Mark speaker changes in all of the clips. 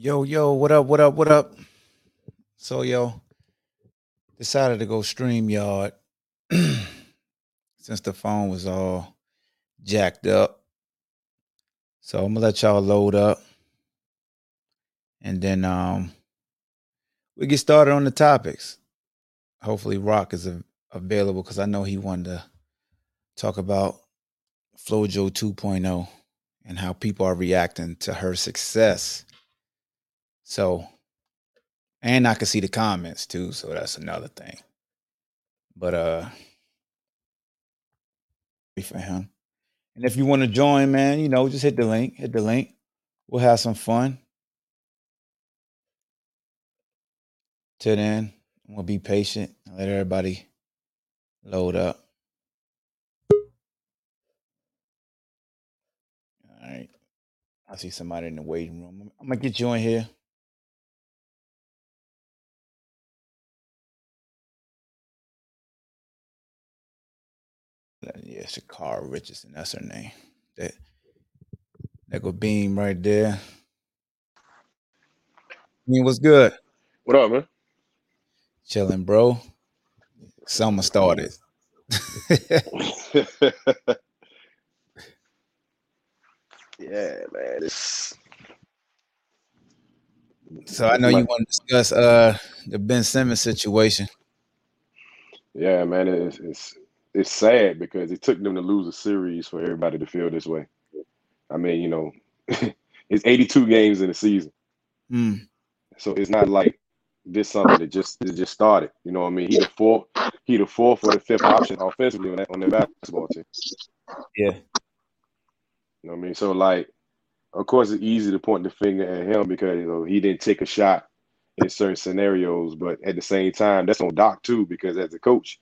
Speaker 1: Yo, yo, what up, what up, what up? So, yo, decided to go stream yard since the phone was all jacked up. So I'm gonna let y'all load up. And then um we get started on the topics. Hopefully Rock is a- available because I know he wanted to talk about Flojo 2.0 and how people are reacting to her success. So, and I can see the comments too, so that's another thing. But uh be for him. And if you want to join, man, you know, just hit the link, hit the link. We'll have some fun. Till then, we'll be patient and let everybody load up. All right. I see somebody in the waiting room. I'm gonna get you in here. Yeah, Sha'Carri Richardson. That's her name. That that go beam right there. I mean, what's good?
Speaker 2: What up, man?
Speaker 1: Chilling, bro. Summer started.
Speaker 2: yeah, man. It's,
Speaker 1: so I know you want to discuss uh the Ben Simmons situation.
Speaker 2: yeah, man. It's, it's it's sad because it took them to lose a series for everybody to feel this way. I mean, you know, it's 82 games in a season,
Speaker 1: Mm,
Speaker 2: so it's not like this something that just it just started. You know what I mean? He the fourth, he the fourth or the fifth option offensively on that on the basketball team.
Speaker 1: yeah.
Speaker 2: You know what I mean? So like, of course, it's easy to point the finger at him because you know he didn't take a shot in certain scenarios, but at the same time, that's on Doc too because as a coach,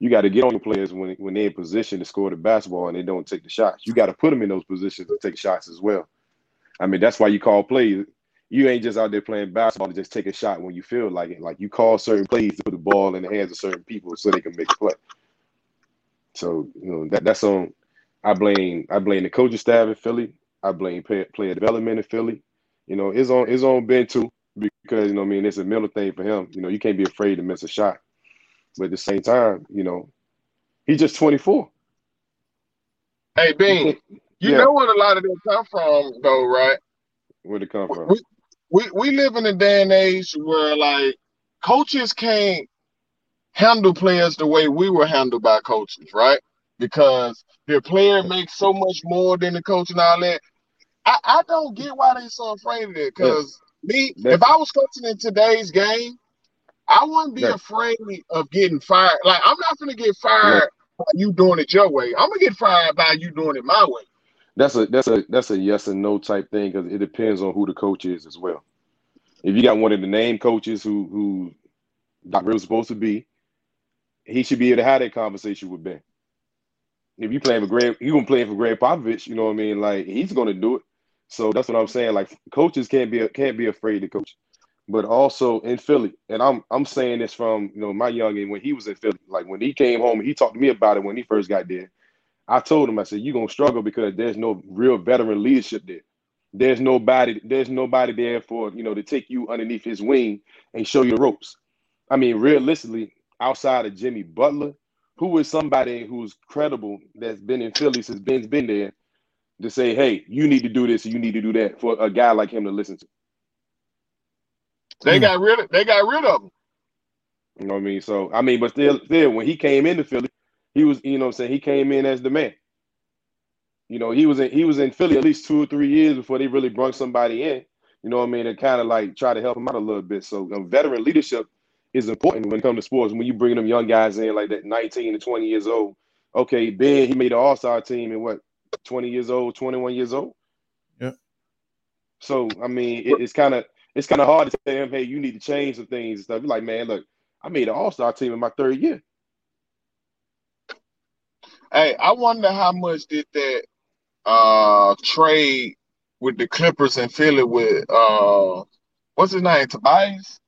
Speaker 2: you got to get on your players when when they're in position to score the basketball and they don't take the shots. You got to put them in those positions to take shots as well. I mean, that's why you call plays. You ain't just out there playing basketball to just take a shot when you feel like it. Like you call certain plays to put the ball in the hands of certain people so they can make a play. So you know that that's on. I blame I blame the coaching staff in Philly. I blame play, player development in Philly. You know, it's on it's on Ben too because you know I mean it's a mental thing for him. You know, you can't be afraid to miss a shot, but at the same time, you know, he's just 24.
Speaker 3: Hey, Bean, you
Speaker 2: Yeah.
Speaker 3: know where a lot of them come from, though, right?
Speaker 2: Where'd it come from?
Speaker 3: We, we we live in a day and age where like coaches can't handle players the way we were handled by coaches, right? Because their player makes so much more than the coach and all that. I, I don't get why they're so afraid of it. Because me,
Speaker 2: That-
Speaker 3: if I was coaching in today's game, I wouldn't be
Speaker 2: That-
Speaker 3: afraid of getting fired. Like I'm not gonna get fired by you doing it your way. I'm gonna get fired by you doing it my way.
Speaker 2: That's a that's a that's a yes and no type thing because it depends on who the coach is as well. If you got one of the name coaches who who Doc Rivers supposed to be, he should be able to have that conversation with Ben. If you playing for Gregg, you gonna play for Gregg Popovich, you know what I mean? Like he's gonna do it. So that's what I'm saying. Like coaches can't be can't be afraid to coach, but also in Philly, and I'm I'm saying this from you know my youngin when he was in Philly. Like when he came home, he talked to me about it when he first got there. I told him, I said, you're gonna struggle because there's no real veteran leadership there. There's nobody, there's nobody there for you know to take you underneath his wing and show you the ropes. I mean, realistically, outside of Jimmy Butler, who is somebody who's credible that's been in Philly since Ben's been there to say, hey, you need to do this, you need to do that for a guy like him to listen to.
Speaker 3: They
Speaker 1: Hmm.
Speaker 3: got rid of they got rid of him.
Speaker 2: You know what I mean? So I mean, but still, still, when he came into Philly, he was, you know, what I'm saying he came in as the man. You know, he was in he was in Philly at least two or three years before they really brought somebody in. You know what I mean? And kind of like try to help him out a little bit. So um, veteran leadership is important when it comes to sports. When you bring them young guys in like that, 19 to 20 years old. Okay, Ben, he made an All Star team in what, 20 years old, 21 years old.
Speaker 1: Yeah.
Speaker 2: So I mean, it, it's kind of it's kind of hard to tell him, hey, you need to change some things and stuff. You're like, man, look, I made an All Star team in my third year.
Speaker 3: Hey, I wonder how much did that uh trade with the Clippers and Philly with uh what's his name? Tobias?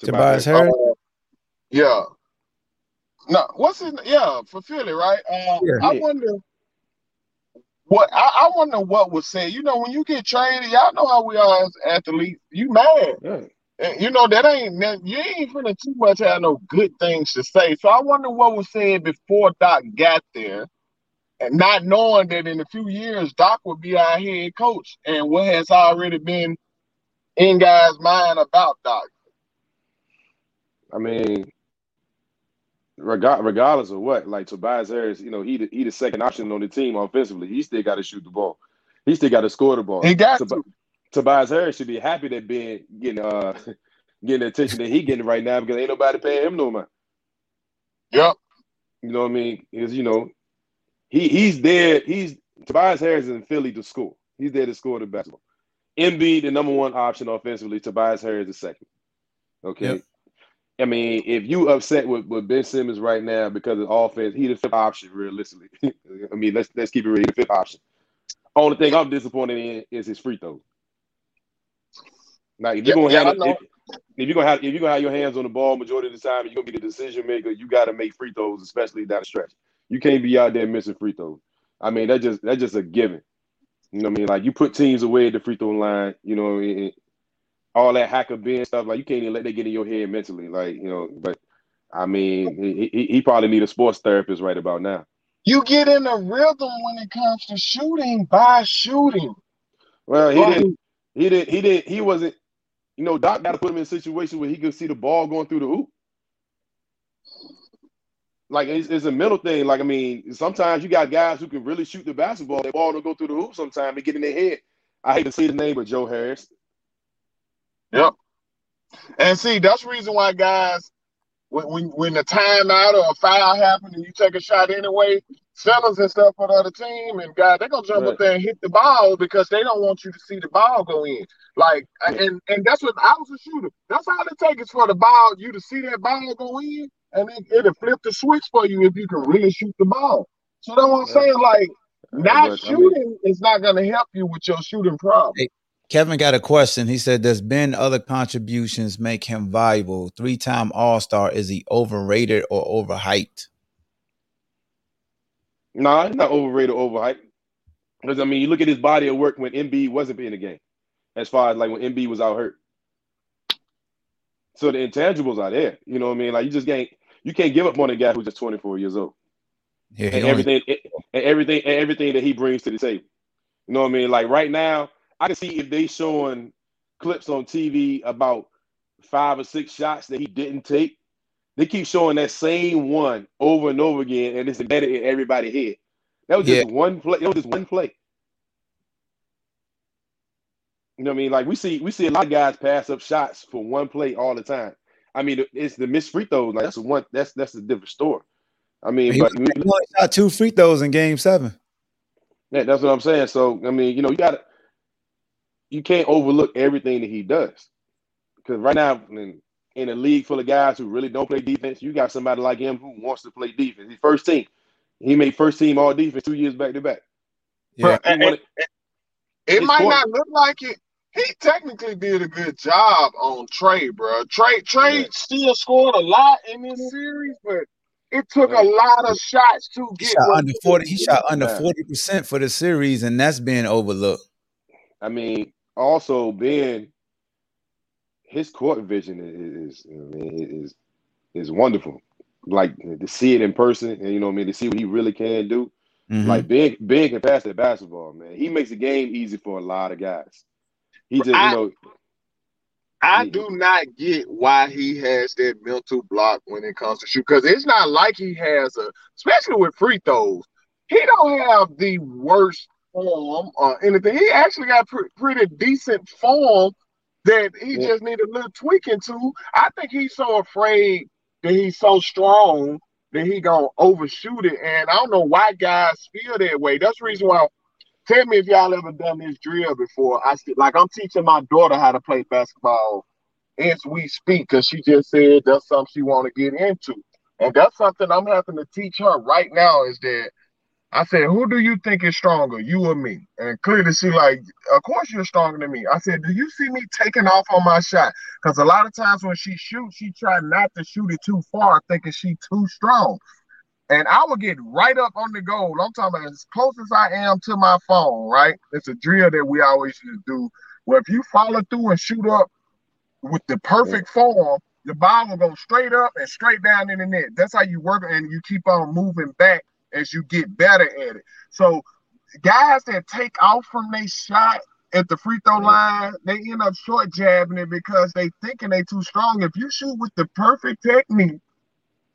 Speaker 1: Tobias
Speaker 2: Harris.
Speaker 1: Harris.
Speaker 3: Uh, yeah. No, what's his yeah, for Philly, right? Um
Speaker 1: Yeah.
Speaker 3: I
Speaker 2: Yeah.
Speaker 3: wonder What I, I wonder what was said. You know, when you get traded, y'all know how we are as athletes. You mad.
Speaker 2: Yeah.
Speaker 3: And, You know, that ain't that, you ain't finna too much have no good things to say. So I wonder what was said before Doc got there, and not knowing that in a few years Doc would be our head coach, and what has already been in guys' mind about Doc.
Speaker 2: I mean, regardless of what, like Tobias Harris, you know, he the, he the second option on the team offensively. He still got to shoot the ball. He still got to score the ball.
Speaker 3: He got
Speaker 2: Tob-
Speaker 3: to.
Speaker 2: Tobias Harris should be happy that Ben getting uh getting the attention that he getting right now because ain't nobody paying him no mind.
Speaker 3: Yep.
Speaker 2: You know what I mean? Is you know, he he's there. He's Tobias Harris is in Philly to score. He's there to score the basketball. Embiid, the number one option offensively. Tobias Harris is second. Okay.
Speaker 1: Yep.
Speaker 2: I mean, if you upset with, with Ben Simmons right now because of offense, he the fifth option realistically. I mean, let's let's keep it real. The fifth option. Only thing I'm disappointed in is his free throws. Now, if you're
Speaker 3: Yeah,
Speaker 2: gonna
Speaker 3: yeah,
Speaker 2: have if, if you're gonna have if you're gonna have your hands on the ball majority of the time, you're gonna be the decision maker. You got to make free throws, especially down the stretch. You can't be out there missing free throws. I mean, that just that's just a given. You know what I mean? Like you put teams away at the free throw line. You know, all that Hack-a-Ben stuff. Like you can't even let that get in your head mentally. Like you know, but I mean, he, he, he probably need a sports therapist right about now.
Speaker 3: You get in a rhythm when it comes to shooting by shooting.
Speaker 2: Well, he didn't. He didn't. He didn't. He wasn't. You know, Doc got to put him in a situation where he could see the ball going through the hoop. Like it's, it's a mental thing. Like I mean, sometimes you got guys who can really shoot the basketball. The ball don't go through the hoop. Sometimes they get in their head. I hate to say the name, but Joe Harris.
Speaker 3: Yep. And see, that's the reason why guys, when when, when the timeout or a foul happen and you take a shot anyway, centers and stuff for the other team, and guys, they're gonna jump
Speaker 2: Right.
Speaker 3: up there and hit the ball because they don't want you to see the ball go in. Like, and and that's what I was a shooter. That's all it takes is for the ball, you to see that ball go in, and it, it'll flip the switch for you if you can really shoot the ball. So that's what I'm
Speaker 2: Yeah.
Speaker 3: saying. Like, not
Speaker 2: But, I mean,
Speaker 3: shooting is not gonna help you with your shooting problem.
Speaker 1: Kevin got a question. He said, "Does Ben other contributions make him valuable? Three-time All-Star. Is he overrated or overhyped?"
Speaker 2: Nah, he's not overrated, or overhyped. Because I mean, you look at his body of work when Embiid wasn't in the game, as far as like when Embiid was out hurt. So the intangibles are there. You know what I mean? Like you just can't you can't give up on a guy who's just 24 years old
Speaker 1: Yeah,
Speaker 2: and
Speaker 1: only-
Speaker 2: everything and everything and everything that he brings to the table. You know what I mean? Like right now, I can see if they showing clips on TV about five or six shots that he didn't take. They keep showing that same one over and over again, and it's embedded in everybody's head. That was just one play. That was just one play. You know what I mean? Like we see, we see a lot of guys pass up shots for one play all the time. I mean, it's the missed free throws. Like that's a one. That's that's a different story. I mean,
Speaker 1: he,
Speaker 2: but
Speaker 1: he only shot two free throws in Game Seven.
Speaker 2: yeah, that's what I'm saying. So I mean, you know, you got to you can't overlook everything that he does because right now in, in a league full of guys who really don't play defense, you got somebody like him who wants to play defense. His first team, he made first team all defense two years back to back.
Speaker 1: Yeah,
Speaker 2: He wanted,
Speaker 3: It
Speaker 2: His
Speaker 3: might
Speaker 2: point-
Speaker 3: not look like it. He technically did a good job on Trae, bro. Trae Trae
Speaker 2: Yeah.
Speaker 3: still scored a lot in this series, but it took
Speaker 2: Yeah.
Speaker 3: a lot of shots to
Speaker 1: he
Speaker 3: get
Speaker 1: shot under forty. He shot under forty percent for the series, and that's being overlooked.
Speaker 2: I mean, also Ben, his court vision is, is I mean, is is wonderful. Like to see it in person, and you know what I mean, to see what he really can do.
Speaker 1: Mhm.
Speaker 2: Like Ben, Ben can pass that basketball, man. He makes the game easy for a lot of guys. He just,
Speaker 3: I-
Speaker 2: you know,
Speaker 3: I
Speaker 2: he-
Speaker 3: do not get why he has that mental block when it comes to shoot. Because it's not like he has a, especially with free throws, he don't have the worst form or anything. He actually got pre- pretty decent form that he
Speaker 2: Yeah.
Speaker 3: just need a little tweaking to. I think he's so afraid that he's so strong that he gonna overshoot it. And I don't know why guys feel that way. That's the reason why. Tell me if y'all ever done this drill before. I see, like I'm teaching my daughter how to play basketball as we speak because she just said that's something she want to get into, and that's something I'm having to teach her right now. Is that I said, who do you think is stronger, you or me? And clearly she like, of course you're stronger than me. I said, do you see me taking off on my shot? Because a lot of times when she shoots, she try not to shoot it too far, thinking she too strong. and I will get right up on the goal. I'm talking about as close as I am to my phone, right? It's a drill that we always used to do. Where if you follow through and shoot up with the perfect form, the ball will go straight up and straight down in the net. That's how you work, and you keep on moving back as you get better at it. So guys that take off from their shot at the free throw line, they end up short jabbing it because they thinking they too strong. If you shoot with the perfect technique,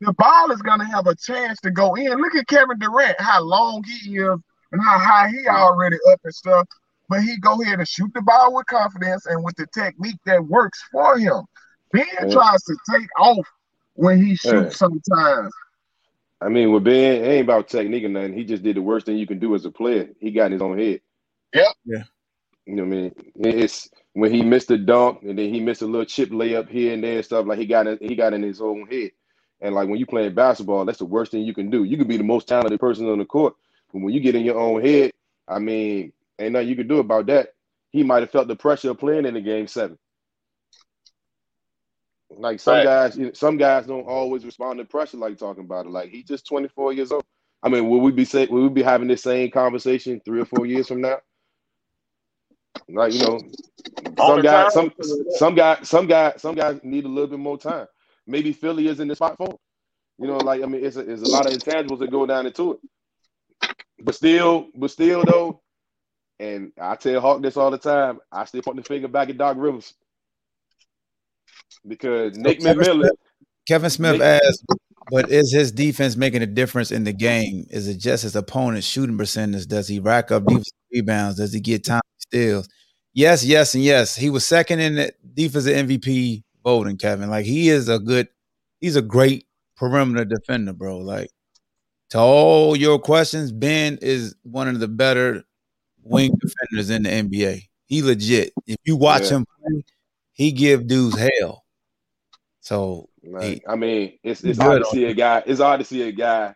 Speaker 3: the ball is gonna have a chance to go in. Look at Kevin Durant, how long he is and how high he already up and stuff. But he go ahead and shoot the ball with confidence and with the technique that works for him. Ben yeah. tries to take off when he shoots yeah. sometimes.
Speaker 2: I mean, with Ben, it ain't about technique or nothing. He just did the worst thing you can do as a player. He got in his own head.
Speaker 3: Yep.
Speaker 1: Yeah.
Speaker 2: You know what I mean? It's when he missed a dunk and then he missed a little chip layup here and there and stuff. Like he got in, he got in his own head. And like when you playing basketball, that's the worst thing you can do. You can be the most talented person on the court, but when you get in your own head, I mean, ain't nothing you can do about that. He might have felt the pressure of playing in the game seven. Like some right. guys, some guys don't always respond to pressure like talking about it. Like he's just 24 years old. I mean, will we be say will we be having this same conversation three or four years from now? Like you know, some guys, some some guys, some guys, some guys need a little bit more time. Maybe Philly is in the spot for. You know, like I mean, it's a, it's a lot of intangibles that go down into it. But still, but still though, and I tell Hawk this all the time. I still point the finger back at Doc Rivers because so Nick Kevin McMillan.
Speaker 1: Smith, Kevin Smith Nick, asked, "But is his defense making a difference in the game? Is it just his opponent's shooting percentage? Does he rack up deep rebounds? Does he get time steals?" Yes, yes, and yes. He was second in the defensive MVP voting, Kevin. Like he is a good, he's a great perimeter defender, bro. Like to all your questions, Ben is one of the better wing defenders in the NBA. He legit. If you watch yeah. him play, he give dudes hell. So
Speaker 2: he, I mean, it's it's hard to see a guy. It's hard to see a guy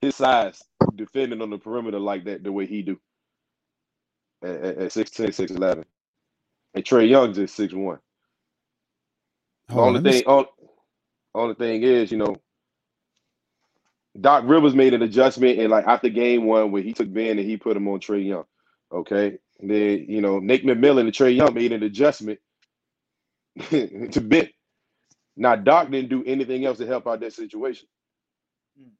Speaker 2: his size defending on the perimeter like that the way he do. At, at, at 6'10", 6'11". And Trae Young just six one. The only thing, on, only thing is, you know, Doc Rivers made an adjustment and like after game one where he took Ben and he put him on Trae Young. Okay. And then, you know, Nick McMillan and Trae Young made an adjustment to Ben. Now Doc didn't do anything else to help out that situation. Hmm.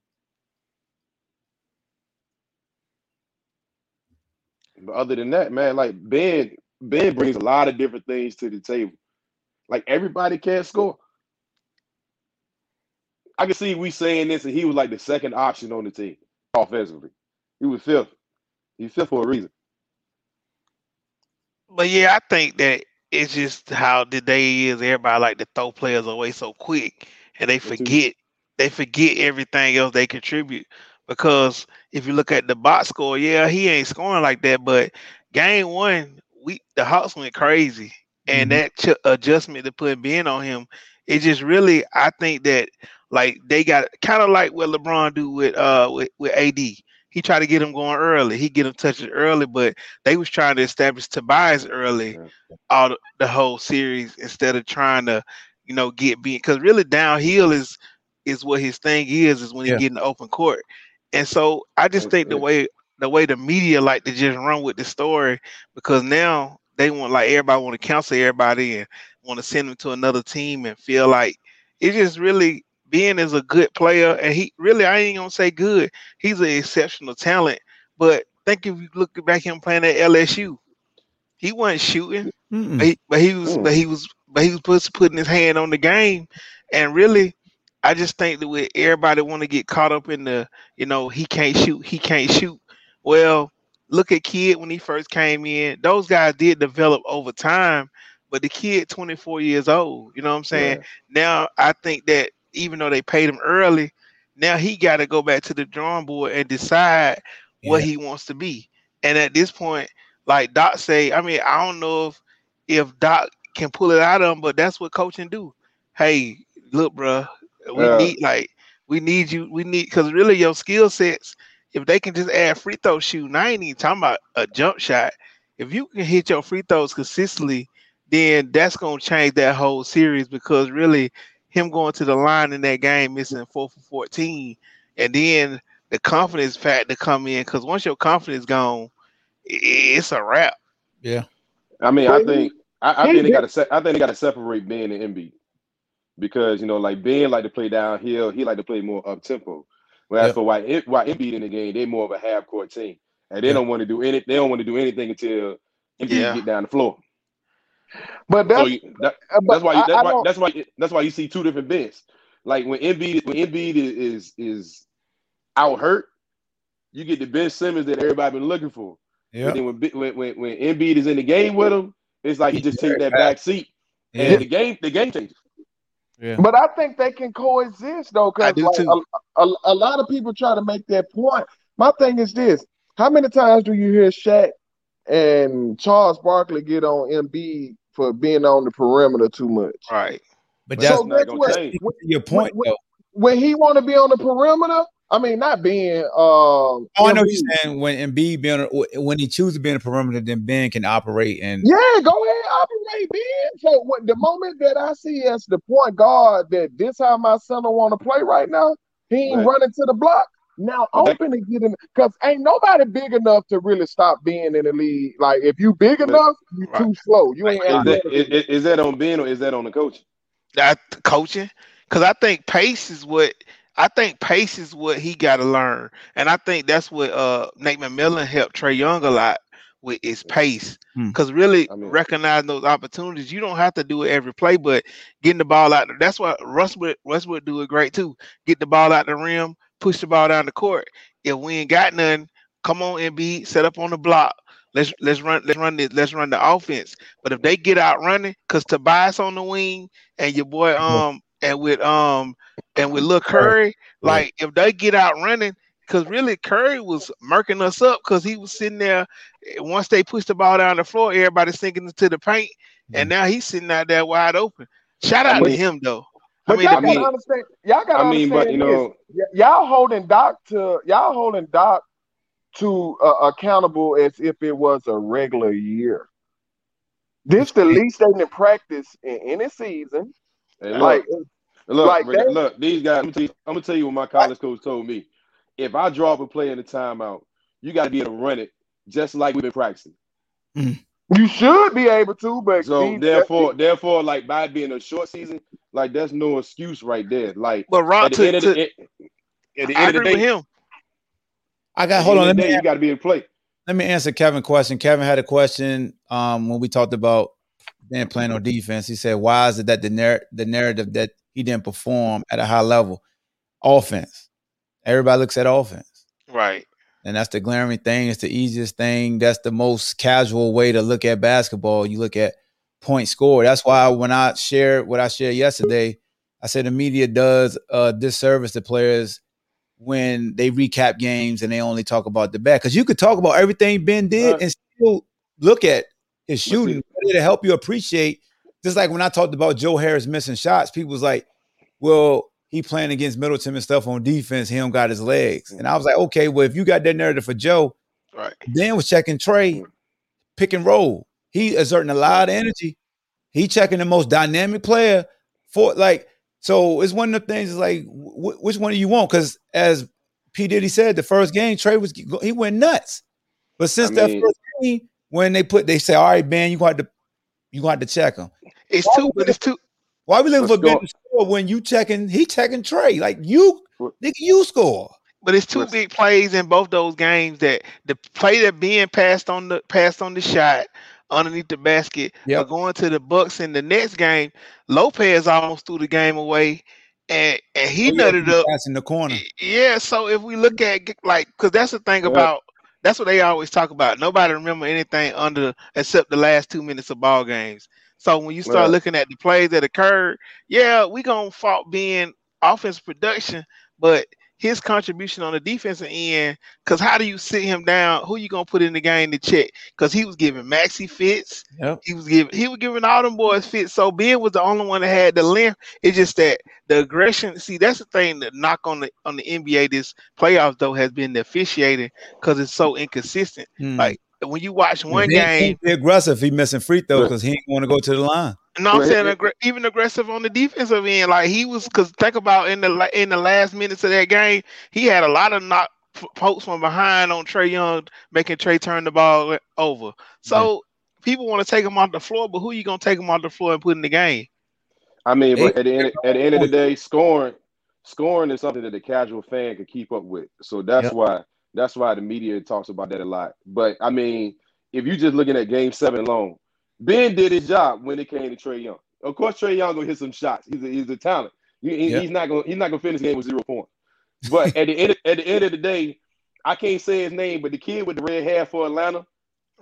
Speaker 2: But other than that, man, like Ben, Ben brings a lot of different things to the table. Like everybody can't score. I can see we saying this, and he was like the second option on the team offensively. He was fifth. He's fifth for a reason.
Speaker 4: But yeah, I think that it's just how the day is. Everybody like to throw players away so quick, and they forget they forget everything else they contribute. Because if you look at the box score, yeah, he ain't scoring like that. But game one, we the Hawks went crazy, and mm-hmm. that ch- adjustment to put Ben on him, it just really, I think that like they got kind of like what LeBron do with uh with, with AD. He tried to get him going early. He get him touches early, but they was trying to establish Tobias early, all the, the whole series instead of trying to, you know, get beat. Because really downhill is is what his thing is. Is when he yeah. get in the open court. And so I just think the way the way the media like to just run with the story because now they want like everybody want to counsel everybody and want to send them to another team and feel like it just really Ben is a good player and he really I ain't gonna say good. He's an exceptional talent. But think if you look back him playing at LSU, he wasn't shooting, but he, mm. but he, was but he was but he was putting his hand on the game. And really, I just think that with everybody want to get caught up in the, you know, he can't shoot, he can't shoot. Well, look at Kidd when he first came in. Those guys did develop over time, but the kid 24 years old, you know what I'm saying? Yeah. Now I think that even though they paid him early, now he got to go back to the drawing board and decide yeah. what he wants to be. And at this point, like Doc say, I mean, I don't know if if Doc can pull it out of him, but that's what coaching do. Hey, look, bro, we yeah. need like we need you. We need because really your skill sets if they can just add free throw shooting, I ain't even talking about a jump shot. If you can hit your free throws consistently, then that's gonna change that whole series because really him going to the line in that game missing four for 14 and then the confidence factor come in because once your confidence gone, it's a wrap.
Speaker 1: Yeah.
Speaker 2: I mean, I think I, I think they got to. Se- I think they got to separate Ben and Embiid because you know, like Ben like to play downhill. He like to play more up tempo. Whereas yep. for why it, why Embiid in the game, they more of a half court team, and they yep. don't want to do any. They don't want to do anything until Embiid yeah. get down the floor.
Speaker 3: But that's, so
Speaker 2: you, that, uh, that's why. You, that's, I, why I that's why. That's why you see two different Bens. Like when Embiid when Embiid is is, is out hurt, you get the Ben Simmons that everybody been looking for. Yeah. Then when, when when when Embiid is in the game with him, it's like he just take that back seat, and the game the game changes.
Speaker 3: Yeah. But I think they can coexist though, because like, a, a, a, lot of people try to make that point. My thing is this: How many times do you hear Shaq and Charles Barkley get on Embiid for being on the perimeter too much?
Speaker 4: Right.
Speaker 1: But that's so not going to change. Your point,
Speaker 3: when, when he want to be on the perimeter, I mean, not being. Um, oh,
Speaker 1: I know you're saying when Embiid being when he chooses to be in the perimeter, then Ben can operate and.
Speaker 3: Yeah, go ahead, operate Ben. So what, the moment that I see as the point guard that this how my son want to play right now, he ain't right. running to the block. Now I'm open and get in because ain't nobody big enough to really stop being in the league. Like if you big enough, you right. too slow. You ain't.
Speaker 2: Is that, is, is that on Ben or is that on the coach?
Speaker 4: That coaching, because I think pace is what I think pace is what he got to learn, and I think that's what uh, Nate McMillan helped Trae Young a lot with his pace. Because hmm. really I mean, recognizing those opportunities, you don't have to do it every play, but getting the ball out. That's why Russ would do it great too. Get the ball out the rim, push the ball down the court. If we ain't got none, come on and be set up on the block. Let's let's run let's run the let's run the offense. But if they get out running, because Tobias on the wing and your boy um and with um and with Lil Curry, like if they get out running, because really Curry was murking us up because he was sitting there. Eh, once they pushed the ball down the floor, everybody sinking into the paint, and now he's sitting out there wide open. Shout out to him though.
Speaker 3: But I mean, y'all gotta understand. Y'all gotta I mean, but you know, y- y'all holding Doc to y'all holding Doc to uh, accountable as if it was a regular year. This the least they can practice in any season.
Speaker 2: Hey, like, look, like look, these guys. I'm gonna, you, I'm gonna, tell you, what my college coach told me. If I drop a play in the timeout, you got to be able to run it just like we've been practicing.
Speaker 3: Mm. You should be able to, but
Speaker 2: so these, therefore, therefore, like by being a short season, like that's no excuse right there. Like,
Speaker 4: but Rob, to, the, to, at the end of the day, him.
Speaker 1: I got hold on. Let
Speaker 2: me, you got to be in play.
Speaker 1: Let me answer Kevin's question. Kevin had a question um, when we talked about then playing on defense. He said, "Why is it that the narr- the narrative that he didn't perform at a high level, offense? Everybody looks at offense,
Speaker 4: right?
Speaker 1: And that's the glaring thing. It's the easiest thing. That's the most casual way to look at basketball. You look at point score. That's why when I shared what I shared yesterday, I said the media does a disservice to players when they recap games and they only talk about the back. Because you could talk about everything Ben did right. and still look at his shooting to help you appreciate. Just like when I talked about Joe Harris missing shots, people was like, "Well, he playing against Middleton and stuff on defense. He don't got his legs." And I was like, "Okay, well, if you got that narrative for Joe,
Speaker 4: right?"
Speaker 1: Dan was checking Trae, pick and roll. He exerting a lot of energy. He checking the most dynamic player for like. So it's one of the things. Is like, wh- which one do you want? Because as P Diddy said, the first game Trae was he went nuts. But since I that mean, first game, when they put they say, all right, man, you got to you got to check him.
Speaker 4: It's two, but it's two.
Speaker 1: Why we looking for Ben score when you checking? He checking Trae. like you, nigga, you score.
Speaker 4: But it's two big plays in both those games. That the play that Ben passed on the passed on the shot underneath the basket, yep. going to the Bucks in the next game. Lopez almost threw the game away, and and he oh, nutted up
Speaker 1: in the corner.
Speaker 4: Yeah, so if we look at like, because that's the thing about that's what they always talk about. Nobody remember anything under except the last two minutes of ball games. So when you start right. looking at the plays that occurred, yeah, we gonna fault Ben offense production, but his contribution on the defensive end. Because how do you sit him down? Who you gonna put in the game to check? Because he was giving Maxi fits. Yep. He was giving he was giving all them boys fits. So Ben was the only one that had the length. It's just that the aggression. See, that's the thing that knock on the on the NBA this playoffs though has been the officiating because it's so inconsistent. Hmm. Like when you watch one
Speaker 1: He
Speaker 4: game,
Speaker 1: can't be aggressive. He missing free throws because he ain't want to go to the line.
Speaker 4: no, I'm saying aggr- even aggressive on the defensive end. Like he was, because think about in the in the last minutes of that game, he had a lot of knock f- pokes from behind on Trae Young, making Trae turn the ball over. So people want to take him off the floor, but who you gonna take him off the floor and put in the game?
Speaker 2: I mean, but at the end at the end of the day, scoring scoring is something that the casual fan can keep up with. So that's
Speaker 1: Yep.
Speaker 2: why that's why the media talks about that a lot. But I mean, if you're just looking at game seven alone, Ben did his job when it came to Trae Young. Of course, Trae Young gonna hit some shots. He's a, he's a talent. He- he-
Speaker 1: Yep.
Speaker 2: He's not gonna he's not gonna finish the game with zero points. But at the end at the end of the day, I can't say his name, but the kid with the red hair for Atlanta,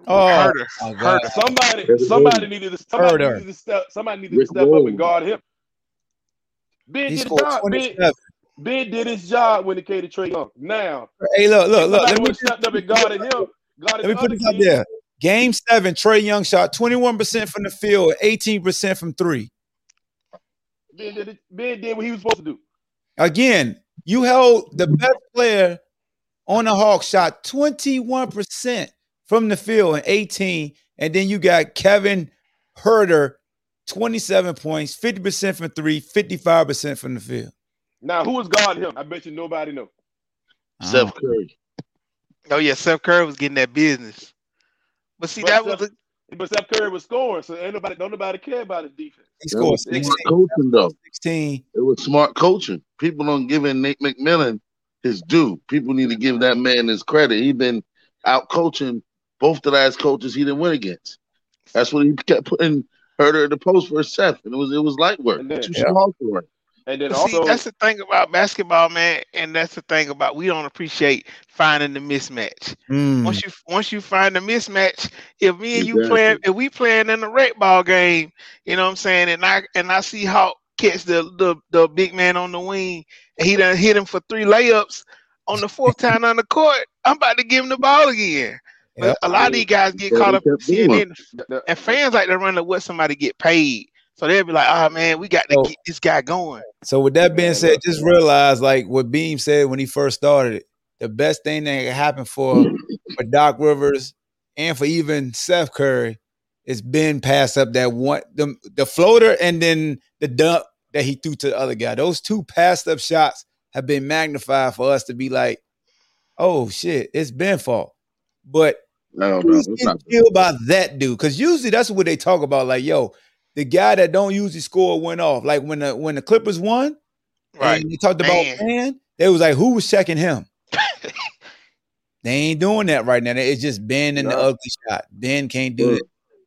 Speaker 1: Oh,
Speaker 4: Huerter,
Speaker 1: my God.
Speaker 4: Huerter.
Speaker 2: Oh,
Speaker 5: somebody
Speaker 2: somebody
Speaker 5: Williams.
Speaker 2: needed to somebody
Speaker 1: Huerter.
Speaker 2: needed to step somebody needed
Speaker 5: Rick
Speaker 2: to step up and guard him. Ben
Speaker 1: He
Speaker 2: did his
Speaker 1: scored
Speaker 2: job. Ben,
Speaker 1: 27.
Speaker 2: Ben did his job when it came to Trae Young. Now,
Speaker 1: Hey, look, look, look. Let me,
Speaker 2: stepped up and guarded him. Guarded
Speaker 1: let me put this out there. Game seven, Trae Young shot 21% from the field, 18% from three.
Speaker 2: Ben did, it, ben did what he was supposed to do.
Speaker 1: Again, you held the best player on the Hawks shot 21% from the field and 18. And then you got Kevin Huerter, 27 points, 50% from three, 55% from the field.
Speaker 2: Now, who was guarding him? I bet you nobody know.
Speaker 5: Steph uh-huh. Curry.
Speaker 4: Oh yeah, Seth Curry was getting that business. But see,
Speaker 2: But
Speaker 4: that was
Speaker 2: Steph- But Steph Curry was scoring, so ain't nobody don't nobody care about his defense.
Speaker 1: He
Speaker 5: It
Speaker 1: scored
Speaker 5: was
Speaker 1: 16,
Speaker 5: smart coaching though.
Speaker 1: 16.
Speaker 5: It was smart coaching. People don't give in Nate McMillan his due. People need to give that man his credit. He been out coaching both the last coaches he didn't win against. That's what he kept putting Huerter at the post for Seth, and it was it was light work.
Speaker 2: Then-
Speaker 5: Too
Speaker 1: Yeah.
Speaker 5: small for it.
Speaker 2: And then
Speaker 4: But see, that's the thing about basketball, man, and that's the thing about we don't appreciate finding the mismatch.
Speaker 1: Mm.
Speaker 4: Once you once you find the mismatch, if me and you
Speaker 5: Exactly.
Speaker 4: playing, if we playing in the rec ball game, you know what I'm saying, and I and I see Hawk catch the the, the big man on the wing, and he done hit him for three layups on the fourth time on the court, I'm about to give him the ball again. But
Speaker 1: Yep.
Speaker 4: a lot of these guys get caught up
Speaker 5: he
Speaker 4: in
Speaker 5: kept
Speaker 4: seeing
Speaker 5: doing.
Speaker 4: it,
Speaker 2: the- the-
Speaker 4: and fans like to run to what somebody get paid. So they'll be like, "Oh man, we got to
Speaker 1: So-
Speaker 4: get this guy going."
Speaker 1: So with that being said, just realize like what Beam said when he first started it, the best thing that can happen for for Doc Rivers and for even Seth Curry is Ben pass up that one the the floater and then the dump that he threw to the other guy. Those two passed up shots have been magnified for us to be like, oh shit, it's Ben fault. But
Speaker 5: No, no,
Speaker 1: who's
Speaker 5: it's not.
Speaker 1: killed by that dude? Because usually that's what they talk about. Like, yo, the guy that don't usually score went off. Like when the when the Clippers won,
Speaker 4: Right.
Speaker 1: and they talked about
Speaker 4: Man.
Speaker 1: Ben. They was like, who was checking him? they ain't doing that right now. It's just Ben and the ugly shot. Ben can't do it.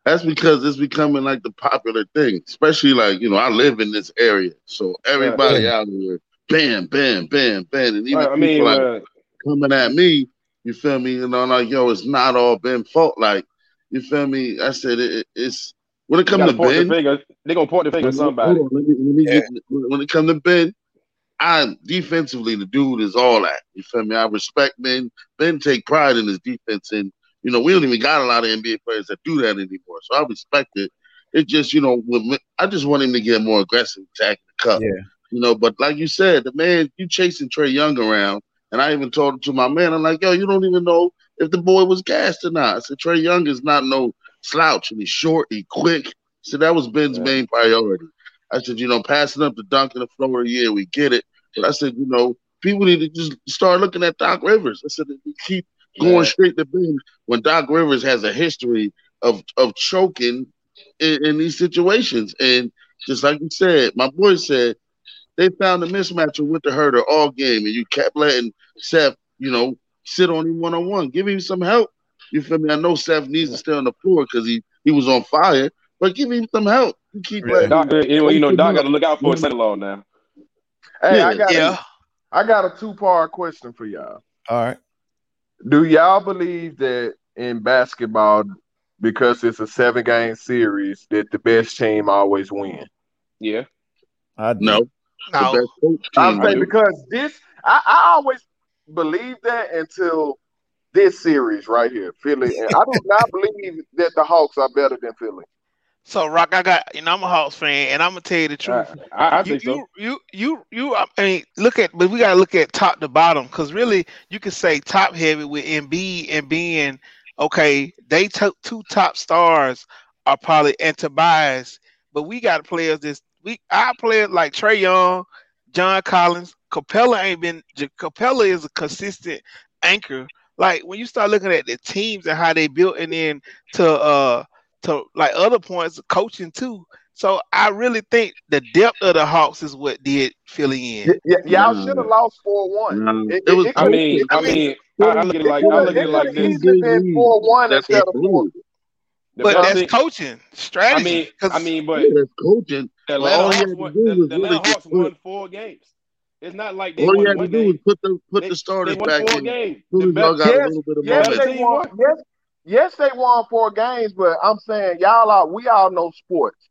Speaker 5: That's because it's becoming like the popular thing, especially like you know I live in this area, so everybody out here, bam, bam, bam, bam, and even
Speaker 2: I mean,
Speaker 5: people like
Speaker 2: uh,
Speaker 5: coming at me, you feel me? You know, like yo, it's not all Ben fault. Like you feel me? I said it, it's when it
Speaker 2: you
Speaker 5: comes
Speaker 2: gotta
Speaker 5: to
Speaker 2: point the
Speaker 5: Ben.
Speaker 2: finger. They gonna point the finger at somebody.
Speaker 5: on, let me, let me
Speaker 1: Yeah.
Speaker 5: get, when it comes to Ben, I defensively the dude is all that. You feel me? I respect Ben. Ben take pride in his defense, and you know we don't even got a lot of NBA players that do that anymore. So I respect it. It's just you know when, I just want him to get more aggressive, attacking the cup.
Speaker 1: Yeah.
Speaker 5: You know, but like you said, the man you chasing Trae Young around, and I even told him to my man. I'm like, yo, you don't even know if the boy was gassed or not. I said Trae Young is not no slouch, and he's short, he quick. So that was Ben's
Speaker 2: Yeah.
Speaker 5: main priority. I said, you know, passing up the dunk in the floor, yeah, we get it. But I said, you know, people need to just start looking at Doc Rivers. I said, we keep going
Speaker 2: Yeah.
Speaker 5: straight to Ben when Doc Rivers has a history of of choking in, in these situations. And just like you said, my boy said, they found a mismatch with the Huerter all game, and you kept letting Seth, you know, sit on him one on one. Give him some help. You feel me? I know Seth needs to stay on the floor because he he was on fire, but give him some help. You keep
Speaker 1: Yeah.
Speaker 5: letting
Speaker 2: Doc, you know, you know, Doc got to look out for his
Speaker 5: Yeah.
Speaker 2: son-in-law now.
Speaker 3: Hey, I got
Speaker 4: Yeah.
Speaker 3: a, I got a two part question for y'all.
Speaker 1: All right.
Speaker 3: Do y'all believe that in basketball, because it's a seven game series, that the best team always win?
Speaker 2: Yeah,
Speaker 1: I do.
Speaker 5: no.
Speaker 4: No.
Speaker 3: I'm saying because this, I, I always believe that until this series right here, Philly. And I do not believe that the Hawks are better than Philly.
Speaker 4: So Rock, I got you know I'm a Hawks fan, and I'm gonna tell you the truth.
Speaker 2: I, I, I
Speaker 4: you,
Speaker 2: think so.
Speaker 4: you, you, you, you. I mean, look at, but we gotta look at top to bottom because really, you could say top heavy with Embiid and being okay, they took two top stars are probably and Tobias, but we got players this we our players like Trae Young, John Collins, Capela ain't been Capela is a consistent anchor. Like when you start looking at the teams and how they built and then to uh to like other points, coaching too. So I really think the depth of the Hawks is what did Philly in.
Speaker 3: Yeah, y'all should have lost four one.
Speaker 2: It, it, was. I mean, I mean, I look at it like I look at it like this.
Speaker 3: Four one instead of four.
Speaker 4: But that's coaching strategy.
Speaker 2: I mean, I mean, but
Speaker 5: yeah, that's coaching.
Speaker 2: Atlanta Hawks, won, the, the Atlanta Hawks won four games. It's not like they all you had to do was
Speaker 5: put the put they, the starters back in.
Speaker 2: Games.
Speaker 5: The best, yes,
Speaker 3: yes, they won, yes, yes, they won four games, but I'm saying y'all are we all know sports.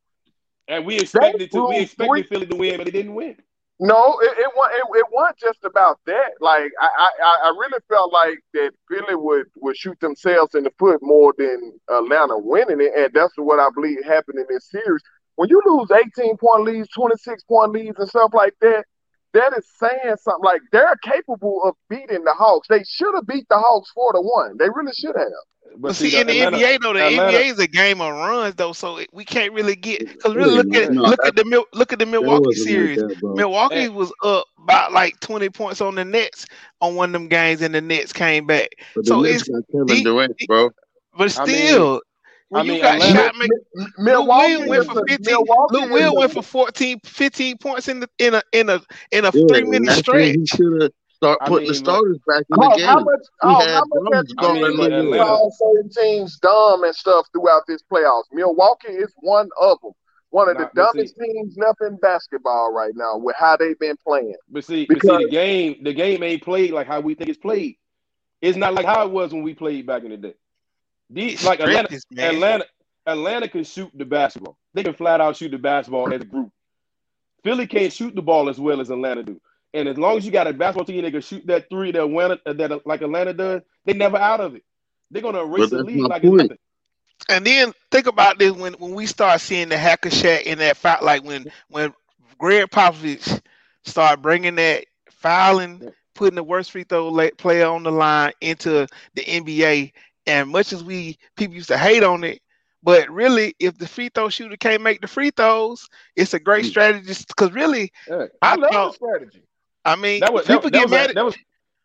Speaker 2: And we expected to we expected three, Philly to win, but they didn't win.
Speaker 3: No, it, it, it, it wasn't just about that. Like I, I, I really felt like that Philly would, would shoot themselves in the foot more than Atlanta winning it, and that's what I believe happened in this series. When you lose 18 point leads, 26 point leads, and stuff like that, that is saying something. Like they're capable of beating the Hawks. They should have beat the Hawks four to one. They really should have.
Speaker 4: But, see, see, in the Atlanta, NBA though, the Atlanta, NBA is a game of runs though, so we can't really get because really look at no, look at the look at the Milwaukee series. Like that, Milwaukee yeah. was up by like twenty points on the Nets on one of them games, and the Nets came back.
Speaker 5: But
Speaker 4: so
Speaker 5: it's Kevin Durant, bro.
Speaker 4: But still. I mean, when I mean, you got Atlanta, shot, make, Milwaukee Lou Will went for 15. Lou Will went for 14, 15 points in the in a in a in a yeah, three minute stretch.
Speaker 5: He should have start putting mean, the starters back in the game. How much, oh, how much
Speaker 3: going all certain teams dumb and stuff throughout this playoffs? Milwaukee is one of them. One of Not, the dumbest see, teams left in basketball right now with how they've been playing.
Speaker 2: But see, because, but see, the game, the game ain't played like how we think it's played. It's not like how it was when we played back in the day. These like Atlanta, Atlanta, Atlanta can shoot the basketball. They can flat out shoot the basketball as a group. Philly can't shoot the ball as well as Atlanta do. And as long as you got a basketball team that can shoot that three that Atlanta, that like Atlanta does, they never out of it. They're gonna erase the lead like it's nothing.
Speaker 4: And then think about this when, when we start seeing the Hack-a-Shaq in that fight, like when when Gregg Popovich start bringing that fouling, putting the worst free throw player on the line into the NBA. And much as we people used to hate on it, but really, if the free throw shooter can't make the free throws, it's a great mm. strategy. Because really,
Speaker 3: yeah, I, I love the strategy.
Speaker 4: I mean,
Speaker 2: that was, people that, get that mad. Was, that was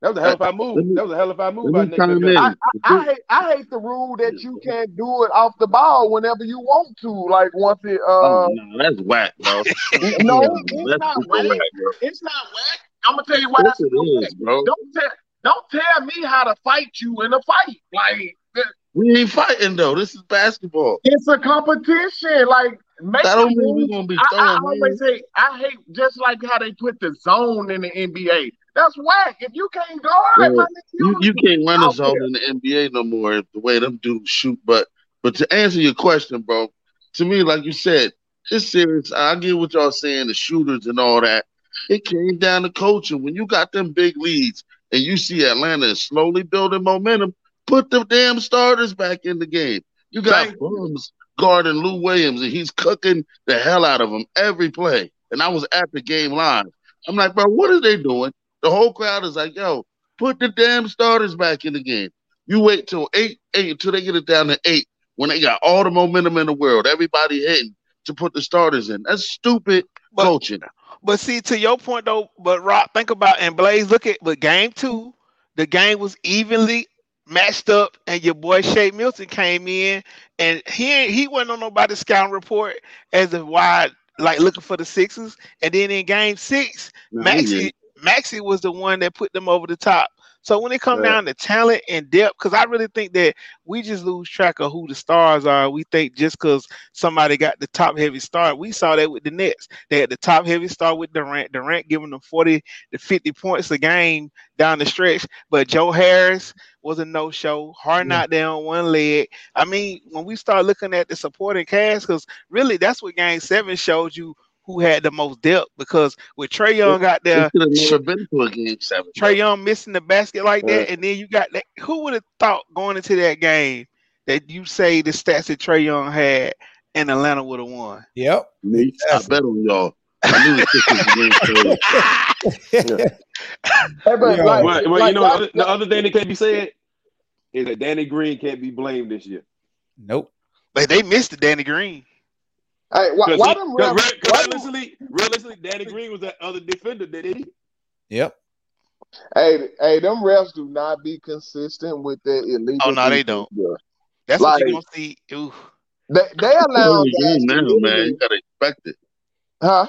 Speaker 2: that was a hell of a move. That was a hell of a move by Nick.
Speaker 3: I, I, I, hate I hate the rule that you can't do it off the ball whenever you want to. Like once it. Uh,
Speaker 5: oh, no, that's whack, bro.
Speaker 3: no, it's not whack. whack it's not whack. I'm gonna tell you why. Yes, it is, bro. Don't tell don't tell me how to fight you in a fight. Like
Speaker 5: we ain't fighting though. This is basketball.
Speaker 3: It's a competition. Like
Speaker 5: make that don't mean we gonna be throwing. I, I
Speaker 3: always say I hate just like how they put the zone in the NBA. That's whack. If you can't guard,
Speaker 5: yeah. you, you can't run a zone in the NBA no more. The way them dudes shoot, but but to answer your question, bro, to me, like you said, this series, I get what y'all saying, the shooters and all that. It came down to coaching. When you got them big leads and you see Atlanta is slowly building momentum, Put the damn starters back in the game. You got bums guarding Lou Williams, and he's cooking the hell out of them every play. And I was at the game live. I'm like, bro, what are they doing? The whole crowd is like, yo, put the damn starters back in the game. You wait till eight, eight until they get it down to eight when they got all the momentum in the world, everybody hitting to put the starters in. That's stupid but, coaching.
Speaker 4: But see, to your point though, but Rock, think about and Blaze, look at but game two, the game was evenly matched up, and your boy Shake Milton came in, and he he wasn't on nobody's scouting report as a wide like looking for the Sixers. And then in Game Six, no, Maxey Maxey was the one that put them over the top. So when it come right. down to talent and depth, because I really think that we just lose track of who the stars are. We think just because somebody got the top heavy start, we saw that with the Nets. They had the top heavy start with Durant. Durant giving them 40 to 50 points a game down the stretch. But Joe Harris was a no show. Hard not there on one leg. I mean, when we start looking at the supporting cast, because really that's what game seven showed you who had the most depth because with Trae Young out there,
Speaker 5: never been to a game seven.
Speaker 4: Trae Young missing the basket like that, and then you got that. Who would have thought going into that game that you say the stats that Trae Young had and Atlanta would have won?
Speaker 1: Yep,
Speaker 5: Me, I bet on y'all. I knew the
Speaker 2: Sixers game. yeah. hey, but, yeah. Like, well, well like, you know, like, the other thing that can't be said, is that Danny Green can't be blamed this year.
Speaker 1: Nope.
Speaker 4: But they missed the Danny Green.
Speaker 3: Hey, why,
Speaker 2: Because
Speaker 3: why
Speaker 2: he-
Speaker 3: refs?
Speaker 2: real-
Speaker 3: Why
Speaker 2: realistically, realistically, Danny Green was that other defender that he.
Speaker 1: Yep.
Speaker 3: hey, hey, them refs do not be consistent with their illegal.
Speaker 4: Oh, no, they don't.
Speaker 3: bro.
Speaker 4: That's what you're gonna see. Ooh.
Speaker 3: They they allow
Speaker 5: the game now, man.
Speaker 3: literally-
Speaker 5: You gotta expect it.
Speaker 3: huh?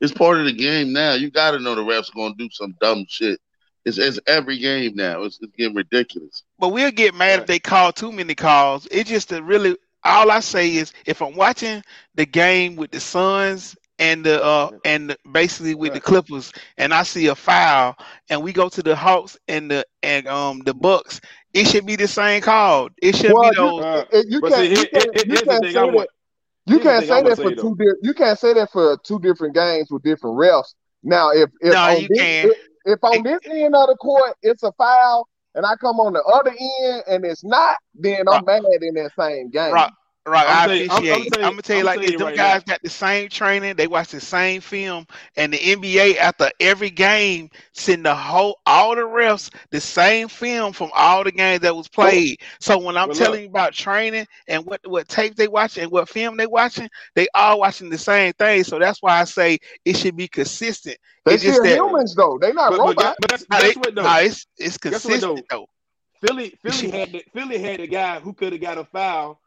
Speaker 5: It's part of the game now. You gotta know the refs are gonna do some dumb shit. It's, it's every game now. It's, it's getting ridiculous.
Speaker 4: But we'll get mad if they call too many calls. It's just to really all I say is if I'm watching the game with the Suns and the uh and the, basically with the Clippers and I see a foul and we go to the Hawks and the and um the Bucks, it should be the same call. It should
Speaker 3: Well,
Speaker 4: be those.
Speaker 2: Uh,
Speaker 3: you can't.
Speaker 2: see,
Speaker 3: you can't,
Speaker 2: here-
Speaker 3: you can't say that.
Speaker 2: want.
Speaker 3: You can't say that for
Speaker 2: say,
Speaker 3: two. Di- you can't say that for two different games with different refs. Now, if if
Speaker 4: No,
Speaker 3: on
Speaker 4: you
Speaker 3: this
Speaker 4: can.
Speaker 3: if, if on this end of the court it's a foul, and I come on the other end and it's not, then I'm mad in that same game.
Speaker 4: Right, right.
Speaker 2: I'm
Speaker 4: I
Speaker 2: telling you- I'm- I'm
Speaker 4: appreciate. I'm, gonna tell you
Speaker 2: I'm
Speaker 4: like
Speaker 2: telling
Speaker 4: this: them
Speaker 2: right
Speaker 4: guys
Speaker 2: now.
Speaker 4: got the same training. They watch the same film, and the NBA after every game send the whole all the refs the same film from all the games that was played. So when I'm
Speaker 2: Well,
Speaker 4: telling
Speaker 2: look.
Speaker 4: you about training and what what tape they watching and what film they watching, they all watching the same thing. So that's why I say it should be consistent.
Speaker 3: They
Speaker 4: It's just that-
Speaker 3: humans though. They not
Speaker 2: But, but,
Speaker 3: robots.
Speaker 2: but that's,
Speaker 4: Nah,
Speaker 2: guess
Speaker 4: they-
Speaker 2: what though?
Speaker 4: nah, it's it's
Speaker 2: Guess what,
Speaker 4: consistent though.
Speaker 2: Philly, Philly had the, Philly had a guy who could have got a foul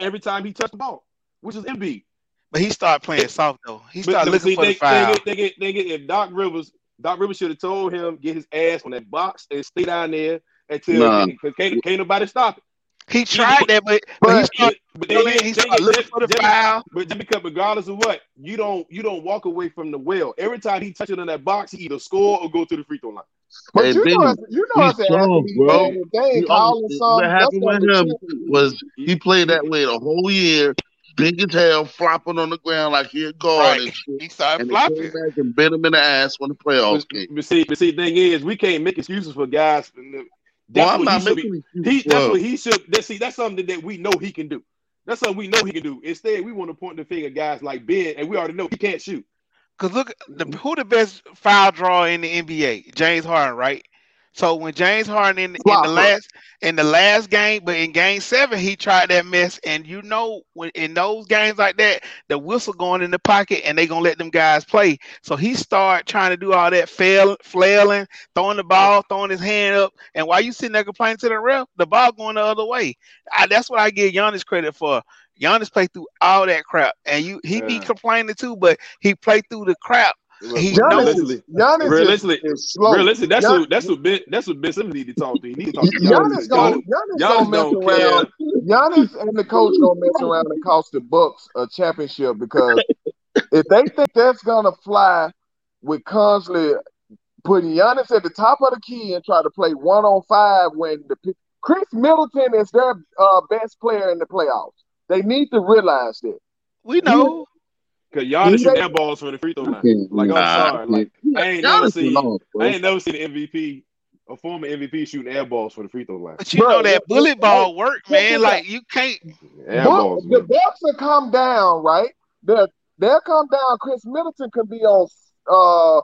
Speaker 2: every time he touched the ball, which is Embiid.
Speaker 4: But he started playing soft though. He
Speaker 2: But
Speaker 4: started
Speaker 2: look,
Speaker 4: looking
Speaker 2: see,
Speaker 4: for
Speaker 2: they,
Speaker 4: the foul.
Speaker 2: They get, they get, they get, if Doc Rivers, Doc Rivers should have told him get his ass on that box and stay down there until
Speaker 5: Nah.
Speaker 2: can't, can't nobody stop it.
Speaker 4: He tried that, but, but he
Speaker 3: But-
Speaker 4: started
Speaker 2: But they
Speaker 4: He
Speaker 2: get, they
Speaker 4: started
Speaker 2: get
Speaker 4: looking
Speaker 2: just,
Speaker 4: for the
Speaker 2: just-
Speaker 4: foul.
Speaker 2: but just because regardless of what, you don't you don't walk away from the well. Every time he touches in that box, he either score or go to the free throw line.
Speaker 3: But
Speaker 5: Hey,
Speaker 3: you know,
Speaker 5: Benny,
Speaker 3: it's, you know,
Speaker 5: he's
Speaker 3: it's after
Speaker 5: soft,
Speaker 3: he
Speaker 5: bro.
Speaker 3: played, they ain't
Speaker 5: You
Speaker 3: calling
Speaker 5: understand-
Speaker 3: something.
Speaker 5: what happened with him
Speaker 3: different.
Speaker 5: was he played that way the whole year, big as hell, flopping on the ground like he a guard
Speaker 4: right.
Speaker 5: and.
Speaker 4: He started
Speaker 5: And they came
Speaker 4: flopping.
Speaker 5: back and bit him in the ass when the playoffs
Speaker 2: But,
Speaker 5: came.
Speaker 2: but see, but see, the thing is, we can't make excuses for guys. That's
Speaker 5: Well, I'm
Speaker 2: what he
Speaker 5: not
Speaker 2: should be. He, that's what he should. That, see, that's something that we know he can do. That's something we know he can do. Instead, we want to point the finger guys like Ben, and we already know he can't shoot.
Speaker 4: Cause look, the, who the best foul draw in the NBA? James Harden, right? So when James Harden in, in the last in the last game, but in game seven he tried that mess, and you know when in those games like that, the whistle going in the pocket, and they gonna let them guys play. So he start trying to do all that fail, flailing, throwing the ball, throwing his hand up, and while you sitting there complaining to the ref, the ball going the other way. I, that's what I give Giannis credit for. Giannis played through all that crap, and you he be complaining too, but he played through the crap. He
Speaker 3: Giannis
Speaker 2: realistically,
Speaker 3: Giannis
Speaker 2: realistically,
Speaker 3: is, is slow.
Speaker 2: realistically, that's
Speaker 3: Gian-
Speaker 2: what that's what Ben that's what Ben Simmons need to talk to. He need to talk to
Speaker 3: Giannis
Speaker 2: Giannis.
Speaker 3: gonna
Speaker 2: Giannis,
Speaker 3: Giannis
Speaker 2: Giannis
Speaker 3: gonna mess
Speaker 2: don't
Speaker 3: around. Giannis and the coach gonna mess around and cost the Bucks a championship because if they think that's gonna fly with constantly putting Giannis at the top of the key and try to play one on five when the Khris Middleton is their uh, best player in the playoffs. They need to realize that.
Speaker 4: We know.
Speaker 2: Because Giannis
Speaker 3: He-
Speaker 2: shoot air balls for the free throw line. Like I'm
Speaker 5: Nah,
Speaker 2: sorry, like I ain't never seen
Speaker 5: is off, bro.
Speaker 2: I ain't never seen an MVP, a former MVP shooting air balls for the free throw line.
Speaker 4: But you
Speaker 3: Bro,
Speaker 4: know that
Speaker 3: look-
Speaker 4: bullet
Speaker 3: look-
Speaker 4: ball work,
Speaker 3: look
Speaker 4: man.
Speaker 3: at
Speaker 4: Like you can't.
Speaker 2: Air
Speaker 3: Buck-
Speaker 2: balls,
Speaker 3: the
Speaker 2: man.
Speaker 3: Bucks will come down, right? They'll, they'll come down. Khris Middleton could be on uh,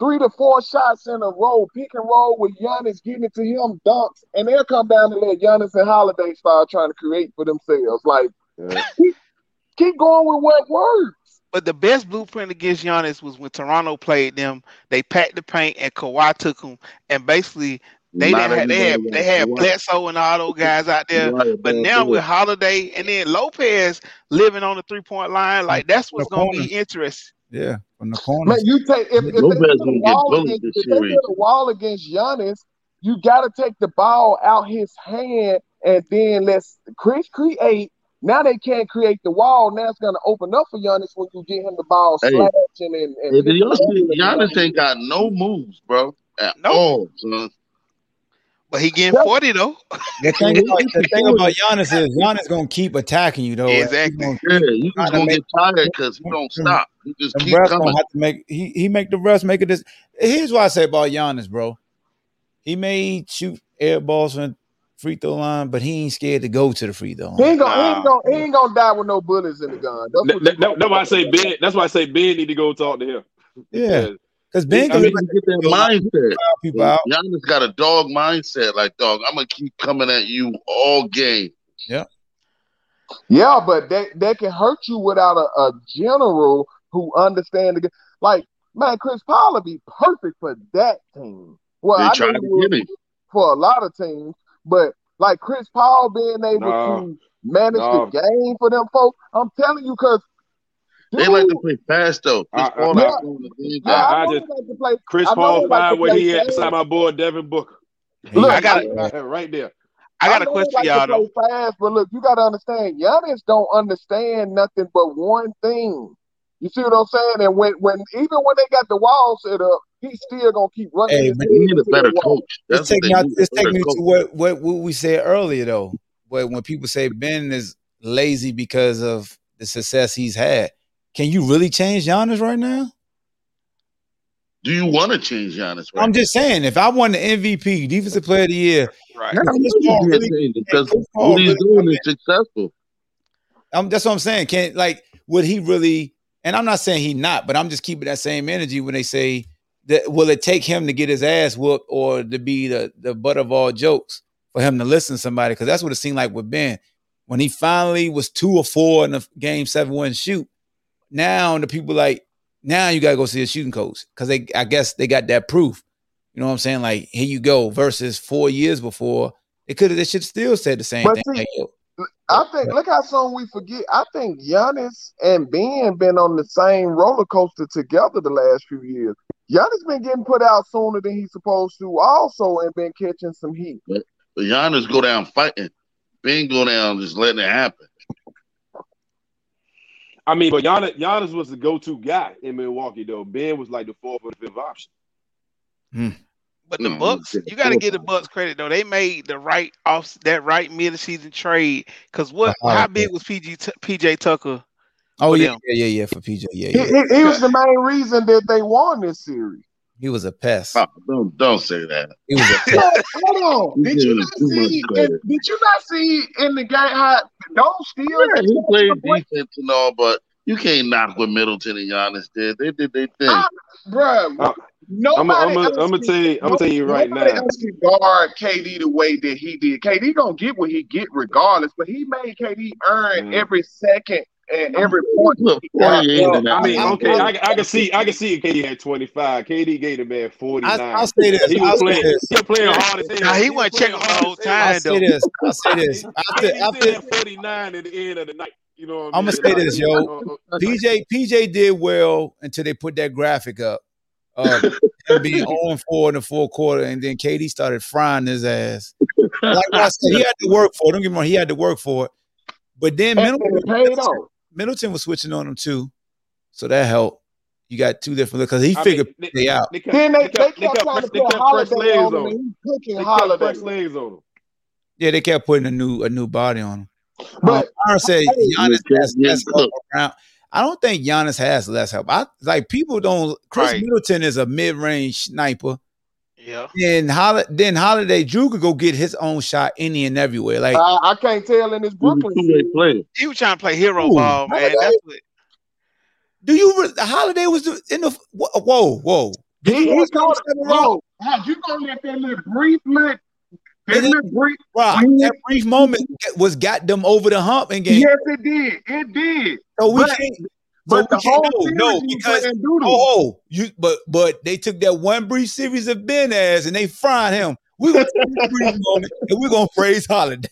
Speaker 3: three to four shots in a row, pick and roll with Giannis getting it to him, dunks, and they'll come down and let Giannis and Holiday start trying to create for themselves. Like,
Speaker 2: Yeah.
Speaker 3: keep going with what works.
Speaker 4: But the best blueprint against Giannis was when Toronto played them. They packed the paint and Kawhi took them, and basically they didn't have, they had they had
Speaker 5: wants
Speaker 4: Bledsoe and all those guys out there.
Speaker 5: Right,
Speaker 4: But now with Holiday and then Lopez living on the three point line, like that's what's gonna be interesting.
Speaker 1: Yeah, from the
Speaker 3: corner.
Speaker 1: Man,
Speaker 3: you take if, if they
Speaker 5: Lopez
Speaker 3: put a
Speaker 5: gonna get
Speaker 3: wall
Speaker 5: bullied
Speaker 3: against
Speaker 5: this
Speaker 3: if they put a wall against Giannis, you got to take the ball out his hand and then let's Khris create. Now they can't create the wall. Now it's gonna open up for Giannis when you get him the ball
Speaker 5: Hey.
Speaker 3: slashing and. and
Speaker 5: Hey, did y'all see
Speaker 3: picking and
Speaker 5: Giannis ain't got no moves, bro, at
Speaker 4: Nope.
Speaker 5: all. Son.
Speaker 4: But he getting
Speaker 3: Yeah.
Speaker 4: forty though.
Speaker 1: The thing, about, the thing about Giannis is Giannis gonna keep attacking you though. and he's
Speaker 4: Exactly.
Speaker 1: gonna-
Speaker 5: Yeah, you
Speaker 1: Trying
Speaker 5: just
Speaker 1: to
Speaker 5: gonna
Speaker 1: make-
Speaker 5: get tired because he don't mm-hmm. stop. He just keep coming.
Speaker 1: gonna have to make he he make the rest make it this. Here's what I say about Giannis, bro. He may shoot air balls from free throw line, but he ain't scared to go to the free throw
Speaker 3: He ain't gonna, he ain't gonna, he ain't gonna die with no bullets in the gun. That's
Speaker 2: That, that, that's why I say Ben. That's why I say Ben need to go talk to him.
Speaker 1: Yeah, Because Ben
Speaker 5: I
Speaker 1: can
Speaker 5: mean,
Speaker 1: look
Speaker 5: get that mindset.
Speaker 1: people out.
Speaker 5: Giannis got a dog mindset. Like, dog, I'm gonna keep coming at you all game.
Speaker 3: Yeah, Yeah, but that that can hurt you without a, a general who understands the game. Like, man, Chris Paul would be perfect for that team. Well,
Speaker 5: They
Speaker 3: I
Speaker 5: tried
Speaker 3: know
Speaker 5: to
Speaker 3: he would
Speaker 5: get him.
Speaker 3: for a lot of teams, but like Chris Paul being able
Speaker 2: No.
Speaker 3: to manage
Speaker 2: No.
Speaker 3: the game for them folks, I'm telling you, because
Speaker 5: They like to play fast though. Chris
Speaker 2: Uh,
Speaker 5: Paul
Speaker 3: uh,
Speaker 5: not doing the
Speaker 3: yeah,
Speaker 2: I-
Speaker 3: I,
Speaker 2: I just-
Speaker 3: like to play.
Speaker 2: Chris
Speaker 3: I
Speaker 2: Paul
Speaker 3: they like to
Speaker 2: find what he had beside my boy Devin Booker.
Speaker 3: Look,
Speaker 4: I got it
Speaker 2: right there.
Speaker 4: I got a question for
Speaker 3: like
Speaker 4: y'all
Speaker 3: to play fast, but look, you got to understand, Giannis don't understand nothing but one thing. You see what I'm saying? And when, when even when they got the wall set up, he's still gonna keep running.
Speaker 1: Hey,
Speaker 3: his
Speaker 1: but
Speaker 3: head
Speaker 5: need a better coach. That's
Speaker 1: Let's
Speaker 5: what
Speaker 1: me out,
Speaker 5: need.
Speaker 1: let's
Speaker 5: a
Speaker 1: take
Speaker 5: better
Speaker 1: me
Speaker 5: coach.
Speaker 1: to what, what what we said earlier though. But when people say Ben is lazy because of the success he's had, can you really change Giannis right now?
Speaker 5: Do you want to change Giannis? Right?
Speaker 1: I'm just saying, if I won the MVP, Defensive Player of the Year,
Speaker 4: right.
Speaker 5: Yeah, I
Speaker 1: Chris Paul really-
Speaker 5: can't change it because
Speaker 1: Paul
Speaker 5: what he's
Speaker 1: really
Speaker 5: doing is successful.
Speaker 1: I'm, that's what I'm saying. Can't like would he really? And I'm not saying he not, but I'm just keeping that same energy when they say that will it take him to get his ass whooped or to be the the butt of all jokes for him to listen to somebody? Because that's what it seemed like with Ben when he finally was two or four in the game seven one shoot. Now the people like now you gotta go see a shooting coach because they I guess they got that proof. You know what I'm saying? Like here you go. Versus four years before, they could have they should still said the same
Speaker 3: But
Speaker 1: thing.
Speaker 3: see,
Speaker 1: Like,
Speaker 3: I think look how soon we forget. I think Giannis and Ben been on the same roller coaster together the last few years. Giannis been getting put out sooner than he's supposed to, also, and been catching some heat.
Speaker 5: But Giannis go down fighting. Ben go down just letting it happen.
Speaker 2: I mean, but Giannis, Giannis was the go-to guy in Milwaukee, though. Ben was like the fourth or fifth option. Hmm.
Speaker 4: But the
Speaker 5: No,
Speaker 4: Bucks, you got to
Speaker 5: four
Speaker 4: give the Bucks credit though. They made the right off that right mid season trade. Cause what?
Speaker 1: Uh-huh.
Speaker 4: How big was PG T- PJ Tucker?
Speaker 1: oh yeah,
Speaker 4: them.
Speaker 1: yeah, yeah, yeah, for PJ, yeah,
Speaker 3: He,
Speaker 1: yeah.
Speaker 3: he- he was the main reason that they won this series.
Speaker 1: He was a pest.
Speaker 5: Oh, don't don't say that.
Speaker 1: He was a pest.
Speaker 3: Hold on. Did you not see?
Speaker 5: credit.
Speaker 3: Did you not see in the game how those steals?
Speaker 5: Yeah, he played defense and all, but you can't knock what Middleton and Giannis did. They did their thing.
Speaker 3: Bruh,
Speaker 2: Uh,
Speaker 3: nobody
Speaker 2: I'm gonna
Speaker 3: else can-
Speaker 2: tell you I'm gonna tell you right now.
Speaker 3: else can guard KD the way that he did. KD gonna get what he get regardless, but he made KD earn
Speaker 2: Mm.
Speaker 3: every second and every point.
Speaker 5: Look,
Speaker 3: he got.
Speaker 2: Well, I mean, okay, I, I can see I can see KD had 25. KD gave the man 49.
Speaker 1: I, I'll say this.
Speaker 2: he
Speaker 1: I'll
Speaker 2: was playing.
Speaker 1: this.
Speaker 2: He was playing hard as hell.
Speaker 4: Nah, he
Speaker 2: was
Speaker 4: wasn't
Speaker 2: playing
Speaker 4: checking the whole
Speaker 2: as hell.
Speaker 1: I'll
Speaker 4: time
Speaker 1: say this. I'll say this. After,
Speaker 2: KD
Speaker 1: after,
Speaker 2: 49 at the end of the night. You know what I
Speaker 1: I'ma say this, yo.
Speaker 2: Uh, uh,
Speaker 1: PJ PJ did well until they put that graphic up. Uh, him being 0 4 in the fourth quarter, and then KD started frying his ass. Like I said, he had to work for it. Don't get me wrong, he had to work for it. But then
Speaker 3: And
Speaker 1: Middleton,
Speaker 3: it paid off.
Speaker 1: Middleton was switching on him too, so that helped. You got two different because he
Speaker 2: I
Speaker 1: figured
Speaker 2: mean,
Speaker 1: they out.
Speaker 2: They kept,
Speaker 3: Then they,
Speaker 2: they kept,
Speaker 3: they kept trying
Speaker 2: fresh,
Speaker 3: to put
Speaker 2: fresh
Speaker 3: Holiday
Speaker 2: legs
Speaker 3: on him,
Speaker 2: on him.
Speaker 3: cooking
Speaker 2: They kept
Speaker 3: Holiday.
Speaker 2: fresh legs on him.
Speaker 1: Yeah, they kept putting a new a new body on him.
Speaker 3: But
Speaker 1: um, Aaron said Giannis
Speaker 5: you
Speaker 1: has
Speaker 5: can't
Speaker 1: less
Speaker 5: get
Speaker 1: help around. I don't think Giannis has less help. I like people don't. Khris
Speaker 4: Right.
Speaker 1: Middleton is a mid range sniper.
Speaker 4: Yeah.
Speaker 1: Then Hol- then Holiday Jrue could go get his own shot any and everywhere. Like
Speaker 3: I, I can't tell in this Brooklyn
Speaker 5: two-way
Speaker 4: He was trying to play hero
Speaker 1: Ooh,
Speaker 4: ball, man.
Speaker 1: Holiday?
Speaker 4: That's what.
Speaker 1: Do you? Re- Holiday was in the whoa, whoa. Did
Speaker 3: He,
Speaker 1: you
Speaker 3: he
Speaker 1: watch
Speaker 3: called
Speaker 1: Game
Speaker 3: it,
Speaker 1: Seven Rock?
Speaker 3: How you gonna let that little brief little, that
Speaker 1: It is-
Speaker 3: little brief?
Speaker 1: Rock,
Speaker 3: Mhm.
Speaker 1: that brief moment was got them over the hump in game.
Speaker 3: Yes, it did. It did.
Speaker 1: So we
Speaker 3: but-
Speaker 1: can't.
Speaker 3: But
Speaker 1: we
Speaker 3: the whole
Speaker 1: no,
Speaker 3: series
Speaker 1: no
Speaker 3: he was
Speaker 1: because oh, oh you but but they took that one brief series of Ben ass and they fried him. We're gonna take this brief moment and we're gonna praise Holiday.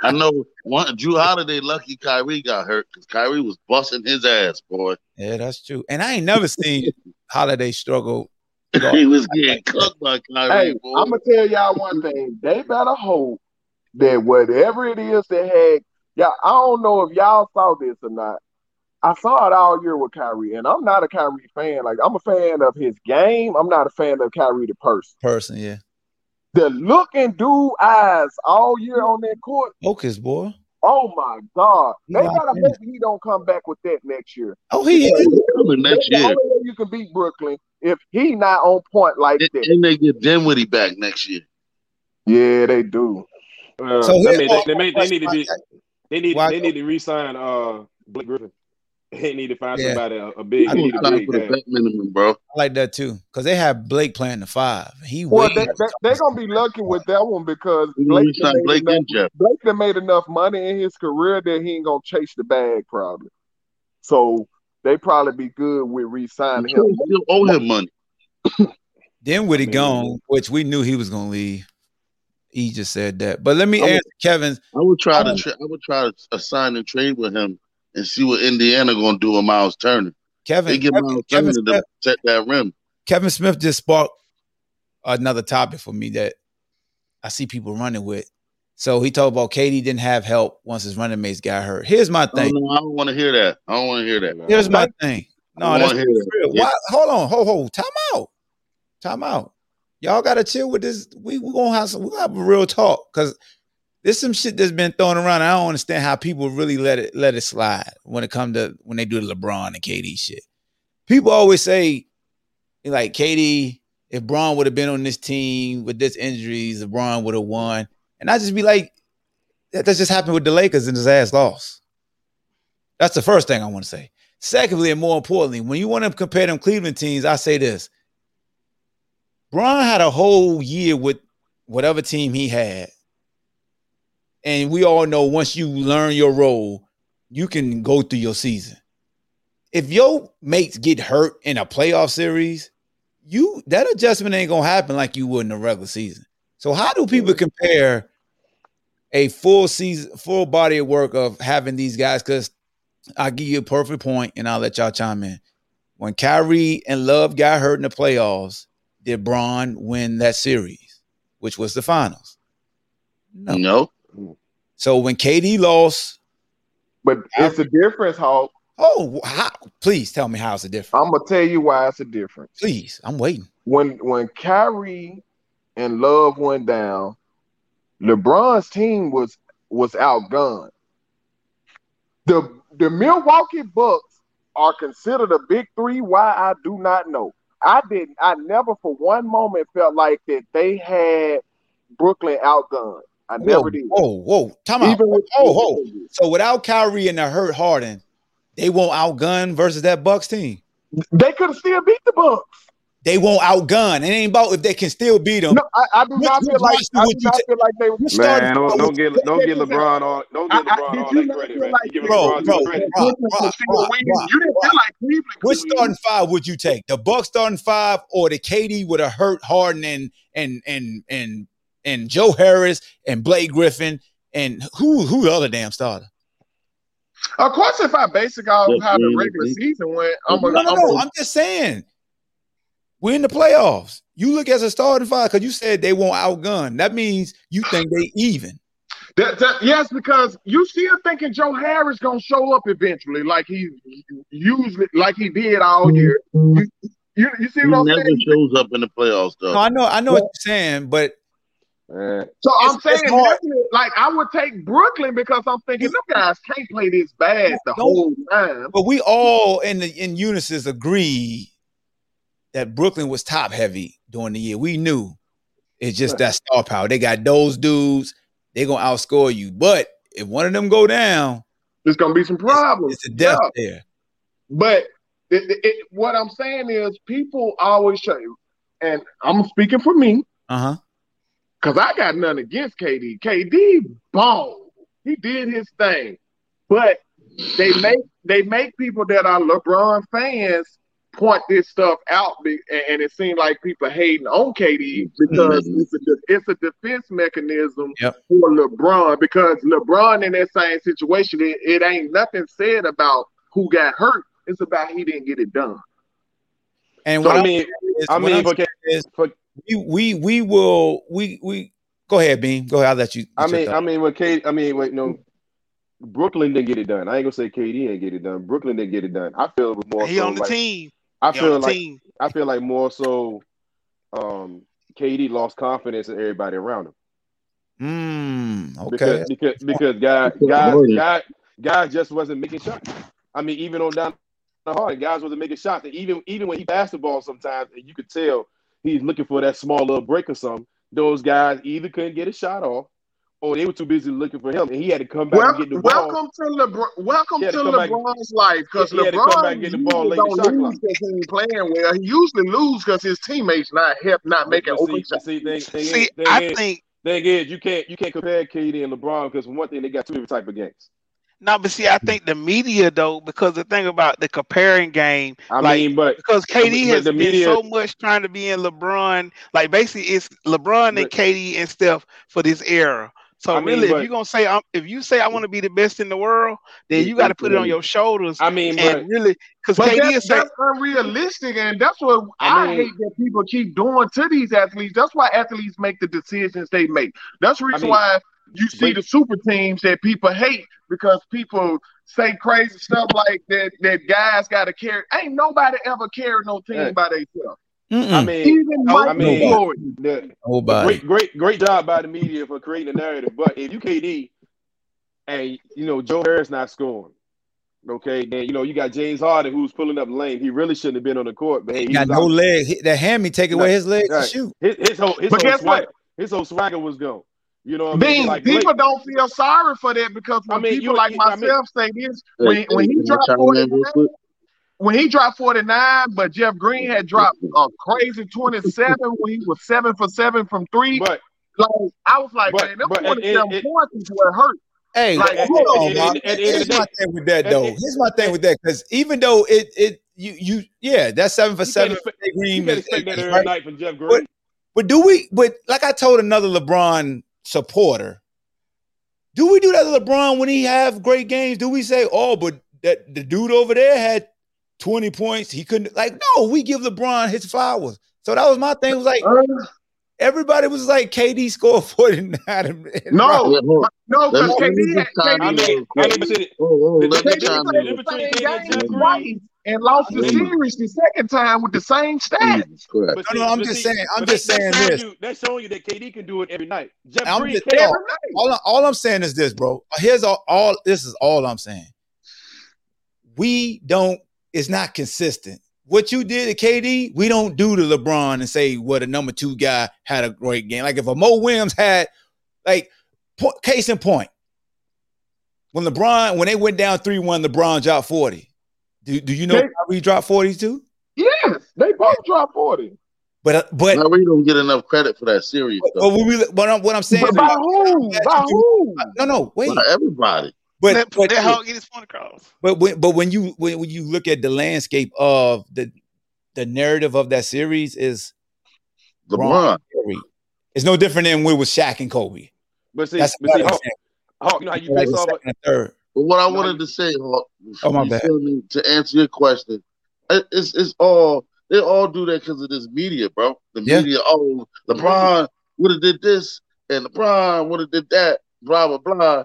Speaker 5: I know one Jrue Holiday lucky Kyrie got hurt because Kyrie was busting his ass, boy.
Speaker 1: Yeah, that's true. And I ain't never seen Holiday struggle.
Speaker 5: he was getting cooked by Kyrie,
Speaker 3: Hey. I'm gonna tell y'all one thing. They better hope that whatever it is they had, yeah, I don't know if y'all saw this or not. I saw it all year with Kyrie, and I'm not a Kyrie fan. Like I'm a fan of his game. I'm not a fan of Kyrie the person.
Speaker 1: Person, yeah.
Speaker 3: The look and do eyes all year on that court.
Speaker 1: Focus, boy.
Speaker 3: Oh my God!
Speaker 1: He
Speaker 3: They gotta
Speaker 1: in.
Speaker 3: hope he don't come back with that next year.
Speaker 1: Oh, he is.
Speaker 5: Coming next
Speaker 3: That's the
Speaker 5: year.
Speaker 3: only way you can beat Brooklyn if he not on point like
Speaker 5: And,
Speaker 3: that.
Speaker 5: and they get Dinwiddie back next year.
Speaker 3: Yeah, they do.
Speaker 2: Uh,
Speaker 1: So
Speaker 2: I mean, they, they, may, they need to be they need
Speaker 1: Why-
Speaker 2: they need to re-sign uh Blake Griffin. They need to find
Speaker 1: Yeah.
Speaker 2: somebody a, a big.
Speaker 5: I
Speaker 2: They
Speaker 5: would
Speaker 2: need a big
Speaker 5: for the
Speaker 2: man.
Speaker 5: minimum, bro.
Speaker 1: I like that too because they have Blake playing the five. He
Speaker 3: Well, they, they, they're gonna be lucky with that one because Blake done made
Speaker 5: Blake
Speaker 3: enough,
Speaker 5: and Jeff.
Speaker 3: Blake done made enough money in his career that he ain't gonna chase the bag probably. So they probably be good with
Speaker 5: I'm
Speaker 3: re-signing
Speaker 5: sure
Speaker 3: him.
Speaker 5: still owe him money.
Speaker 1: Then would he
Speaker 2: mean-
Speaker 1: gone, which we knew he was gonna leave. He just said that. But let me
Speaker 5: I would-
Speaker 1: answer Kevin's.
Speaker 5: I would try
Speaker 1: I
Speaker 5: to
Speaker 1: would-
Speaker 5: tra- I would try to assign and trade with him and see what Indiana gonna do with Myles Turner.
Speaker 1: Kevin
Speaker 5: They get
Speaker 1: Kevin,
Speaker 5: Miles
Speaker 1: Kevin
Speaker 5: Turner
Speaker 1: Smith,
Speaker 5: to protect that rim.
Speaker 1: Kevin Smith just sparked another topic for me that I see people running with. So he talked about KD didn't have help once his running mates got hurt. Here's my
Speaker 5: Oh,
Speaker 1: thing.
Speaker 5: no, I don't want to hear that. I don't want to hear that.
Speaker 2: Nah.
Speaker 1: Here's my thing. No,
Speaker 5: I
Speaker 1: that's
Speaker 5: wanna hear that.
Speaker 1: real.
Speaker 5: Yeah.
Speaker 1: Why? Hold on, hold, hold. Time out. Time out. Y'all gotta chill with this. We we gonna have some. We gonna have a real talk because there's some shit that's been thrown around. I don't understand how people really let it let it slide when it come to when they do the LeBron and KD shit. People always say like KD, if Bron would have been on this team with this injuries, LeBron would have won. And I just be like, that, that just happened with the Lakers and his ass lost. That's the first thing I want to say. Secondly, and more importantly, when you want to compare them Cleveland teams, I say this. Bron had a whole year with whatever team he had. And we all know once you learn your role, you can go through your season. If your mates get hurt in a playoff series, you that adjustment ain't gonna happen like you would in a regular season. So how do people compare a full season, full body of work of having these guys? Because I'll give you a perfect point, and I'll let y'all chime in. When Kyrie and Love got hurt in the playoffs, did Bron win that series, which was the finals? No.
Speaker 5: No.
Speaker 1: So when KD lost,
Speaker 3: But it's a difference, Hawk.
Speaker 1: oh, how, please tell me how it's a difference.
Speaker 3: I'm gonna tell you why it's a difference.
Speaker 1: Please, I'm waiting.
Speaker 3: When when Kyrie and Love went down, LeBron's team was was outgunned. The the Milwaukee Bucks are considered a big three. Why I do not know. I didn't. I never for one moment felt like that they had Brooklyn outgunned. I
Speaker 1: Whoa,
Speaker 3: never did.
Speaker 1: whoa, whoa! Time out.
Speaker 3: Even with
Speaker 1: Oh, whoa. So without Kyrie and the hurt Harden, they won't outgun versus that Bucks team.
Speaker 3: they could still beat the Bucks.
Speaker 1: They won't outgun. It ain't about if they can still beat them.
Speaker 3: No, I, I do not, feel like
Speaker 1: roster
Speaker 3: I do
Speaker 1: would you
Speaker 3: not feel like they.
Speaker 1: We're
Speaker 2: Man, don't, don't get don't get LeBron all don't get
Speaker 3: I- I-
Speaker 2: LeBron
Speaker 3: did
Speaker 2: all
Speaker 3: you
Speaker 2: that credit, man.
Speaker 3: like
Speaker 1: Bro, bro,
Speaker 2: too much credit.
Speaker 1: bro.
Speaker 3: Brooklyn
Speaker 1: Rock,
Speaker 3: could still
Speaker 1: rock,
Speaker 3: win.
Speaker 1: rock,
Speaker 3: You didn't feel like Cleveland
Speaker 1: Which starting five would you take? The Bucks starting five or the KD with a hurt Harden and and and and and Joe Harris and Blake Griffin and who who the other damn starter?
Speaker 3: Of course, if I base it off
Speaker 5: Yeah,
Speaker 3: how the regular
Speaker 5: yeah.
Speaker 3: season went, I'm
Speaker 1: No,
Speaker 3: a,
Speaker 1: no, no.
Speaker 3: I'm a,
Speaker 1: I'm just saying. We're in the playoffs. You look as a starting five because you said they won't outgun. That means you think they even.
Speaker 3: that, that, yes, because you still thinking Joe Harris gonna show up eventually, like he usually, like he did all mm-hmm. year. You, you, you see
Speaker 5: He
Speaker 3: what I'm
Speaker 5: never
Speaker 3: saying?
Speaker 5: shows up in the playoffs, though.
Speaker 1: No, I know, I know what you're saying, but
Speaker 2: Man,
Speaker 3: So I'm
Speaker 1: It's- it's
Speaker 3: saying, like I would take Brooklyn because I'm thinking them guys can't play this bad the whole time.
Speaker 1: but we all in the in unison agree that Brooklyn was top heavy during the year. We knew it's just that star power. They got those dudes. They're gonna outscore you. But if one of them go down,
Speaker 3: There's gonna be some problems.
Speaker 1: it's a death
Speaker 3: Yeah.
Speaker 1: there.
Speaker 3: But it, it, it- what I'm saying is, people always show you, and I'm speaking for me
Speaker 1: Uh huh.
Speaker 3: Because I got nothing against KD. KD ball, he did his thing, but they make they make people that are LeBron fans point this stuff out, and, and it seems like people hating on KD because
Speaker 5: Mhm.
Speaker 3: it's a de- it's a defense mechanism
Speaker 1: Yep.
Speaker 3: for LeBron because LeBron in that same situation, it, it ain't nothing said about who got hurt. It's about he didn't get it done.
Speaker 1: And
Speaker 2: so
Speaker 1: what
Speaker 2: I
Speaker 1: I'm
Speaker 2: mean,
Speaker 1: is-
Speaker 2: I mean,
Speaker 1: I'm is-
Speaker 2: for,
Speaker 1: we we we will we we go ahead, Beam. Go ahead. I'll let you.
Speaker 2: I mean. I mean, when I mean, wait, no, Brooklyn didn't get it done. I ain't gonna say KD didn't get it done. Brooklyn didn't get it done. I feel it was more
Speaker 4: He
Speaker 2: so
Speaker 4: on the
Speaker 2: like
Speaker 4: team.
Speaker 2: I
Speaker 4: He
Speaker 2: feel like
Speaker 4: team.
Speaker 2: I feel like more so, um, KD lost confidence in everybody around him.
Speaker 1: Mm, okay.
Speaker 2: because because because guys guys guys guys just wasn't making shots. I mean, even on down the hard, guys wasn't making shots. And even even when he passed the ball, sometimes and you could tell he's looking for that small little break or something. Those guys either couldn't get a shot off, or they were too busy looking for him, and he had to come back
Speaker 3: Well,
Speaker 2: and get the ball.
Speaker 3: welcome to LeBron. Welcome to
Speaker 2: to come back-
Speaker 3: LeBron's life because
Speaker 2: he come
Speaker 3: LeBron
Speaker 2: back and get the ball
Speaker 3: usually
Speaker 2: late
Speaker 3: don't lose because he ain't playing well. He usually lose because his teammates not help, not making
Speaker 2: But
Speaker 3: open shots.
Speaker 2: see, thing, thing,
Speaker 4: See,
Speaker 2: is,
Speaker 4: I
Speaker 2: is,
Speaker 4: think
Speaker 2: thing is, you can't you can't compare KD and LeBron because one thing, they got two different type of games.
Speaker 4: No, but see, I think the media though, because the thing about the comparing game,
Speaker 2: I
Speaker 4: Like,
Speaker 2: mean, but
Speaker 4: because
Speaker 2: but
Speaker 4: KD has
Speaker 2: the
Speaker 4: been so much trying to be in LeBron, like basically it's LeBron and
Speaker 2: But-
Speaker 4: KD and Steph for this era. So
Speaker 2: I mean,
Speaker 4: really, if you're gonna say I'm, if you say I want to be the best in the world, then you got to put it on your shoulders
Speaker 2: I mean, but
Speaker 4: and really, because
Speaker 3: But
Speaker 4: KD
Speaker 3: that's,
Speaker 4: is saying,
Speaker 3: that's unrealistic, and that's what
Speaker 2: I
Speaker 3: I,
Speaker 2: mean-
Speaker 3: hate that people keep doing to these athletes. That's why athletes make the decisions they make. That's the reason
Speaker 2: mean,
Speaker 3: why you see
Speaker 2: but-
Speaker 3: the super teams that people hate because people say crazy stuff like that. That guys got to carry. Ain't nobody ever carried no team
Speaker 2: Yeah.
Speaker 3: by themselves.
Speaker 1: Mm-mm.
Speaker 2: I mean,
Speaker 3: Even
Speaker 2: I
Speaker 3: Michael
Speaker 2: mean,
Speaker 3: Jordan.
Speaker 2: the,
Speaker 1: Nobody.
Speaker 2: great, great, great job by the media for creating a narrative. But if you KD and you know Joe Harris not scoring, okay, then you know you got James Harden who's pulling up lane. He really shouldn't have been on the court, but hey,
Speaker 1: He
Speaker 2: he
Speaker 1: got
Speaker 2: was
Speaker 1: no
Speaker 2: out.
Speaker 1: leg. That hammy take away
Speaker 2: Right,
Speaker 1: his leg to shoot.
Speaker 2: His, his whole his
Speaker 3: But
Speaker 2: whole
Speaker 3: guess what?
Speaker 2: swagger, his whole swagger was gone. You know what I mean? Like
Speaker 3: people
Speaker 2: Blake,
Speaker 3: don't feel sorry for that because when
Speaker 2: I mean,
Speaker 3: people
Speaker 2: you-
Speaker 3: like
Speaker 2: you- I mean-
Speaker 3: myself say this,
Speaker 5: Hey,
Speaker 3: when when he dropped
Speaker 5: chime in
Speaker 3: forty
Speaker 5: real quick?
Speaker 3: when he dropped 49, but Jeff Green had dropped a crazy 27 when he was seven for seven from three.
Speaker 2: but
Speaker 3: Like I was like,
Speaker 2: But-
Speaker 3: man, them
Speaker 2: but it-
Speaker 3: 27
Speaker 2: it-
Speaker 3: points is what hurt.
Speaker 1: Hey,
Speaker 3: Like,
Speaker 1: hold
Speaker 2: at-
Speaker 1: on,
Speaker 2: at-
Speaker 1: Mark.
Speaker 2: at- at the end of
Speaker 1: Here's
Speaker 2: the
Speaker 1: my
Speaker 2: day-
Speaker 1: thing with that, though. Here's my thing with that, because even though it it you you yeah, that's seven for
Speaker 2: You
Speaker 1: seven.
Speaker 2: expect-
Speaker 1: Jay
Speaker 2: you
Speaker 1: Green is-
Speaker 2: expect that
Speaker 1: is
Speaker 2: every
Speaker 1: right.
Speaker 2: night from Jeff Green.
Speaker 1: But do we? But like I told another LeBron supporter, do we do that to LeBron when he have great games? Do we say, oh, but that the dude over there had twenty points, he couldn't? Like, no, we give LeBron his flowers. So that was my thing. It was like everybody was like, KD scored forty nine.
Speaker 3: No,
Speaker 5: Yeah, hold-
Speaker 3: no, because
Speaker 5: me- let me
Speaker 3: KD,
Speaker 5: just chime
Speaker 3: KD,
Speaker 2: I
Speaker 5: in
Speaker 2: mean,
Speaker 5: real
Speaker 2: I mean,
Speaker 5: quick.
Speaker 2: but see,
Speaker 5: Oh, oh, let me
Speaker 3: KD
Speaker 5: chime in.
Speaker 3: The
Speaker 2: Between
Speaker 3: same
Speaker 2: KD and
Speaker 3: game
Speaker 2: Jeff Green.
Speaker 3: twice and lost the series the second time with the same stats.
Speaker 5: Jesus Christ.
Speaker 2: but
Speaker 1: No, no, I'm
Speaker 2: but
Speaker 1: just saying- I'm just saying
Speaker 2: that's showing
Speaker 1: this.
Speaker 2: You, that's showing you that KD can do it every night. Jeff
Speaker 1: I'm
Speaker 2: Green
Speaker 1: just-
Speaker 2: can't.
Speaker 3: Every night.
Speaker 1: all, I- all I'm saying is this, bro. Here's all, all this is all I'm saying. We don't, it's not consistent. What you did to KD, we don't do to LeBron and say what a number two guy had a great game. Like if a Mo Williams had, like, po- case in point, when LeBron, when they went down 3 1, LeBron dropped 40. Do, do you know
Speaker 3: They-
Speaker 1: Kyrie dropped 40 too?
Speaker 3: Yes, they both dropped 40.
Speaker 1: But, uh, but,
Speaker 5: Now we don't get enough credit for that series,
Speaker 1: but,
Speaker 5: though.
Speaker 1: what, we, what, I'm, what I'm saying,
Speaker 3: But by who? By who?
Speaker 1: no, no, wait.
Speaker 5: Not everybody.
Speaker 1: But,
Speaker 4: let,
Speaker 1: but,
Speaker 4: let Hulk get his point across.
Speaker 1: But when but when you when, when you look at the landscape of the the narrative of that series is
Speaker 5: LeBron.
Speaker 1: Curry. It's no different than when it was Shaq and Kobe.
Speaker 2: But see,
Speaker 1: That's
Speaker 2: but see,
Speaker 1: what I'm
Speaker 2: Hawk, you know how you
Speaker 1: Like
Speaker 2: off.
Speaker 1: second and third.
Speaker 5: But what I wanted to say, Hawk,
Speaker 1: Oh, my bad.
Speaker 5: me, to answer your question, it- it's it's all they all do that because of this media, bro. The
Speaker 1: Yeah.
Speaker 5: media, oh, LeBron would have did this and LeBron would have did that, blah blah blah.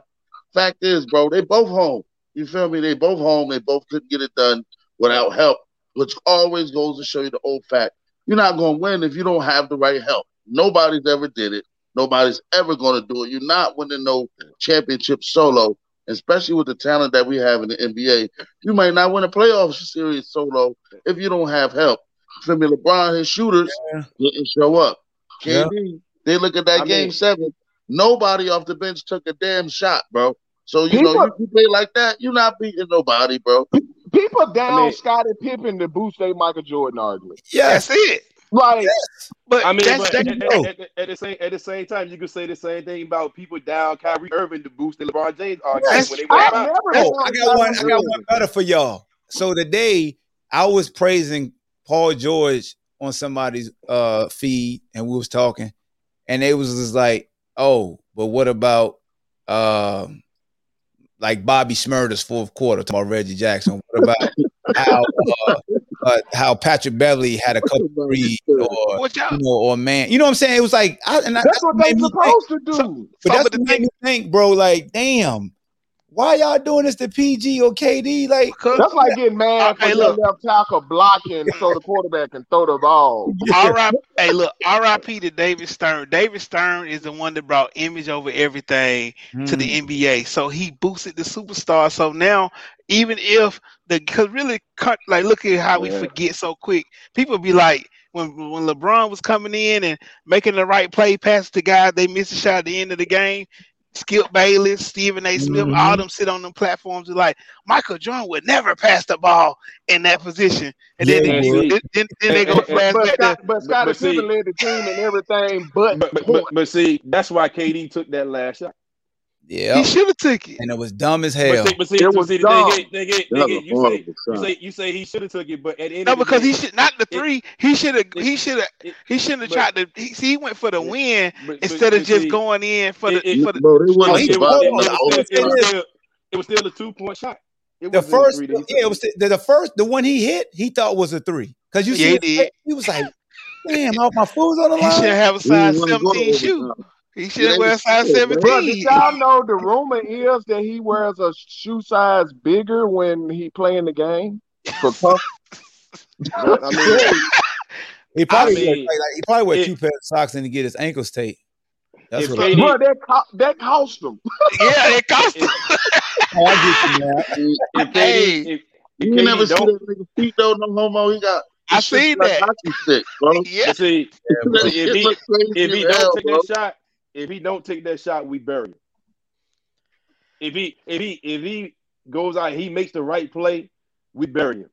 Speaker 5: Fact is, bro, they both home. You feel me? They both home. They both couldn't get it done without help, which always goes to show you the old fact. You're not gonna win if you don't have the right help. Nobody's ever did it. Nobody's ever gonna do it. You're not winning no championship solo, especially with the talent that we have in the NBA. You might not win a playoff series solo if you don't have help. You feel me? LeBron, his shooters
Speaker 1: Yeah.
Speaker 5: didn't show up.
Speaker 1: Yeah.
Speaker 5: KD, they look at that
Speaker 2: I
Speaker 5: game
Speaker 2: mean-
Speaker 5: seven. Nobody off the bench took a damn shot, bro. So you know,
Speaker 3: People-
Speaker 5: you, you play like that, you're not beating nobody, bro.
Speaker 3: People down
Speaker 2: I mean-
Speaker 3: Scottie Pippen to boost their Michael Jordan argument.
Speaker 1: Yes.
Speaker 4: That's it.
Speaker 3: Like,
Speaker 4: But
Speaker 2: I mean,
Speaker 4: that's,
Speaker 2: but
Speaker 4: that's
Speaker 2: at, at, at, at the same at the same time, you could say the same thing about people down Kyrie Irving to boost the LeBron James argument
Speaker 1: Yes.
Speaker 2: when they
Speaker 3: I've
Speaker 2: out.
Speaker 3: never
Speaker 1: Oh, I got one. I got one better for y'all. So today I was praising Paul George on somebody's uh feed, and we was talking, and they was just like, "Oh, but what about um like Bobby Smurder's fourth quarter?" Talking about Reggie Jackson. What about how uh, uh, how Patrick Beverley had a couple threes, or
Speaker 4: y'all
Speaker 1: know, or man, you know what I'm saying? It was like, I, and I,
Speaker 3: That's what they
Speaker 1: made me think.
Speaker 3: supposed to do.
Speaker 1: But
Speaker 4: Some
Speaker 1: that's
Speaker 4: of the
Speaker 1: what made me think, bro. Like, damn, why y'all doing this to PG or KD? Like,
Speaker 4: because
Speaker 3: That's like getting mad
Speaker 4: Okay,
Speaker 3: for your
Speaker 4: look.
Speaker 3: left tackle blocking so the quarterback can throw the ball.
Speaker 4: R.I. Hey, look, R.I.P. to David Stern. David Stern is the one that brought image over everything to
Speaker 1: mm,
Speaker 4: the NBA. So he boosted the superstar. So now, even if the because really, cut- like, look at how we forget so quick. People be like, when when LeBron was coming in and making the right play, pass to guys, they missed a shot at the end of the game. Skip Bayless, Stephen A. Smith,
Speaker 5: Mhm.
Speaker 4: all them sit on them platforms. and like Michael Jordan would never pass the ball in that position, and then,
Speaker 1: Yeah,
Speaker 4: they, then, then, then they go
Speaker 2: And- and-
Speaker 3: But,
Speaker 4: flash
Speaker 3: but,
Speaker 4: back
Speaker 3: Scott, but Scottie Pippen led the team and everything, but,
Speaker 2: But but, but but see, that's why KD took that last shot.
Speaker 1: Yeah.
Speaker 4: he should have took it.
Speaker 1: And it was dumb as hell.
Speaker 2: see, but see,
Speaker 3: It was
Speaker 2: see,
Speaker 3: dumb.
Speaker 2: thing is, thing is,
Speaker 5: That
Speaker 2: thing
Speaker 5: was
Speaker 2: is,
Speaker 5: a
Speaker 2: you say you say you say he should have took it, but at the end
Speaker 4: No, because
Speaker 2: day,
Speaker 4: he should not the
Speaker 2: it-
Speaker 4: three. He should have. He should have. He shouldn't have tried to. He, see, he went for the
Speaker 2: Yeah.
Speaker 4: win
Speaker 2: but- but-
Speaker 4: instead of just
Speaker 2: see,
Speaker 4: going in for the
Speaker 2: it-
Speaker 4: for the.
Speaker 5: Bro,
Speaker 1: Oh, he-
Speaker 2: it was, it
Speaker 1: on,
Speaker 2: was still, it was still, it was still a two point shot. It
Speaker 1: The
Speaker 2: wasn't
Speaker 1: first,
Speaker 2: three that he
Speaker 1: yeah, it was the, the first, the one he hit, he thought was a three. Cause you see,
Speaker 4: he
Speaker 1: his
Speaker 4: did.
Speaker 1: face, he was like, "Damn, all my food's on the line."
Speaker 4: He should have a size
Speaker 5: didn't wanna go
Speaker 4: seventeen
Speaker 5: to
Speaker 4: shoe.
Speaker 5: Overtime.
Speaker 4: He should
Speaker 5: Yeah,
Speaker 4: wear size
Speaker 5: shit, man.
Speaker 3: Bro, did
Speaker 4: seventeen.
Speaker 3: y'all know the rumor is that he wears a shoe size bigger when he playing the game? For comfort?
Speaker 2: But, I mean,
Speaker 1: He probably
Speaker 2: I
Speaker 1: wear,
Speaker 2: mean,
Speaker 1: like, he probably wear
Speaker 2: it-
Speaker 1: two pairs of socks and to get his ankles taped. That's what.
Speaker 2: KD
Speaker 3: Bro, that co- that cost him.
Speaker 4: yeah, it cost him.
Speaker 1: oh, I get you, man.
Speaker 2: if KD
Speaker 4: Hey.
Speaker 2: if, if
Speaker 5: You
Speaker 2: KD
Speaker 5: never see
Speaker 2: don't
Speaker 5: that nigga feet though, no homo. He got
Speaker 4: I
Speaker 5: his shit
Speaker 4: seen
Speaker 5: like
Speaker 4: that.
Speaker 5: hockey stick, bro.
Speaker 4: Yeah,
Speaker 2: but see
Speaker 5: That
Speaker 2: but see,
Speaker 5: shit
Speaker 2: if he if he don't
Speaker 5: hell,
Speaker 2: take
Speaker 5: bro.
Speaker 2: that shot, if he don't take that shot, we bury him. If he if he if he goes out, he makes the right play, we bury him.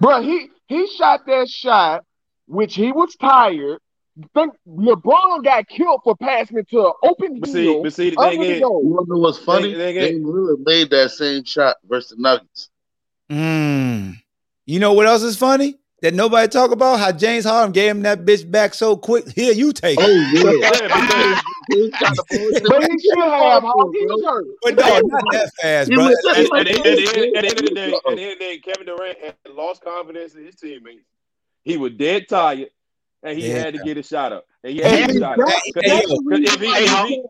Speaker 3: Bro, he he shot that shot, which he was tired. Think LeBron got killed for passing it to an open
Speaker 2: But see, but see, the
Speaker 3: under
Speaker 2: thing
Speaker 3: the
Speaker 2: is.
Speaker 5: You wanna know what's funny?
Speaker 2: They- they
Speaker 5: They really made that same shot versus the Nuggets.
Speaker 1: Mm. You know what else is funny? That nobody talk about how James Harden gave him that bitch back so quick. Here, you take it.
Speaker 5: Oh yeah.
Speaker 2: Yeah,
Speaker 5: He got the bullshit.
Speaker 3: But he should have. How he was hurt.
Speaker 1: But no, not that fast,
Speaker 5: He
Speaker 1: bro.
Speaker 2: at, at, the, at, the end, at the end of the day, at the end of the day, Kevin Durant had lost confidence in his teammates. He was dead tired, and he
Speaker 1: Yeah.
Speaker 2: had to get a shot up. And he had to get a shot up.
Speaker 3: that's-
Speaker 2: Cause,
Speaker 1: hey,
Speaker 3: that's
Speaker 1: yo.
Speaker 3: the reason-
Speaker 2: if he, if he,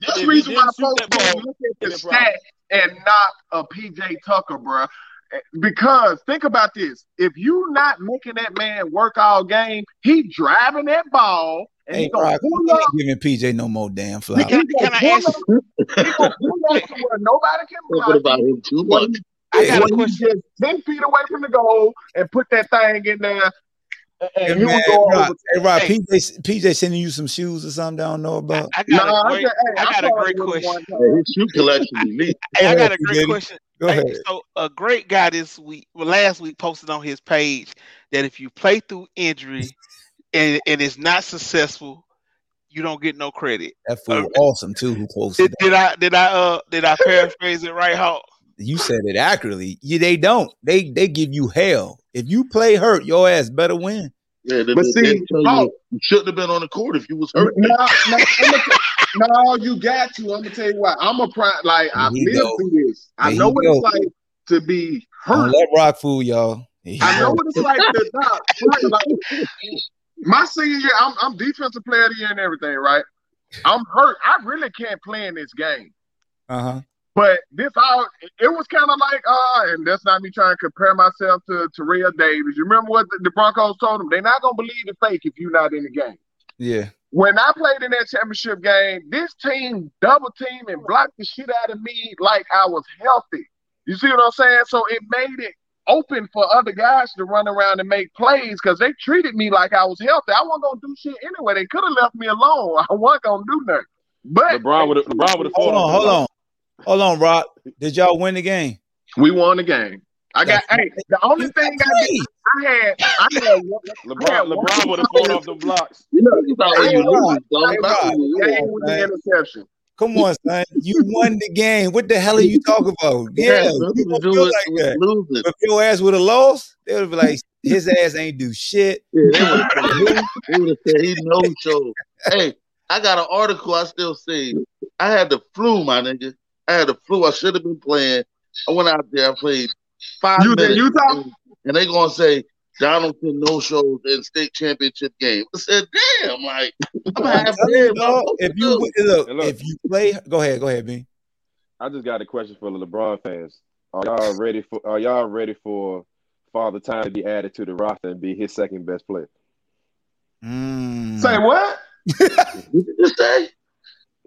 Speaker 3: That's the reason why
Speaker 2: didn't shoot
Speaker 3: folks
Speaker 2: that ball,
Speaker 3: look at the
Speaker 2: it's a
Speaker 3: stats and not a PJ Tucker, bro. Because think about this: if you not making that man work all game, he driving that ball and
Speaker 1: Hey,
Speaker 3: he gonna
Speaker 1: Rock,
Speaker 3: pull up.
Speaker 1: giving PJ no more damn
Speaker 3: He
Speaker 1: flowers.
Speaker 4: Can can I ask-
Speaker 3: up- he gonna pull up to where nobody can
Speaker 5: Talking
Speaker 3: block
Speaker 5: about
Speaker 3: him.
Speaker 5: him too much.
Speaker 4: I got a question.
Speaker 3: just ten feet away from the goal and put that thing in there, and
Speaker 1: Hey,
Speaker 3: he
Speaker 1: man,
Speaker 3: was going
Speaker 1: Rock,
Speaker 3: over.
Speaker 1: hey, Rock,
Speaker 4: Hey.
Speaker 1: PJ, PJ sending you some shoes or something I don't know about.
Speaker 4: I got
Speaker 3: Nah,
Speaker 4: a
Speaker 3: I,
Speaker 4: great.
Speaker 3: said, hey,
Speaker 4: I got a great question.
Speaker 5: Hey, his shoe collection is
Speaker 4: I got a great question.
Speaker 1: Go ahead.
Speaker 4: so a great guy this week, well, last week posted on his page that if you play through injury and and it's not successful, you don't get no credit.
Speaker 1: That fool
Speaker 4: Uh,
Speaker 1: awesome too. Who posted
Speaker 4: Did, did I did I uh did I paraphrase it right, Hawk?
Speaker 1: You said it accurately. Yeah, they don't. They they give you hell. If you play hurt, your ass better win.
Speaker 5: Yeah, they,
Speaker 3: But
Speaker 5: they, they
Speaker 3: see,
Speaker 5: tell
Speaker 3: oh.
Speaker 5: you, you shouldn't have been on the court if you was hurt.
Speaker 3: No, no, I'ma no, you got to. I'm gonna tell you what. I'm a prime. Like I
Speaker 1: Here
Speaker 3: lived
Speaker 1: go.
Speaker 3: through this. I know what
Speaker 1: go.
Speaker 3: it's like to be
Speaker 1: Don't
Speaker 3: hurt.
Speaker 1: let Rock fool y'all. He
Speaker 3: I know what it's like to not. Right, like, my senior year, I'm, I'm defensive player of the year and everything. Right, I'm hurt. I really can't play in this game.
Speaker 1: Uh-huh.
Speaker 3: But this all it was kind of like uh, and that's not me trying to compare myself to Terrell Davis. You remember what the, the Broncos told him? They're not gonna believe the fake if you're not in the game.
Speaker 1: Yeah.
Speaker 3: When I played in that championship game, this team double teamed and blocked the shit out of me like I was healthy. You see what I'm saying? So it made it open for other guys to run around and make plays because they treated me like I was healthy. I wasn't gonna do shit anyway. They could have left me alone. I wasn't gonna do nothing. But
Speaker 2: LeBron would have LeBron would have
Speaker 1: Hold on, hold on. Hold on, Rock. Did y'all win the game?
Speaker 3: we won the game. I got
Speaker 1: That's-
Speaker 3: hey, the only thing I,
Speaker 1: three.
Speaker 3: did, I had I had one,
Speaker 2: LeBron
Speaker 3: Yeah,
Speaker 2: LeBron
Speaker 3: one-
Speaker 2: would have fallen off the blocks.
Speaker 5: You know, you thought
Speaker 3: Hey,
Speaker 5: you
Speaker 3: Rob,
Speaker 5: lose, dog.
Speaker 3: hey,
Speaker 5: That's
Speaker 3: Rob,
Speaker 5: what you
Speaker 3: game
Speaker 5: want,
Speaker 3: with
Speaker 5: man.
Speaker 3: the interception.
Speaker 1: Come on, son. You won the game. What the hell are you talking about?
Speaker 5: Yeah,
Speaker 1: Yeah, you
Speaker 5: to
Speaker 1: gonna
Speaker 5: do
Speaker 1: feel
Speaker 5: with,
Speaker 1: like
Speaker 5: with
Speaker 1: that.
Speaker 5: losing.
Speaker 1: If your ass would have lost, they would have been like, his ass ain't do shit.
Speaker 5: Yeah, would have said, they would have said he no show. Hey, I got an article I still see. I had the flu, my nigga. I had the flu. I should have been playing. I went out there. I played five
Speaker 3: You was in
Speaker 5: minutes.
Speaker 3: Utah?
Speaker 5: And, and they gonna say Donaldson no shows in state championship game. I said, damn, like I'm
Speaker 1: I'm
Speaker 5: half
Speaker 1: telling you,
Speaker 5: dead.
Speaker 1: dog, if you look,
Speaker 2: Hey, look.
Speaker 1: if you play, go ahead, go ahead, B.
Speaker 2: I just got a question for the LeBron fans. Are y'all ready for are y'all ready for Father Time to be added to the roster and be his second best player?
Speaker 1: Mm.
Speaker 3: Say what?
Speaker 5: What did you say?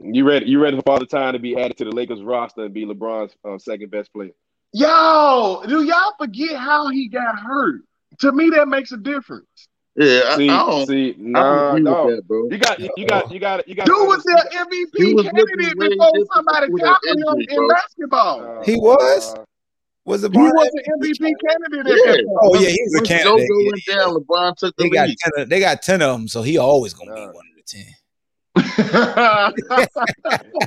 Speaker 2: You ready you ready for all the Time to be added to the Lakers roster and be LeBron's uh, second best player?
Speaker 3: Yo, do y'all forget how he got hurt? To me, that makes a difference.
Speaker 5: Yeah, I,
Speaker 2: See,
Speaker 5: I don't.
Speaker 2: see,
Speaker 5: I don't
Speaker 2: nah,
Speaker 5: agree
Speaker 2: no.
Speaker 5: that, bro.
Speaker 2: You got, you got, you got, you got.
Speaker 3: Dude was
Speaker 2: you
Speaker 3: their MVP
Speaker 5: was
Speaker 3: candidate
Speaker 5: way
Speaker 3: before somebody
Speaker 5: before
Speaker 3: him
Speaker 5: injury,
Speaker 3: in basketball.
Speaker 2: uh,
Speaker 1: He was?
Speaker 2: uh,
Speaker 1: Was it
Speaker 3: He was an MVP candidate at
Speaker 5: Yeah.
Speaker 1: Oh yeah, he was a candidate.
Speaker 5: JoJo
Speaker 1: Yeah,
Speaker 5: went
Speaker 1: yeah.
Speaker 5: down, LeBron took the
Speaker 1: They got
Speaker 5: lead.
Speaker 1: ten. Of, they got ten of them, so he always gonna be one of the ten.
Speaker 2: Hey,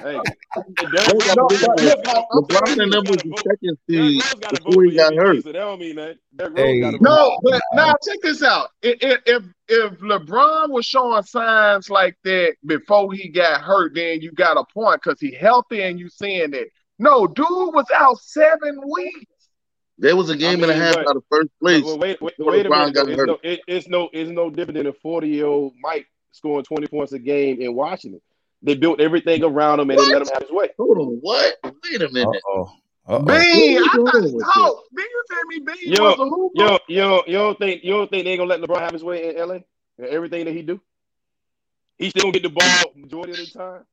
Speaker 5: They
Speaker 2: Derrick
Speaker 3: No,
Speaker 2: Rose,
Speaker 3: but
Speaker 5: the
Speaker 3: look,
Speaker 2: Derrick
Speaker 3: I'm
Speaker 5: LeBron and them was
Speaker 2: Rose got a
Speaker 5: the second seed
Speaker 2: Rose got a vote
Speaker 5: before he got
Speaker 2: MVP,
Speaker 5: hurt.
Speaker 2: so that don't mean that. Derrick
Speaker 1: Hey.
Speaker 2: Rose got a vote.
Speaker 3: No, but now check this out. If, if if if LeBron was showing signs like that before he got hurt, then you got a point because he healthy and you seeing that. No, dude was out seven weeks.
Speaker 5: There was a game and a half
Speaker 2: but-
Speaker 5: out of first place.
Speaker 2: Well, wait, wait,
Speaker 5: before
Speaker 2: wait a
Speaker 5: LeBron
Speaker 2: minute.
Speaker 5: got.
Speaker 2: It's
Speaker 5: hurt.
Speaker 2: no, it, it's no, it's no different than a forty-year-old Mike scoring twenty points a game in Washington. They built everything around him and they let him have his way.
Speaker 5: Hold on, what? Wait a minute.
Speaker 1: oh. Uh
Speaker 3: Bean. I thought
Speaker 5: are you doing
Speaker 3: oh, Bean you tell me Bean
Speaker 2: Yo,
Speaker 3: was a hooper.
Speaker 2: You don't, you don't, think you don't think they ain't gonna let LeBron have his way in LA? Everything that he do, he still gonna get the ball majority of the time.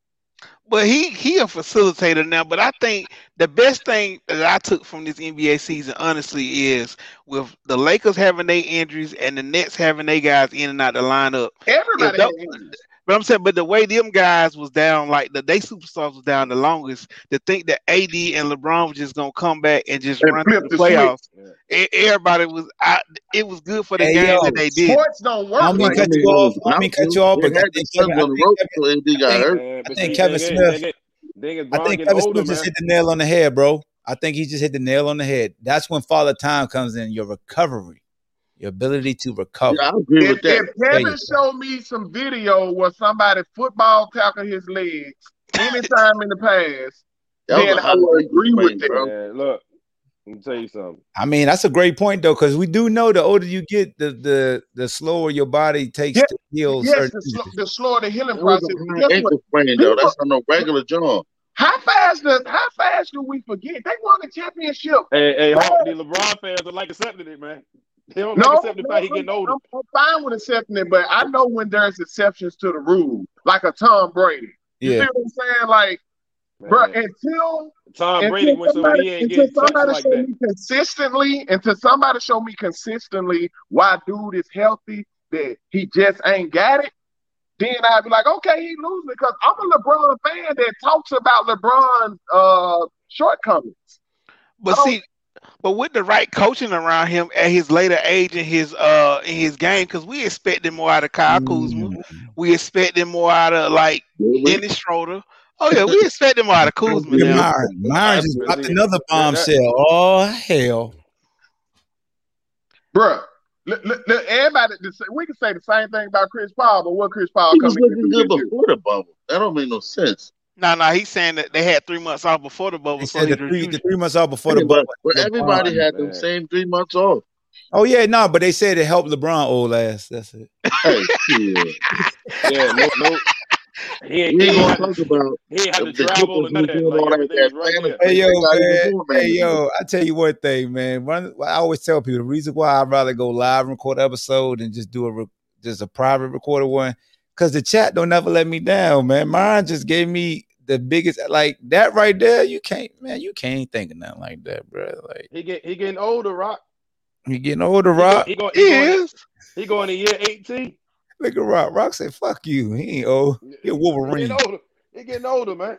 Speaker 4: But he he a facilitator now. But I think the best thing that I took from this NBA season, honestly, is with the Lakers having their injuries and the Nets having their guys in and out the lineup.
Speaker 3: Everybody
Speaker 4: Yeah,
Speaker 3: had injuries.
Speaker 4: But I'm saying, but the way them guys was down, like the they superstars was down the longest. To think that AD and LeBron was just gonna come back and just
Speaker 3: And
Speaker 4: run through the
Speaker 3: the
Speaker 4: playoffs,
Speaker 2: Yeah.
Speaker 4: everybody was. I, it was good for the
Speaker 1: Hey,
Speaker 4: game
Speaker 1: yo,
Speaker 4: that they did.
Speaker 3: Sports don't work
Speaker 1: I'm gonna
Speaker 3: like
Speaker 1: cut you off. I'm gonna cut you off, but I think Kevin, I think Kevin,
Speaker 5: until AD got
Speaker 1: think-
Speaker 5: hurt.
Speaker 2: Man, but
Speaker 1: I think
Speaker 2: see,
Speaker 1: Kevin
Speaker 2: thing is-
Speaker 1: Smith-
Speaker 2: thing is- thing is,
Speaker 1: I think Kevin Smith just
Speaker 2: man.
Speaker 1: hit the nail on the head, bro. I think he just hit the nail on the head. That's when Father Time comes in. Your recovery, your ability to recover.
Speaker 5: Yeah, I agree
Speaker 3: If,
Speaker 5: with that.
Speaker 3: if Kevin showed me some video where somebody football tackle his legs anytime in the past,
Speaker 5: That was
Speaker 3: then
Speaker 5: a
Speaker 3: I
Speaker 5: high
Speaker 3: would agree with that.
Speaker 2: look, let me tell you something.
Speaker 1: I mean, that's a great point though, because we do know the older you get, the the the slower your body takes
Speaker 3: Yeah,
Speaker 1: to heal
Speaker 3: Yes, the, sl- the slower the healing process.
Speaker 5: a
Speaker 3: But
Speaker 5: high ankle sprain, though. That's not no regular job.
Speaker 3: How fast does how fast do we forget? They won the championship.
Speaker 2: Hey, hey,
Speaker 3: Bro.
Speaker 2: Hawk, the LeBron fans don't like accepting it, man. They don't
Speaker 3: No,
Speaker 2: like accepting the fact he
Speaker 3: I'm,
Speaker 2: getting older.
Speaker 3: I'm, I'm fine with accepting it, but I know when there's exceptions to the rule, like a Tom Brady. You
Speaker 1: Yeah,
Speaker 3: see what I'm saying? Like,
Speaker 2: Man,
Speaker 3: bro, until
Speaker 2: Tom Brady
Speaker 3: until
Speaker 2: went so he
Speaker 3: somebody,
Speaker 2: ain't
Speaker 3: until somebody
Speaker 2: like
Speaker 3: show
Speaker 2: that.
Speaker 3: me consistently, until somebody show me consistently why dude is healthy, that he just ain't got it, then I'd be like, okay, he losing because I'm a LeBron fan that talks about LeBron's uh shortcomings.
Speaker 4: But see, but with the right coaching around him at his later age in his uh in his game, because we expected more out of Kyle Kuzma,
Speaker 1: Mm.
Speaker 4: we expected more out of like
Speaker 5: Did?
Speaker 4: Dennis Schroeder. Oh yeah, we expected more out of Kuzma
Speaker 1: Look at
Speaker 4: now.
Speaker 1: Myron. Myron just
Speaker 2: But
Speaker 1: dropped another
Speaker 2: that-
Speaker 1: bombshell. Oh hell!
Speaker 3: Bruh, look, look, look, everybody, we can say the same thing about Chris Paul, but what Chris Paul
Speaker 5: He was looking good
Speaker 3: do this year?
Speaker 5: before the bubble. That don't make no sense.
Speaker 4: No, no, he's saying that they had three months off before the bubble,
Speaker 1: He
Speaker 4: so
Speaker 1: the three, the three months off before
Speaker 5: Yeah,
Speaker 1: the
Speaker 5: but,
Speaker 1: bubble.
Speaker 5: but everybody
Speaker 1: LeBron.
Speaker 5: had them
Speaker 2: man.
Speaker 5: same three months off.
Speaker 1: Oh yeah, no, but they said it helped LeBron old ass. That's it.
Speaker 5: Hey, shit.
Speaker 2: Yeah, no, no. He ain't,
Speaker 5: We
Speaker 2: he
Speaker 5: ain't
Speaker 2: ain't
Speaker 5: gonna
Speaker 2: had
Speaker 5: talk
Speaker 2: to,
Speaker 5: about
Speaker 2: he ain't had to
Speaker 5: the
Speaker 2: travel
Speaker 5: Clippers
Speaker 2: or none
Speaker 5: was
Speaker 2: of that.
Speaker 5: doing
Speaker 2: Like
Speaker 5: all that,
Speaker 2: everything
Speaker 5: that
Speaker 2: was right
Speaker 1: Hey yo,
Speaker 5: got even
Speaker 1: man. Hey yo, I tell you one thing, man. One, I always tell people the reason why I'd rather go live and record an episode and just do a re- just a private recorded one, because the chat don't ever let me down, man. Mine just gave me the biggest like that right there. You can't, man. You can't think of nothing like that, bro. Like
Speaker 2: He get he getting older, Rock.
Speaker 1: He getting older,
Speaker 2: He go,
Speaker 1: Rock.
Speaker 2: he go,
Speaker 4: He
Speaker 2: he going he going to year eighteen.
Speaker 1: Look at Rock. Rock said, "Fuck you." He ain't old. He a
Speaker 2: He getting
Speaker 1: Wolverine.
Speaker 2: older. He getting older, man.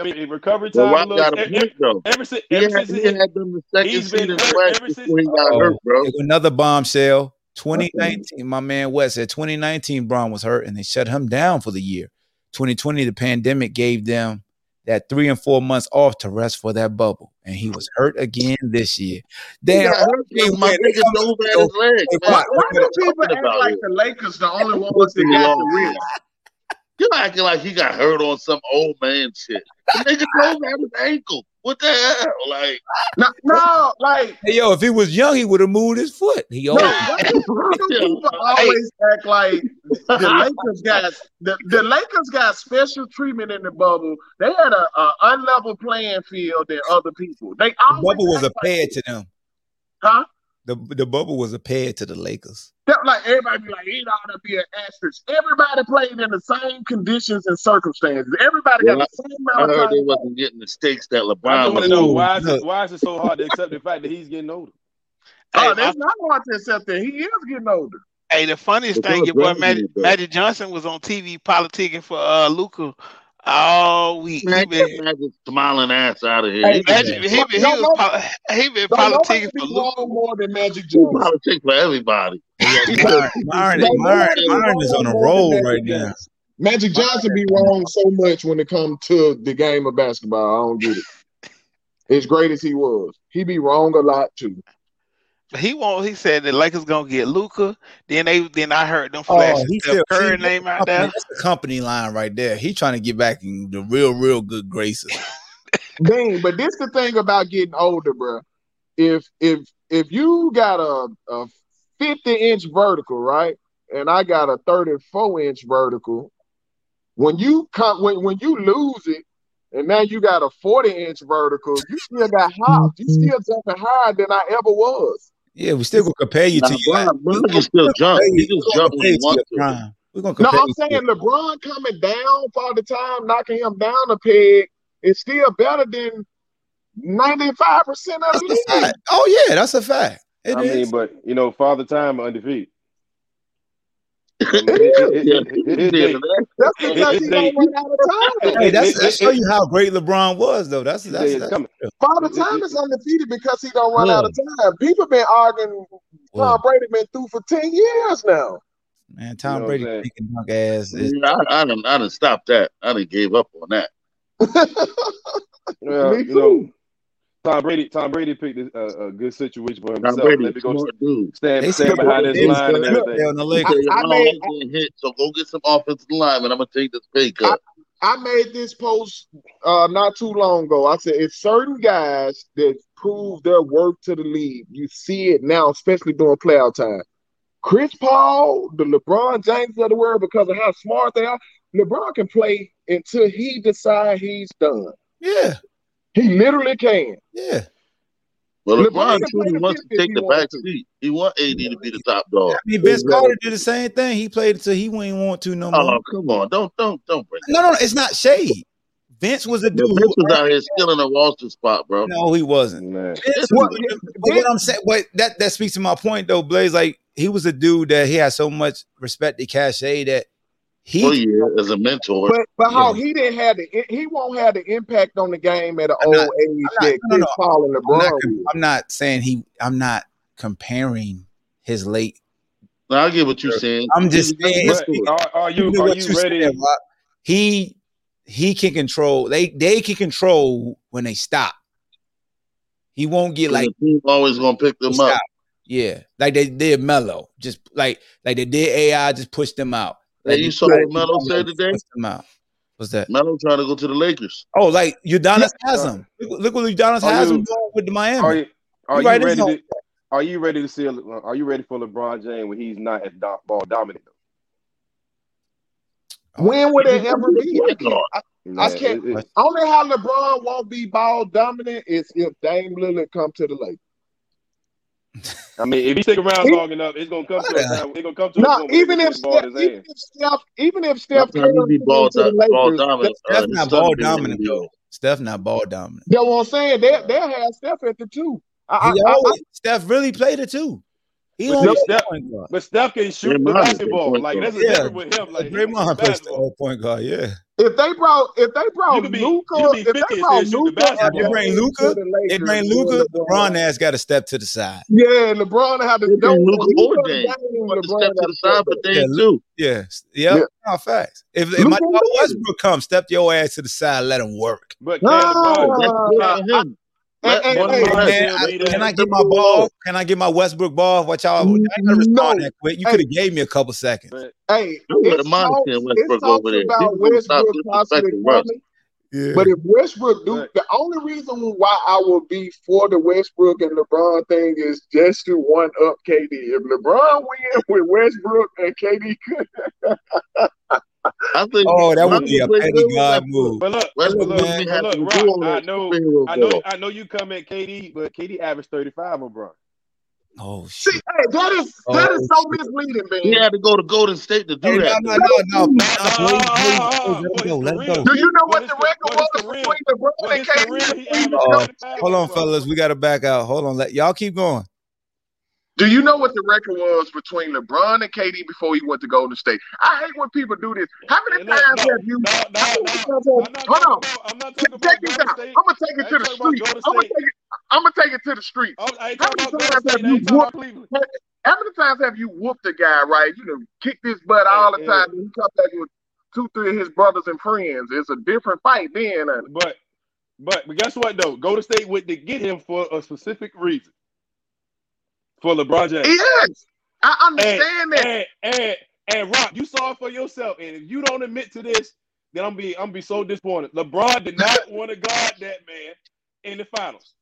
Speaker 2: I mean, recovery
Speaker 5: But
Speaker 2: time.
Speaker 5: Rock
Speaker 2: a
Speaker 5: got a
Speaker 2: little,
Speaker 5: point though.
Speaker 2: ever since
Speaker 5: He
Speaker 2: ever
Speaker 5: had,
Speaker 2: since
Speaker 5: he
Speaker 2: he,
Speaker 5: had them the second
Speaker 2: he's
Speaker 5: seed
Speaker 2: been
Speaker 5: in the
Speaker 2: hurt ever since.
Speaker 5: he got
Speaker 1: Oh,
Speaker 5: hurt, bro.
Speaker 1: another bombshell. 2019, my man West said 2019 Bron was hurt and they shut him down for the year. 2020, the pandemic gave them that three and four months off to rest for that bubble. And he was hurt again this year. Damn,
Speaker 5: hurt my nigga
Speaker 1: they
Speaker 5: dove
Speaker 1: come-
Speaker 5: at his legs.
Speaker 3: Why do people act like the Lakers the only ones
Speaker 5: Pussy
Speaker 3: that got the
Speaker 5: hair. You acting like he got hurt on some old man shit. The nigga dove at his ankle. What the hell? Like,
Speaker 3: No, no, like
Speaker 1: Hey, yo, if he was young, he would have moved his foot. He old.
Speaker 3: why do, why do people always act like the Lakers got the, the Lakers got special treatment in the bubble? They had a, a unlevel playing field than other people. They
Speaker 1: The
Speaker 3: always
Speaker 1: bubble was a
Speaker 3: act like
Speaker 1: pad to them.
Speaker 3: huh?
Speaker 1: The, the bubble was a pad to the Lakers.
Speaker 3: That, like everybody be like, he ought to be an asterisk. Everybody played in the same conditions and circumstances. Everybody got the same
Speaker 5: I
Speaker 3: amount of
Speaker 5: heard they
Speaker 3: time.
Speaker 5: wasn't getting the stakes that
Speaker 2: I
Speaker 5: LeBron
Speaker 2: just want
Speaker 5: was
Speaker 2: to know why is it why is it so hard to accept the fact that he's getting older?
Speaker 3: Oh,
Speaker 4: Hey,
Speaker 3: that's not hard to accept that. He is getting older.
Speaker 4: Hey, the funniest
Speaker 5: But
Speaker 4: thing,
Speaker 5: those
Speaker 4: your boy Magic. Magic Johnson was on TV politicking for uh Luka all week. He
Speaker 5: Man,
Speaker 4: been
Speaker 5: Magic smiling ass out of here.
Speaker 3: Hey,
Speaker 5: He been
Speaker 4: Magic, he been, he
Speaker 3: Don't
Speaker 4: was
Speaker 3: know-
Speaker 4: he been
Speaker 3: Don't
Speaker 4: politicking
Speaker 3: be
Speaker 4: for Luka.
Speaker 3: wrong more than Magic
Speaker 5: he
Speaker 3: Johnson.
Speaker 5: politic for everybody.
Speaker 1: Myron, Myron, Myron,
Speaker 3: nobody be
Speaker 1: Myron is on a
Speaker 3: more
Speaker 1: roll
Speaker 3: Magic
Speaker 1: right now.
Speaker 3: Johnson. Magic Johnson be wrong so much when it comes to the game of basketball. I don't get it. As great as he was, he be wrong a lot too.
Speaker 4: He won't. He said the Lakers gonna get Luka. Then they. Then I heard them
Speaker 1: Oh,
Speaker 4: flash
Speaker 1: he
Speaker 4: Steph
Speaker 1: still
Speaker 4: Curry name out
Speaker 1: company,
Speaker 4: there.
Speaker 1: that's the company line right there. He trying to get back in the real, real good graces.
Speaker 3: Dang, but this the thing about getting older, bro. If if if you got a, a 50 inch vertical, right? And I got a 34 inch vertical, when you come when when you lose it, and now you got a 40 inch vertical, you still got hops. You mm-hmm. still jumping higher than I ever was.
Speaker 1: Yeah, we still gonna compare you
Speaker 5: Now,
Speaker 1: to you.
Speaker 5: Bron, Bron can still jump. He can jump when he wants to.
Speaker 1: We're gonna
Speaker 3: No, I'm
Speaker 1: you to
Speaker 3: saying LeBron coming down for the time, knocking him down a peg is still better than 95% of the
Speaker 1: a
Speaker 3: league.
Speaker 1: Oh yeah, that's a fact. It
Speaker 2: I
Speaker 1: is.
Speaker 2: mean, but you know, Father Time undefeated.
Speaker 3: That's,
Speaker 1: that show you how great LeBron was, though. That's that's, that's
Speaker 2: coming.
Speaker 3: Father Time is undefeated because he don't run out of time. People been arguing Tom Brady been through for 10 years now.
Speaker 1: man. Tom
Speaker 2: You know
Speaker 1: Brady thinking dunk ass is
Speaker 5: Yeah, I, I done, I done stopped that. I done gave up on that.
Speaker 2: Well,
Speaker 3: Me
Speaker 2: you know,
Speaker 3: too.
Speaker 2: Tom Brady. Tom Brady picked a, a, a good situation for
Speaker 5: Tom
Speaker 2: himself.
Speaker 5: Brady,
Speaker 2: Let me
Speaker 5: a
Speaker 2: go
Speaker 5: smart dude.
Speaker 2: stand,
Speaker 1: they
Speaker 2: stand
Speaker 1: said
Speaker 2: behind his line and
Speaker 1: still
Speaker 2: everything.
Speaker 1: on the
Speaker 5: He
Speaker 1: Lakers.
Speaker 5: said, your
Speaker 3: I
Speaker 5: mom
Speaker 3: made-
Speaker 5: ain't getting hit, so go get some offensive linemen. I'm gonna take this pay cut.
Speaker 3: I made this post uh, not too long ago. I said it's certain guys that prove their worth to the league. You see it now, especially during playoff time. Chris Paul, the LeBron James of the world, because of how smart they are, LeBron can play until he decides he's done.
Speaker 1: Yeah,
Speaker 3: He literally can.
Speaker 1: yeah.
Speaker 5: But
Speaker 3: LeBron
Speaker 5: LeBron
Speaker 3: can
Speaker 5: truly
Speaker 3: play
Speaker 5: wants to take the
Speaker 3: wanted
Speaker 5: back seat. He want AD to be the top dog.
Speaker 1: I mean, Vince
Speaker 3: Exactly.
Speaker 1: Carter did the same thing. He played until he wouldn't want to no more.
Speaker 5: Oh, come on. Don't don't don't bring
Speaker 1: no, no, no, it's not shade. Vince was a
Speaker 5: But
Speaker 1: dude.
Speaker 5: Vince was out here stealing a roster spot, bro.
Speaker 1: No, he wasn't.
Speaker 2: Man.
Speaker 1: Vince
Speaker 3: Well,
Speaker 1: was-
Speaker 3: yeah,
Speaker 1: but what I'm saying, but that that speaks to my point though, Blaze. Like he was a dude that he had so much respect and cachet that he
Speaker 5: Oh yeah, as a mentor.
Speaker 3: But but how
Speaker 1: Yeah.
Speaker 3: he didn't have the he won't have the impact on the game at an
Speaker 1: I'm
Speaker 3: old
Speaker 1: not-
Speaker 3: age
Speaker 1: not-
Speaker 3: that
Speaker 1: no, no,
Speaker 3: Paul and
Speaker 1: I'm
Speaker 3: LeBron
Speaker 1: not. I'm not saying he. I'm not comparing his late.
Speaker 5: now I get what you're saying.
Speaker 1: I'm just
Speaker 5: He's
Speaker 1: saying-
Speaker 2: are, are you
Speaker 1: Even
Speaker 2: are you
Speaker 1: you
Speaker 2: ready?
Speaker 1: said, Rock, he he can control. They they can control when they stop. He won't get like
Speaker 5: the team always gonna pick them
Speaker 1: stop.
Speaker 5: up.
Speaker 1: Yeah, like they did Melo. Just like like they did AI. Just pushed them out.
Speaker 5: Hey, you saw
Speaker 1: tried
Speaker 5: what Melo
Speaker 1: to
Speaker 5: said today?
Speaker 1: Push. What's that?
Speaker 5: Melo trying to go to the Lakers.
Speaker 1: Oh, like Udonis
Speaker 2: Yeah.
Speaker 1: Haslem. Look, look what Udonis
Speaker 2: Are
Speaker 1: Haslem
Speaker 2: you-
Speaker 1: doing with the Miami.
Speaker 2: Are you are
Speaker 1: You
Speaker 2: you ready to are you ready to see? Are you ready for LeBron James when he's not as do- ball dominant? Oh.
Speaker 3: When would it ever be? I can't,
Speaker 5: guard.
Speaker 3: I, can't-
Speaker 2: it- it-
Speaker 3: only how LeBron won't be ball dominant is if Dame Lillard come to the Lakers.
Speaker 2: I mean, if he stick around
Speaker 3: He-
Speaker 2: long enough, it's gonna come to a time. It's gonna come to a
Speaker 3: No,
Speaker 2: point where
Speaker 3: even if
Speaker 2: gets the ball in
Speaker 3: Steph, even if Steph, even if Steph
Speaker 5: Sometimes he
Speaker 3: Curry
Speaker 5: be ball,
Speaker 3: comes to the
Speaker 5: do- ball dominant.
Speaker 1: Steph
Speaker 5: Uh,
Speaker 1: not
Speaker 5: son
Speaker 1: ball
Speaker 5: be in the
Speaker 1: dominant
Speaker 5: league.
Speaker 1: though. Steph not ball dominant.
Speaker 3: that's what I'm saying. They they have Steph at the two. I, I,
Speaker 1: He
Speaker 3: I, I,
Speaker 1: Steph really played it too. He
Speaker 2: But
Speaker 1: don't
Speaker 2: Steph- But Steph can shoot the
Speaker 5: Draymond is a
Speaker 2: basketball. Like that's the
Speaker 1: Yeah.
Speaker 2: difference with him. Like he
Speaker 1: Draymond plays the whole point guard. Yeah.
Speaker 3: If they brought if they brought
Speaker 2: You could be-
Speaker 3: Luka,
Speaker 2: you could be
Speaker 3: if they brought
Speaker 2: still the Luka.
Speaker 1: If they bring Luka, They bring Luka. LeBron ass got to step to the side.
Speaker 3: Yeah, LeBron had to
Speaker 5: They bring
Speaker 3: don't-
Speaker 5: Luka
Speaker 3: he
Speaker 5: or
Speaker 3: was
Speaker 5: Dame.
Speaker 3: down,
Speaker 5: But
Speaker 3: LeBron
Speaker 5: step to the side for
Speaker 3: step
Speaker 5: Dame
Speaker 1: Yeah,
Speaker 5: too.
Speaker 1: Yeah. Yep.
Speaker 3: Yeah.
Speaker 1: No facts. If, if my Westbrook comes, step your ass to the side. Let him work.
Speaker 2: But can LeBron?
Speaker 5: That's good on him. Let
Speaker 3: and-
Speaker 5: one
Speaker 3: and-
Speaker 5: man-
Speaker 1: I- can I get my ball? Can I get my Westbrook ball? Watch out. I ain't gonna respond
Speaker 3: No.
Speaker 1: that quick. You
Speaker 3: Hey.
Speaker 1: could have gave me a couple seconds.
Speaker 2: But
Speaker 3: Hey, it's
Speaker 5: a mind
Speaker 3: talks,
Speaker 5: stand
Speaker 3: it's
Speaker 5: Westbrook over there.
Speaker 3: about
Speaker 5: People gonna stop
Speaker 3: Westbrook possibly
Speaker 5: disrespecting
Speaker 1: Yeah.
Speaker 3: But if Westbrook do,
Speaker 2: Right.
Speaker 3: the only reason why I will be for the Westbrook and LeBron thing is just to one up KD. If LeBron win with Westbrook and KD could,
Speaker 5: I think
Speaker 1: oh, that would be a
Speaker 5: play
Speaker 1: petty God move.
Speaker 2: but look, but look,
Speaker 1: man,
Speaker 5: may
Speaker 2: but
Speaker 5: have
Speaker 2: look,
Speaker 5: to
Speaker 2: Rock,
Speaker 5: do all
Speaker 2: I know, I know. I know you come at KD, but KD averaged thirty five on Bron.
Speaker 1: Oh
Speaker 3: see,
Speaker 1: shit.
Speaker 3: hey, that is that is so misleading, man.
Speaker 5: He had to go to Golden State to do
Speaker 1: Hey,
Speaker 5: that.
Speaker 1: no, no, no, no.
Speaker 2: Ah,
Speaker 1: Let him
Speaker 2: for
Speaker 1: go.
Speaker 2: his
Speaker 1: Let him go.
Speaker 3: Do you know
Speaker 2: But
Speaker 3: what the record was between LeBron
Speaker 2: But
Speaker 3: and
Speaker 2: his
Speaker 3: KD?
Speaker 2: career, he
Speaker 3: between
Speaker 2: averaged
Speaker 3: the
Speaker 1: Oh,
Speaker 2: 35
Speaker 1: Hold on, fellas. We got to back out. Hold on. Let y'all keep going.
Speaker 3: Do you know what the record was between LeBron and KD before he went to Golden State? I hate when people do this. How many times
Speaker 2: no,
Speaker 3: have you?
Speaker 2: no, no, no. I'm
Speaker 3: have-
Speaker 2: not
Speaker 3: Hold on.
Speaker 2: I'm not talking about
Speaker 3: this
Speaker 2: Golden
Speaker 3: out.
Speaker 2: State.
Speaker 3: I'm gonna take it to the street. I'm gonna take it. I'm gonna take it to the street.
Speaker 2: I'm- I ain't
Speaker 3: How many times have you whooped? How many times have you whooped a guy, right? You know, kicked his butt all the time, and he comes back with two, three of his brothers and friends. It's a different fight then.
Speaker 2: But but but guess what though? Golden State went to get him for a specific reason. For LeBron James.
Speaker 3: Yes, I
Speaker 2: And
Speaker 3: understand that.
Speaker 2: and and and Rock, you saw it for yourself. And if you don't admit to this, then I'm be I'm be so disappointed. LeBron did not want to guard that man in the finals.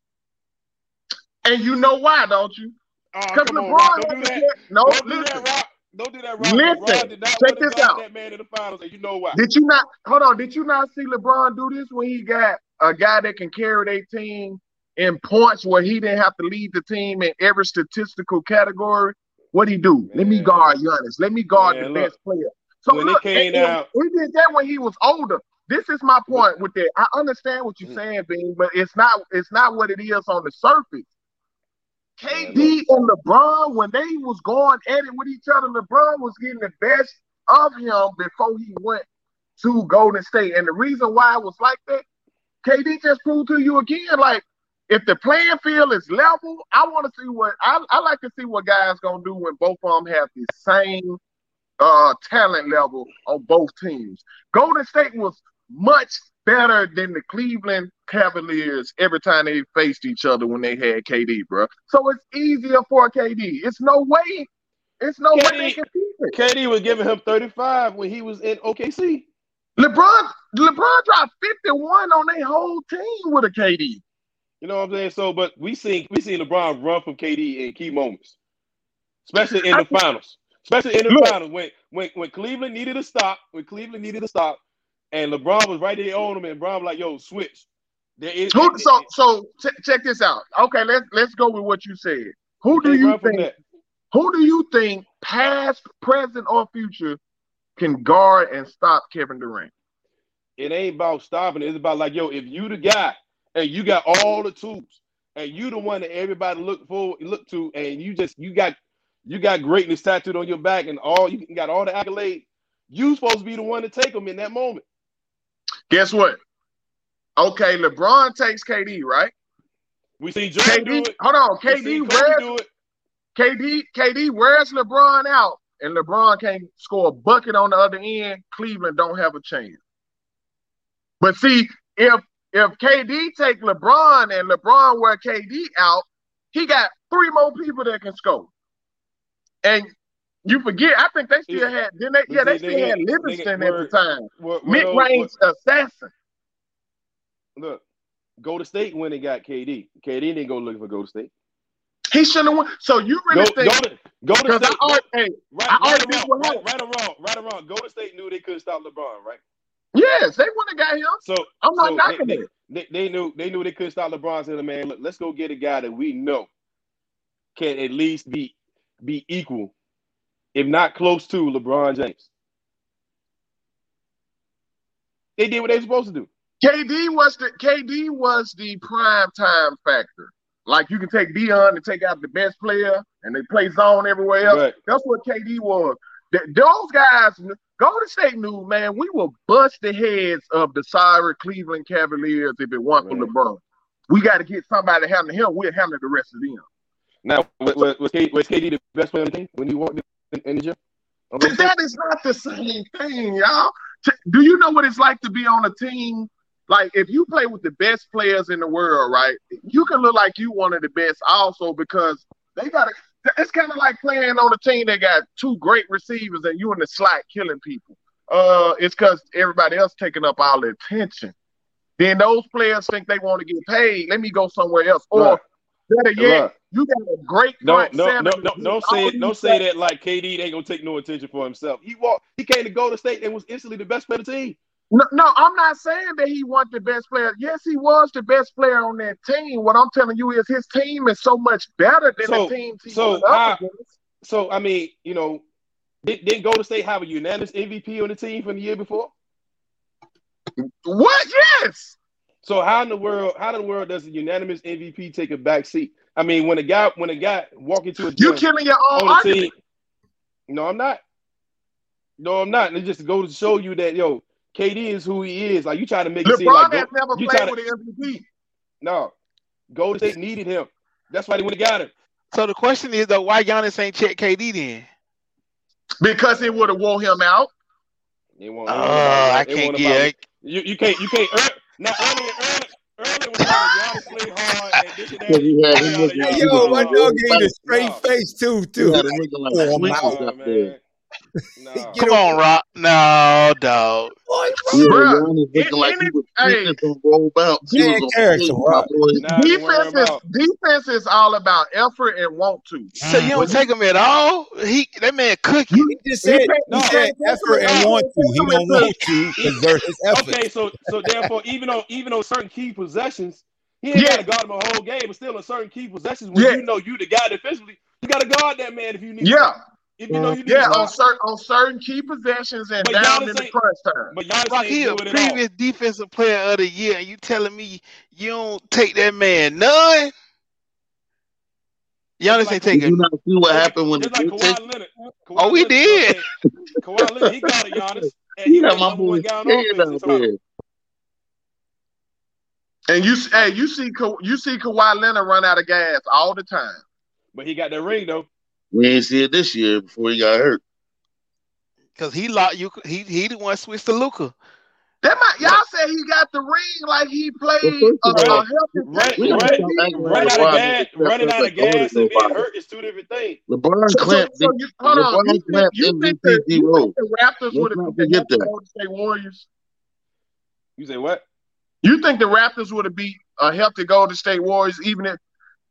Speaker 3: And you know why, don't you?
Speaker 2: Oh,
Speaker 3: Because
Speaker 2: come on,
Speaker 3: LeBron
Speaker 2: Don't do that.
Speaker 3: no.
Speaker 2: Don't do
Speaker 3: listen,
Speaker 2: that, Rock. Don't do that, Rock.
Speaker 3: Listen,
Speaker 2: LeBron did not
Speaker 3: check this out.
Speaker 2: that man in the finals, and you know why.
Speaker 3: did you not? Hold on. Did you not see LeBron do this when he got a guy that can carry their team in points where he didn't have to lead the team in every statistical category? What he do? Let me
Speaker 2: Man.
Speaker 3: guard Giannis. Let me guard
Speaker 2: Man,
Speaker 3: the
Speaker 2: look.
Speaker 3: best player. So
Speaker 2: When it
Speaker 3: look, and
Speaker 2: out-
Speaker 3: he did that when he was older. This is my point with that. I understand what you're
Speaker 2: Mm.
Speaker 3: saying, Bean, but it's not it's not what it is on the surface.
Speaker 2: Man,
Speaker 3: KD and LeBron, when they was going at it with each other, LeBron was getting the best of him before he went to Golden State. And the reason why it was like that, KD just proved to you again, like if the playing field is level, I want to see what I, I like to see what guys gonna do when both of them have the same uh talent level on both teams. Golden State was much better than the Cleveland Cavaliers every time they faced each other when they had KD, bro. So it's easier for KD. It's no way. It's no way they
Speaker 2: KD
Speaker 3: can beat it.
Speaker 2: KD was giving him 35 when he was in OKC.
Speaker 3: LeBron, LeBron dropped 51 on their whole team with a KD.
Speaker 2: You know what I'm saying? So, but we seen we seen LeBron run from KD in key moments, especially in the finals. Especially in the
Speaker 3: Look.
Speaker 2: finals when when when Cleveland needed a stop, when Cleveland needed a stop, and LeBron was right there on him, and LeBron was like, "Yo, switch." There is,
Speaker 3: Who, so so ch- check this out. Okay, let's let's go with what you said. Who do you think?
Speaker 2: that.
Speaker 3: Who do you think, past, present, or future, can guard and stop Kevin Durant?
Speaker 2: It ain't about stopping. It's about like, yo, if you the guy and you got all the tools and you the one that everybody look for, look to, and you just you got you got greatness tattooed on your back and all you got all the accolades. You supposed to be the one to take them in that moment.
Speaker 3: Guess what? Okay, LeBron takes KD, right?
Speaker 2: We see Jordan
Speaker 3: KD,
Speaker 2: it.
Speaker 3: hold on. KD,
Speaker 2: Kobe
Speaker 3: where's
Speaker 2: do it.
Speaker 3: KD? KD, where's LeBron out? And LeBron can't score a bucket on the other end. Cleveland don't have a chance. But see, if if KD take LeBron and LeBron wear KD out, he got three more people that can score. And you forget, I think they still
Speaker 2: Yeah.
Speaker 3: had, they? Yeah, they
Speaker 2: they
Speaker 3: still
Speaker 2: had-
Speaker 3: had Livingston at the time.
Speaker 2: What, what
Speaker 3: Mid
Speaker 2: those-
Speaker 3: range assassin.
Speaker 2: look, go to state when they got KD. KD didn't go looking for Go to State.
Speaker 3: He shouldn't have won. So you really
Speaker 2: go
Speaker 3: think?
Speaker 2: to go to
Speaker 3: Because I,
Speaker 2: state.
Speaker 3: hey,
Speaker 2: Right,
Speaker 3: I
Speaker 2: right,
Speaker 3: already
Speaker 2: or wrong, right, right or wrong, right or wrong. Golden State knew they couldn't stop LeBron, right?
Speaker 3: Yes, they wouldn't have got him.
Speaker 2: So
Speaker 3: I'm not
Speaker 2: so
Speaker 3: knocking
Speaker 2: they,
Speaker 3: it.
Speaker 2: they, they knew they knew they couldn't stop LeBron. Said, "Man, look, let's go get a guy that we know can at least be be equal, if not close to LeBron James." They did what they were supposed to do.
Speaker 3: KD was the KD was the prime time factor. Like you can take Dion and take out the best player, and they play zone everywhere else.
Speaker 2: Right.
Speaker 3: That's what KD was. Th- those guys, Golden State knew, man, we will bust the heads of the sorry Cleveland Cavaliers if it weren't for
Speaker 2: Right.
Speaker 3: LeBron. We got to get somebody to handle him. We'll handle the rest of them.
Speaker 2: Now, was, was, KD, was KD the best player on the team when he walked in, in the gym? On
Speaker 3: But
Speaker 2: Golden State?
Speaker 3: that is not the same thing, y'all. Do you know what it's like to be on a team? Like if you play with the best players in the world, right? You can look like you one of the best also because they got to. It's kind of like playing on a team that got two great receivers and you in the slot killing people. Uh, it's because everybody else taking up all the attention. Then those players think they want to get paid. Let me go somewhere else. Or
Speaker 2: Right.
Speaker 3: better yet,
Speaker 2: Right.
Speaker 3: you got a great
Speaker 2: No,
Speaker 3: front
Speaker 2: no,
Speaker 3: seven
Speaker 2: no,
Speaker 3: to
Speaker 2: no,
Speaker 3: do
Speaker 2: don't say it. Don't say that like KD ain't gonna take no attention for himself. He walked. He came to Golden State and was instantly the best player of the team.
Speaker 3: No, no, I'm not saying that he wasn't the best player. Yes, he was the best player on that team. What I'm telling you is his team is so much better than
Speaker 2: So-
Speaker 3: the teams he
Speaker 2: so
Speaker 3: up
Speaker 2: I-
Speaker 3: against.
Speaker 2: So I mean, you know, did, didn't Golden State have a unanimous MVP on the team from the year before?
Speaker 3: What? Yes.
Speaker 2: So how in the world, how in the world does a unanimous MVP take a back seat? I mean, when a guy when a guy walk into a
Speaker 3: You killing your own
Speaker 2: on the team, no, I'm not. No, I'm not. And it just go to show you that yo, KD is who he is. Like you try to make it seem
Speaker 3: LeBron
Speaker 2: like
Speaker 3: has
Speaker 2: go,
Speaker 3: never
Speaker 2: you
Speaker 3: played
Speaker 2: try
Speaker 3: with
Speaker 2: to
Speaker 3: an MVP
Speaker 2: no. Golden State needed him. That's why they would have got him.
Speaker 4: So the question is though, why Giannis ain't check KD then?
Speaker 3: because it would have wore him out.
Speaker 2: They want,
Speaker 4: Oh,
Speaker 2: they want about-
Speaker 4: I
Speaker 2: they
Speaker 4: can't get it.
Speaker 2: You you can't you can't earn now earlier earlier earlier was Giannis played hard and this and that.
Speaker 5: Because he had him
Speaker 2: Hey,
Speaker 5: looking-
Speaker 2: y'all-
Speaker 1: Hey, yo, my dog gave a straight face too, too.
Speaker 5: had him looking
Speaker 1: Oh,
Speaker 5: Twinkies there.
Speaker 2: man. Nah.
Speaker 1: Get
Speaker 4: Come on, Rock. No, dog.
Speaker 1: Boy,
Speaker 5: Yeah,
Speaker 3: Bruh,
Speaker 5: Giannis
Speaker 3: it-
Speaker 5: looking like
Speaker 3: it
Speaker 5: he was
Speaker 3: hey,
Speaker 5: fitness roll bounce. He
Speaker 1: man,
Speaker 5: was on
Speaker 1: character, Rock.
Speaker 2: Nah,
Speaker 3: defense is defense is all about effort and want to.
Speaker 4: So you don't take him at all? He that man cooking.
Speaker 1: He just said,
Speaker 3: can't-
Speaker 1: he
Speaker 2: you
Speaker 1: said
Speaker 3: can't
Speaker 1: effort
Speaker 3: take him
Speaker 1: and want to. He don't want to versus effort.
Speaker 2: Okay, so so therefore, even on even on certain key possessions, he ain't
Speaker 3: Yeah.
Speaker 2: got to guard him a whole game, but still on certain key possessions, when
Speaker 3: Yeah.
Speaker 2: you know you the guy defensively, you got to guard that man if you need.
Speaker 3: Yeah,
Speaker 2: if you know you need.
Speaker 3: yeah, on certain on certain key possessions and
Speaker 2: But
Speaker 3: down
Speaker 2: Giannis
Speaker 3: in the
Speaker 2: ain't-
Speaker 3: crunch time.
Speaker 2: But Giannis
Speaker 4: Rock,
Speaker 2: ain't
Speaker 4: he a
Speaker 2: doing it all.
Speaker 4: previous defensive player of the year, and you telling me you don't take that man none? Giannis
Speaker 2: like-
Speaker 4: ain't
Speaker 5: Did you
Speaker 4: taking.
Speaker 5: not see what happened when the
Speaker 2: Just like Kawhi Leonard. Kawhi
Speaker 4: Oh, we
Speaker 2: Leonard,
Speaker 4: did.
Speaker 2: okay, Kawhi Leonard, he got a Giannis, and
Speaker 5: He
Speaker 2: he
Speaker 5: got
Speaker 2: was
Speaker 5: my boy
Speaker 2: one guy on
Speaker 5: scared
Speaker 2: offense. in
Speaker 5: out
Speaker 2: Toronto.
Speaker 5: there.
Speaker 3: And you hey, you see Ka- you see Kawhi Leonard run out of gas all the time.
Speaker 2: But he got that ring though.
Speaker 5: We ain't see it this year before he got hurt.
Speaker 4: Cause he locked you. He he the one switched to Luka.
Speaker 3: That might y'all said he got the ring like he played
Speaker 5: Well,
Speaker 3: a,
Speaker 5: first of
Speaker 3: uh,
Speaker 5: a
Speaker 3: healthy
Speaker 2: Right,
Speaker 5: We don't
Speaker 2: right, running out of gas,
Speaker 5: is the
Speaker 2: running out of gas and being hurt is two different things.
Speaker 5: LeBron
Speaker 3: So, so,
Speaker 5: clamped
Speaker 3: so you, hold on. You think,
Speaker 5: clamped
Speaker 3: you think the, you
Speaker 5: D-Rose.
Speaker 3: think the Raptors would have beat the. Golden State Warriors?
Speaker 2: You say what?
Speaker 3: You think the Raptors would have beat a healthy Golden State Warriors even if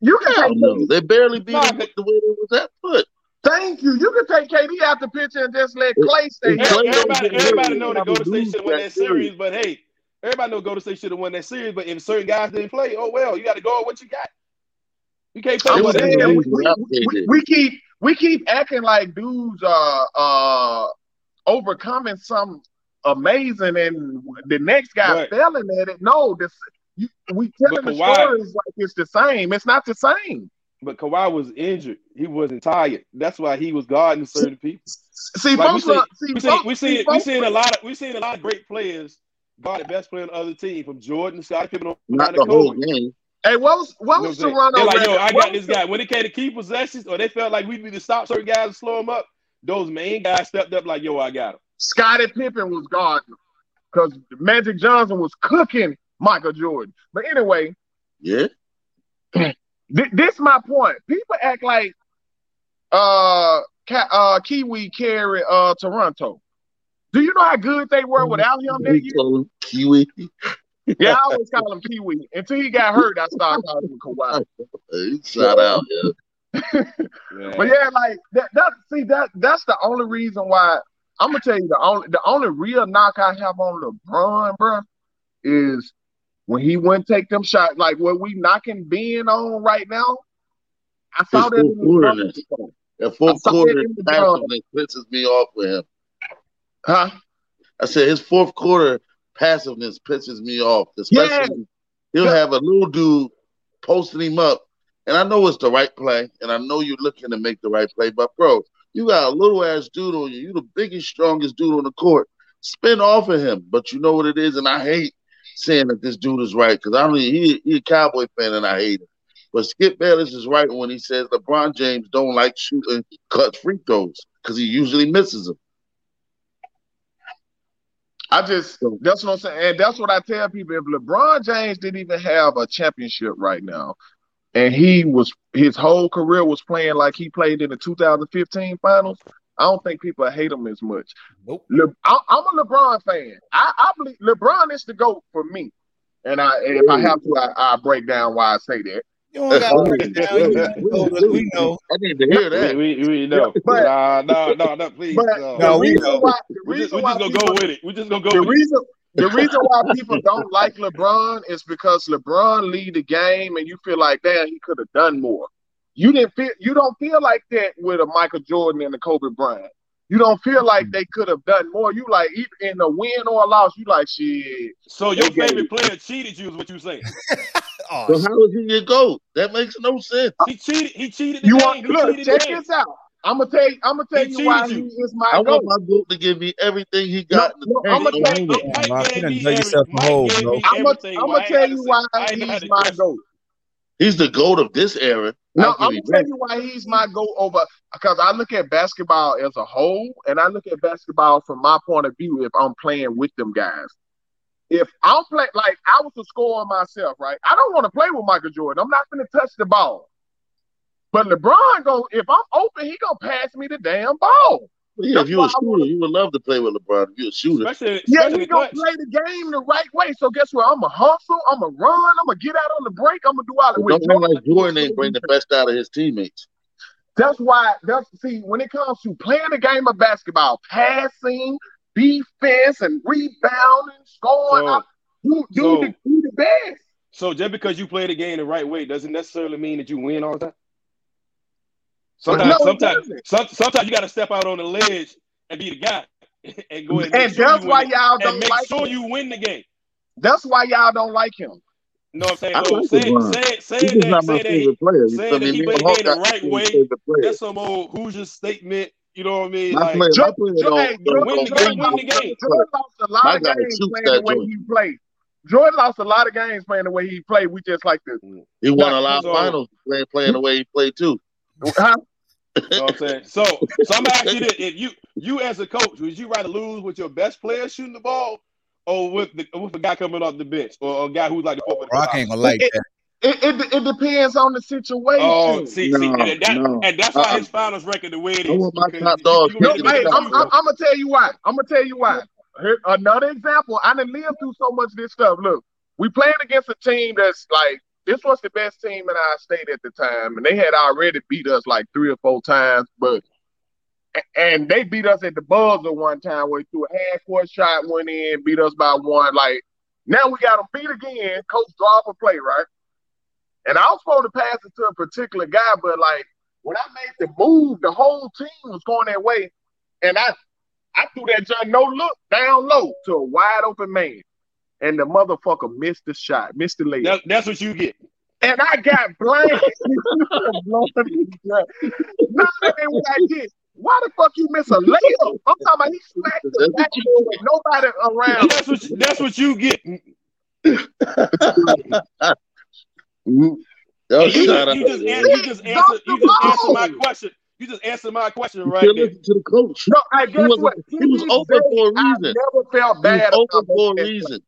Speaker 3: you can
Speaker 5: Hell
Speaker 3: take
Speaker 5: no. They barely beat
Speaker 2: Nah,
Speaker 5: him with the way they was at foot.
Speaker 3: Thank you. You can take KD out the picture and just let Clay stay
Speaker 5: It's
Speaker 3: healthy.
Speaker 5: Clay don't
Speaker 2: Everybody, everybody know that
Speaker 5: How
Speaker 2: Golden State should have won
Speaker 5: that
Speaker 2: that
Speaker 5: series.
Speaker 2: series, but hey, everybody know Golden State should have won that series. But if certain guys didn't play, oh well, you got to go with what you got. You can't play with
Speaker 5: was
Speaker 2: that.
Speaker 3: we, we, we, keep we keep acting like dudes are uh overcoming some amazing and the next guy
Speaker 2: But-
Speaker 3: failing at it. No, this you, we telling the
Speaker 2: Kawhi-
Speaker 3: stories like it's the same. It's not the same.
Speaker 2: But Kawhi was injured. He wasn't tired. That's why he was guarding certain people.
Speaker 3: See,
Speaker 2: Like we see,
Speaker 3: are- see,
Speaker 2: we see,
Speaker 3: folks-
Speaker 2: we
Speaker 3: see,
Speaker 2: see, we
Speaker 3: folks-
Speaker 2: seen a lot of, we seen a lot of great players guard the best player on the other team, from Jordan, Scottie Pippen, on
Speaker 5: Not
Speaker 2: down
Speaker 5: the
Speaker 2: to
Speaker 5: whole game.
Speaker 3: Hey, what was what
Speaker 2: You know
Speaker 3: was
Speaker 2: what
Speaker 3: Toronto?
Speaker 2: They're like, yo. I got this guy. When it came to key possessions, or they felt like we need to stop certain guys and slow them up, those main guys stepped up like, yo, I got him.
Speaker 3: Scottie Pippen was guarding because Magic Johnson was cooking Michael Jordan. But anyway,
Speaker 5: Yeah.
Speaker 3: th- this is my point. People act like uh, uh Kiwi carried uh Toronto. Do you know how good they were without him that
Speaker 5: We
Speaker 3: year?
Speaker 5: call him Kiwi.
Speaker 3: Yeah, I always call him Kiwi. Until he got hurt, I started calling him Kawhi.
Speaker 5: He shot out, yeah.
Speaker 2: Yeah.
Speaker 3: But yeah, like that, that see that that's the only reason why I'm gonna tell you the only the only real knock I have on LeBron, bro, is when he went take them shots like what we knocking Ben on right now. I saw
Speaker 5: His
Speaker 3: that in
Speaker 5: fourth quarter.
Speaker 3: the before.
Speaker 5: That fourth quarter
Speaker 3: that in the
Speaker 5: passiveness pisses me off with him.
Speaker 3: Huh?
Speaker 5: I said his fourth quarter passiveness pisses me off. Especially he'll
Speaker 3: Yeah.
Speaker 5: have a little dude posting him up. And I know it's the right play, and I know you're looking to make the right play, but bro, you got a little ass dude on you. You the biggest, strongest dude on the court. Spin off of him. But you know what it is, and I hate saying that this dude is right because I mean he he a cowboy fan and I hate him. But Skip Bayless is right when he says LeBron James don't like shooting cut free throws because he usually misses them.
Speaker 3: I just that's what I'm saying, and that's what I tell people. If LeBron James didn't even have a championship right now, and he was his whole career was playing like he played in the 2015 finals, I don't think people hate him as much.
Speaker 1: Nope.
Speaker 3: Le, I, I'm a LeBron fan. I, I believe LeBron is the goat for me, and I and if I have to, I, I break down why I say that.
Speaker 1: You don't got to break it down. You know, we know.
Speaker 5: I need to hear that.
Speaker 2: we, we, we know.
Speaker 3: But-
Speaker 2: nah, no, no, no, please.
Speaker 3: But
Speaker 2: no.
Speaker 1: No, we
Speaker 3: reason
Speaker 1: know.
Speaker 3: why the
Speaker 2: we just, we
Speaker 3: why
Speaker 2: just gonna go with it. We just gonna go
Speaker 3: the
Speaker 2: with it.
Speaker 3: reason the reason why people don't like LeBron is because LeBron lead the game and you feel like damn he could have done more. You didn't feel you don't feel like that with a Michael Jordan and a Kobe Bryant. You don't feel like mm. they could have done more. You like even in a win or a loss, you like shit.
Speaker 2: So your
Speaker 3: Okay.
Speaker 2: favorite player cheated you is what you saying?
Speaker 1: Oh,
Speaker 5: So how is he your GOAT? That makes no sense.
Speaker 2: He cheated. He cheated
Speaker 3: You want
Speaker 2: He
Speaker 3: look,
Speaker 2: cheated
Speaker 3: check this out. I'm gonna tell you, I'm gonna tell
Speaker 2: He
Speaker 3: you why he is my
Speaker 5: I
Speaker 3: goat.
Speaker 5: want my GOAT to give me everything he got
Speaker 3: No, no, I'ma tell you-
Speaker 2: Mike, Mike
Speaker 1: Rock, you
Speaker 2: gave
Speaker 1: done
Speaker 2: me
Speaker 1: dug
Speaker 2: every-
Speaker 1: yourself a
Speaker 2: Mike
Speaker 1: hole,
Speaker 2: gave
Speaker 1: bro.
Speaker 2: me
Speaker 3: I'm gonna
Speaker 2: everything.
Speaker 3: I'm
Speaker 2: Well, I
Speaker 3: gonna
Speaker 2: ain't
Speaker 3: tell you why
Speaker 2: say- I ain't had
Speaker 3: he's my
Speaker 2: question.
Speaker 3: goat.
Speaker 5: He's the GOAT of this era.
Speaker 3: No, I'm gonna tell you why he's my goat over because I look at basketball as a whole, and I look at basketball from my point of view. If I'm playing with them guys, if I'm playing like I was a scorer myself, right? I don't want to play with Michael Jordan. I'm not gonna touch the ball. But LeBron go if I'm open, he gonna pass me the damn ball.
Speaker 5: Yeah, if you were a shooter, you would love to play with LeBron. If you're a shooter,
Speaker 2: Especially,
Speaker 3: Yeah,
Speaker 2: especially
Speaker 3: he
Speaker 2: in
Speaker 3: gonna play the game the right way. So guess what? I'm gonna hustle. I'm gonna run. I'm gonna get out on the break. I'm gonna do all
Speaker 5: but
Speaker 3: the
Speaker 5: don't act like Jordan ain't bring the best out of his teammates.
Speaker 3: That's why. That's see when it comes to playing the game of basketball, passing, defense, and rebounding, scoring.
Speaker 2: So-
Speaker 3: I- you do
Speaker 2: so-
Speaker 3: the, do the best.
Speaker 2: So just because you play the game the right way doesn't necessarily mean that you win all the time. Sometimes,
Speaker 3: No,
Speaker 2: sometimes, some, sometimes you got to step out on the ledge and be the guy and go ahead and,
Speaker 3: And
Speaker 2: make sure
Speaker 3: that's
Speaker 2: you
Speaker 3: why
Speaker 2: win it.
Speaker 3: y'all don't
Speaker 2: make
Speaker 3: like
Speaker 2: sure
Speaker 3: him.
Speaker 2: you win the game.
Speaker 3: That's why y'all don't like him.
Speaker 2: You know what I'm saying?
Speaker 5: I
Speaker 2: So
Speaker 5: like
Speaker 2: say, say,
Speaker 5: He's
Speaker 2: say that,
Speaker 5: not
Speaker 2: say that, he,
Speaker 5: player.
Speaker 2: Say that he played the
Speaker 5: Hawk
Speaker 2: game the
Speaker 5: got
Speaker 2: right
Speaker 5: the
Speaker 2: way. that's some old Hoosier statement. You know what I mean?
Speaker 5: My
Speaker 2: Like,
Speaker 5: player, my
Speaker 3: Jordan,
Speaker 5: player
Speaker 3: Jordan,
Speaker 5: don't, don't,
Speaker 2: win the game, win the game.
Speaker 5: play.
Speaker 3: Jordan lost a lot
Speaker 5: My
Speaker 3: of games playing the way he played. Jordan lost a lot of games playing the way he played. We just like to,
Speaker 5: He won a lot of finals playing, playing the way he played too.
Speaker 3: Huh?
Speaker 2: You know what I'm saying? So, so I'm asking you this: If you, you as a coach, would you rather lose with your best player shooting the ball, or with the with a guy coming off the bench, or a guy who's like the fourth?
Speaker 1: Rock ain't gonna like that.
Speaker 3: It, it, it depends on the situation.
Speaker 2: Oh, see, see, and, that,
Speaker 5: no.
Speaker 2: and that's why
Speaker 5: Uh-uh.
Speaker 2: his finals record the way it is.
Speaker 5: I want my
Speaker 2: because
Speaker 5: top
Speaker 2: you- you
Speaker 3: No,
Speaker 2: ain't
Speaker 3: hey,
Speaker 2: gonna
Speaker 3: I'm, I'm. I'm gonna tell you why. I'm gonna tell you why. Here, another example. I done lived through so much of this stuff. Look, we playing against a team that's like this was the best team in our state at the time, and they had already beat us like three or four times, but and they beat us at the buzzer one time where he threw a half court shot, went in, beat us by one. Like now we got them beat again. Coach draw a play, right? And I was supposed to pass it to a particular guy, but like when I made the move, the whole team was going that way, and I I threw that no look down low to a wide open man, and the motherfucker missed the shot, missed the layup,
Speaker 2: That, that's what you get.
Speaker 3: and I got blamed. no, that ain't what I did. Why the fuck you miss a layup? I'm talking about he smacked the backboard with nobody around.
Speaker 2: That's what that's what you get.
Speaker 5: Oh, Yo,
Speaker 2: you,
Speaker 5: shout
Speaker 2: just, you just an- you just answer you just answer my question. You just answer my question right
Speaker 5: should
Speaker 2: there.
Speaker 5: listen to the coach.
Speaker 3: No, I guess
Speaker 5: was-
Speaker 3: what?
Speaker 5: he was open for a
Speaker 3: I've
Speaker 5: reason.
Speaker 3: never felt
Speaker 5: He
Speaker 3: bad.
Speaker 5: was open for a reason.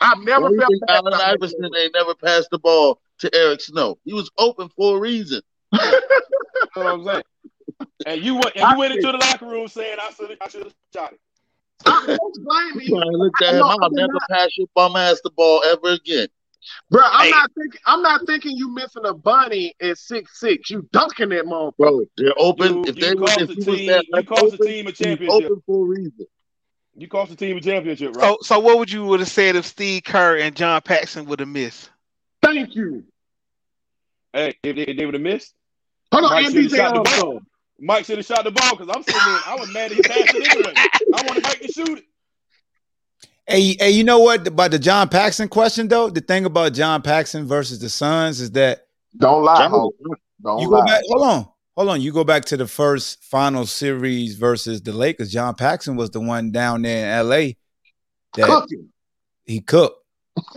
Speaker 3: I've never
Speaker 5: Why you
Speaker 3: felt
Speaker 5: think
Speaker 3: bad.
Speaker 5: Allen
Speaker 3: about
Speaker 5: Iverson ain't never passed the ball to Eric Snow? He was open for a reason.
Speaker 2: You know what I'm saying? And you went and you went into the locker room saying I should I should have shot it.
Speaker 3: I don't blame
Speaker 5: You
Speaker 3: me.
Speaker 5: probably looked at
Speaker 3: I
Speaker 5: him.
Speaker 3: know,
Speaker 5: I'll
Speaker 3: I did
Speaker 5: never
Speaker 3: not.
Speaker 5: pass your bum ass the ball ever again.
Speaker 3: Bro, I'm
Speaker 4: Hey.
Speaker 3: not thinking. I'm not thinking you missing a bunny at six six. You dunking that motherfucker.
Speaker 5: Bro, they're open.
Speaker 2: You,
Speaker 5: if
Speaker 2: you
Speaker 5: they was,
Speaker 2: cost
Speaker 5: if
Speaker 2: the
Speaker 5: he was
Speaker 2: team
Speaker 5: that
Speaker 2: you
Speaker 5: left
Speaker 2: cost the team a
Speaker 5: he's
Speaker 2: championship.
Speaker 5: open for a reason.
Speaker 2: You cost the team a championship, right?
Speaker 4: So, so what would you would have said if Steve Kerr and John Paxson would have missed?
Speaker 3: Thank you.
Speaker 2: hey, if they, if they would have missed,
Speaker 3: Hold on,
Speaker 2: Mike should've shot the ball. Mike should have shot the ball because I'm sitting there. I was mad that he passed it anyway. I wanted Mike to shoot it.
Speaker 1: Hey, hey, you know what about the John Paxson question though? The thing about John Paxson versus the Suns is that
Speaker 3: Don't lie,
Speaker 5: John-
Speaker 3: Hope. Don't
Speaker 1: you go
Speaker 3: lie.
Speaker 1: back. Hold on, hold on. You go back to the first final series versus the Lakers. John Paxson was the one down there in L.A. that
Speaker 3: Cooking.
Speaker 1: he cooked.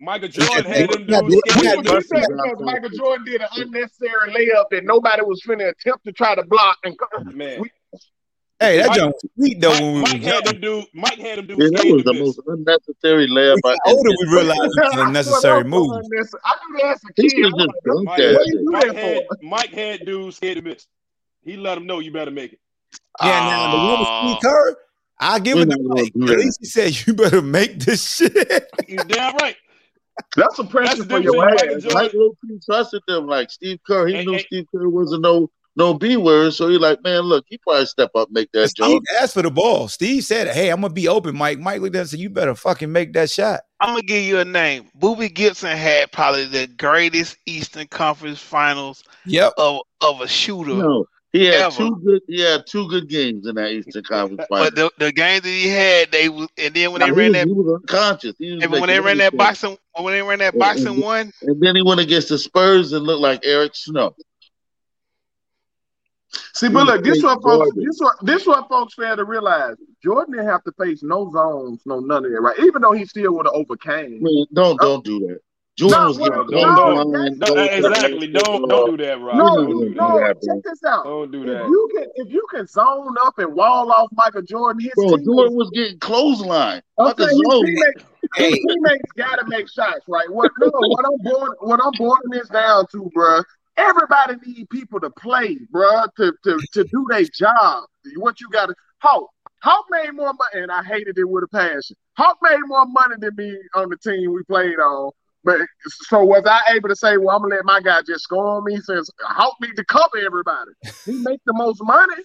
Speaker 2: Michael Jordan had them dudes.
Speaker 1: yeah,
Speaker 3: We
Speaker 1: yeah,
Speaker 3: would
Speaker 1: yeah.
Speaker 3: do Michael Jordan did an unnecessary layup that nobody was finna attempt to try to block. And
Speaker 2: Man,
Speaker 1: Hey, that
Speaker 2: Mike-
Speaker 1: joint was sweet though
Speaker 2: Mike,
Speaker 1: when we
Speaker 2: Mike
Speaker 1: was
Speaker 2: had
Speaker 1: young.
Speaker 2: them do. Mike had them do.
Speaker 5: Yeah, that was
Speaker 2: the
Speaker 5: the most unnecessary layup
Speaker 1: We
Speaker 5: I
Speaker 1: got older, we realized it was an unnecessary move.
Speaker 3: I knew that as a
Speaker 5: He
Speaker 3: kid.
Speaker 5: should
Speaker 3: I'm
Speaker 5: just
Speaker 3: like,
Speaker 5: dunk
Speaker 2: Mike,
Speaker 5: that
Speaker 3: What you
Speaker 5: shit.
Speaker 3: do
Speaker 2: Mike had? Mike had dudes scared to miss. He let him know you better make it.
Speaker 1: Yeah, now the one with. Steve Kerr, I give
Speaker 5: We're
Speaker 1: it to
Speaker 5: not
Speaker 1: Mike. At least he said you better make this shit.
Speaker 2: You damn right.
Speaker 3: That's a pressure
Speaker 2: That's
Speaker 3: for
Speaker 2: the
Speaker 3: your
Speaker 2: difference
Speaker 3: ass.
Speaker 2: between
Speaker 5: Mike low-key trusted them. Like Steve Kerr, he
Speaker 2: Hey,
Speaker 5: knew
Speaker 2: hey.
Speaker 5: Steve Kerr wasn't no no B word, so he like, man, look, he probably step up, make that
Speaker 1: Steve
Speaker 5: jump.
Speaker 1: asked for the ball. Steve said, "Hey, I'm gonna be open." Mike, Mike looked at him and said, "You better fucking make that shot."
Speaker 4: I'm gonna give you a name. Boobie Gibson had probably the greatest Eastern Conference Finals
Speaker 1: Yep.
Speaker 4: of of a shooter
Speaker 5: No, He had
Speaker 4: Ever.
Speaker 5: two good. He had two good games in that Eastern Conference final.
Speaker 4: But the, the games that he had, they was, and then when
Speaker 5: Now,
Speaker 4: they ran
Speaker 5: was,
Speaker 4: that,
Speaker 5: he was unconscious. He was
Speaker 4: and when they ran that
Speaker 5: everything.
Speaker 4: boxing, when they ran that boxing
Speaker 5: and-
Speaker 4: one,
Speaker 5: And then he went against the Spurs and looked like Eric Snow.
Speaker 3: See, but look, this
Speaker 5: He
Speaker 3: what folks, this what this what folks fail to realize. Jordan didn't have to face no zones, no none of that, right? Even though he still would have overcame.
Speaker 5: mean, don't don't do that. Jordan
Speaker 3: No,
Speaker 5: was
Speaker 3: well,
Speaker 5: getting
Speaker 2: no,
Speaker 5: goals
Speaker 2: no,
Speaker 3: no,
Speaker 2: No, exactly. Don't don't do that, Rob.
Speaker 3: No,
Speaker 5: Don't
Speaker 2: Don't
Speaker 5: do
Speaker 2: do
Speaker 3: no,
Speaker 2: that.
Speaker 5: that,
Speaker 3: check this out.
Speaker 2: Don't do
Speaker 3: If
Speaker 2: that.
Speaker 3: you can if you can zone up and wall off Michael Jordan, his
Speaker 5: Bro,
Speaker 3: teammates,
Speaker 5: Jordan was getting clothesline.
Speaker 3: I'm
Speaker 5: Not the
Speaker 3: his
Speaker 5: zone.
Speaker 3: teammates, his teammates gotta make shots, right? What no, what I'm boiling what I'm boiling this down to, bruh. Everybody need people to play, bruh, to to to do their job. What you gotta Hawk. Hawk made more money, and I hated it with a passion. Hawk made more money than me on the team we played on. But so was I able to say, well, I'm gonna let my guy just score on me since Hawk need to cover everybody. He make the most money.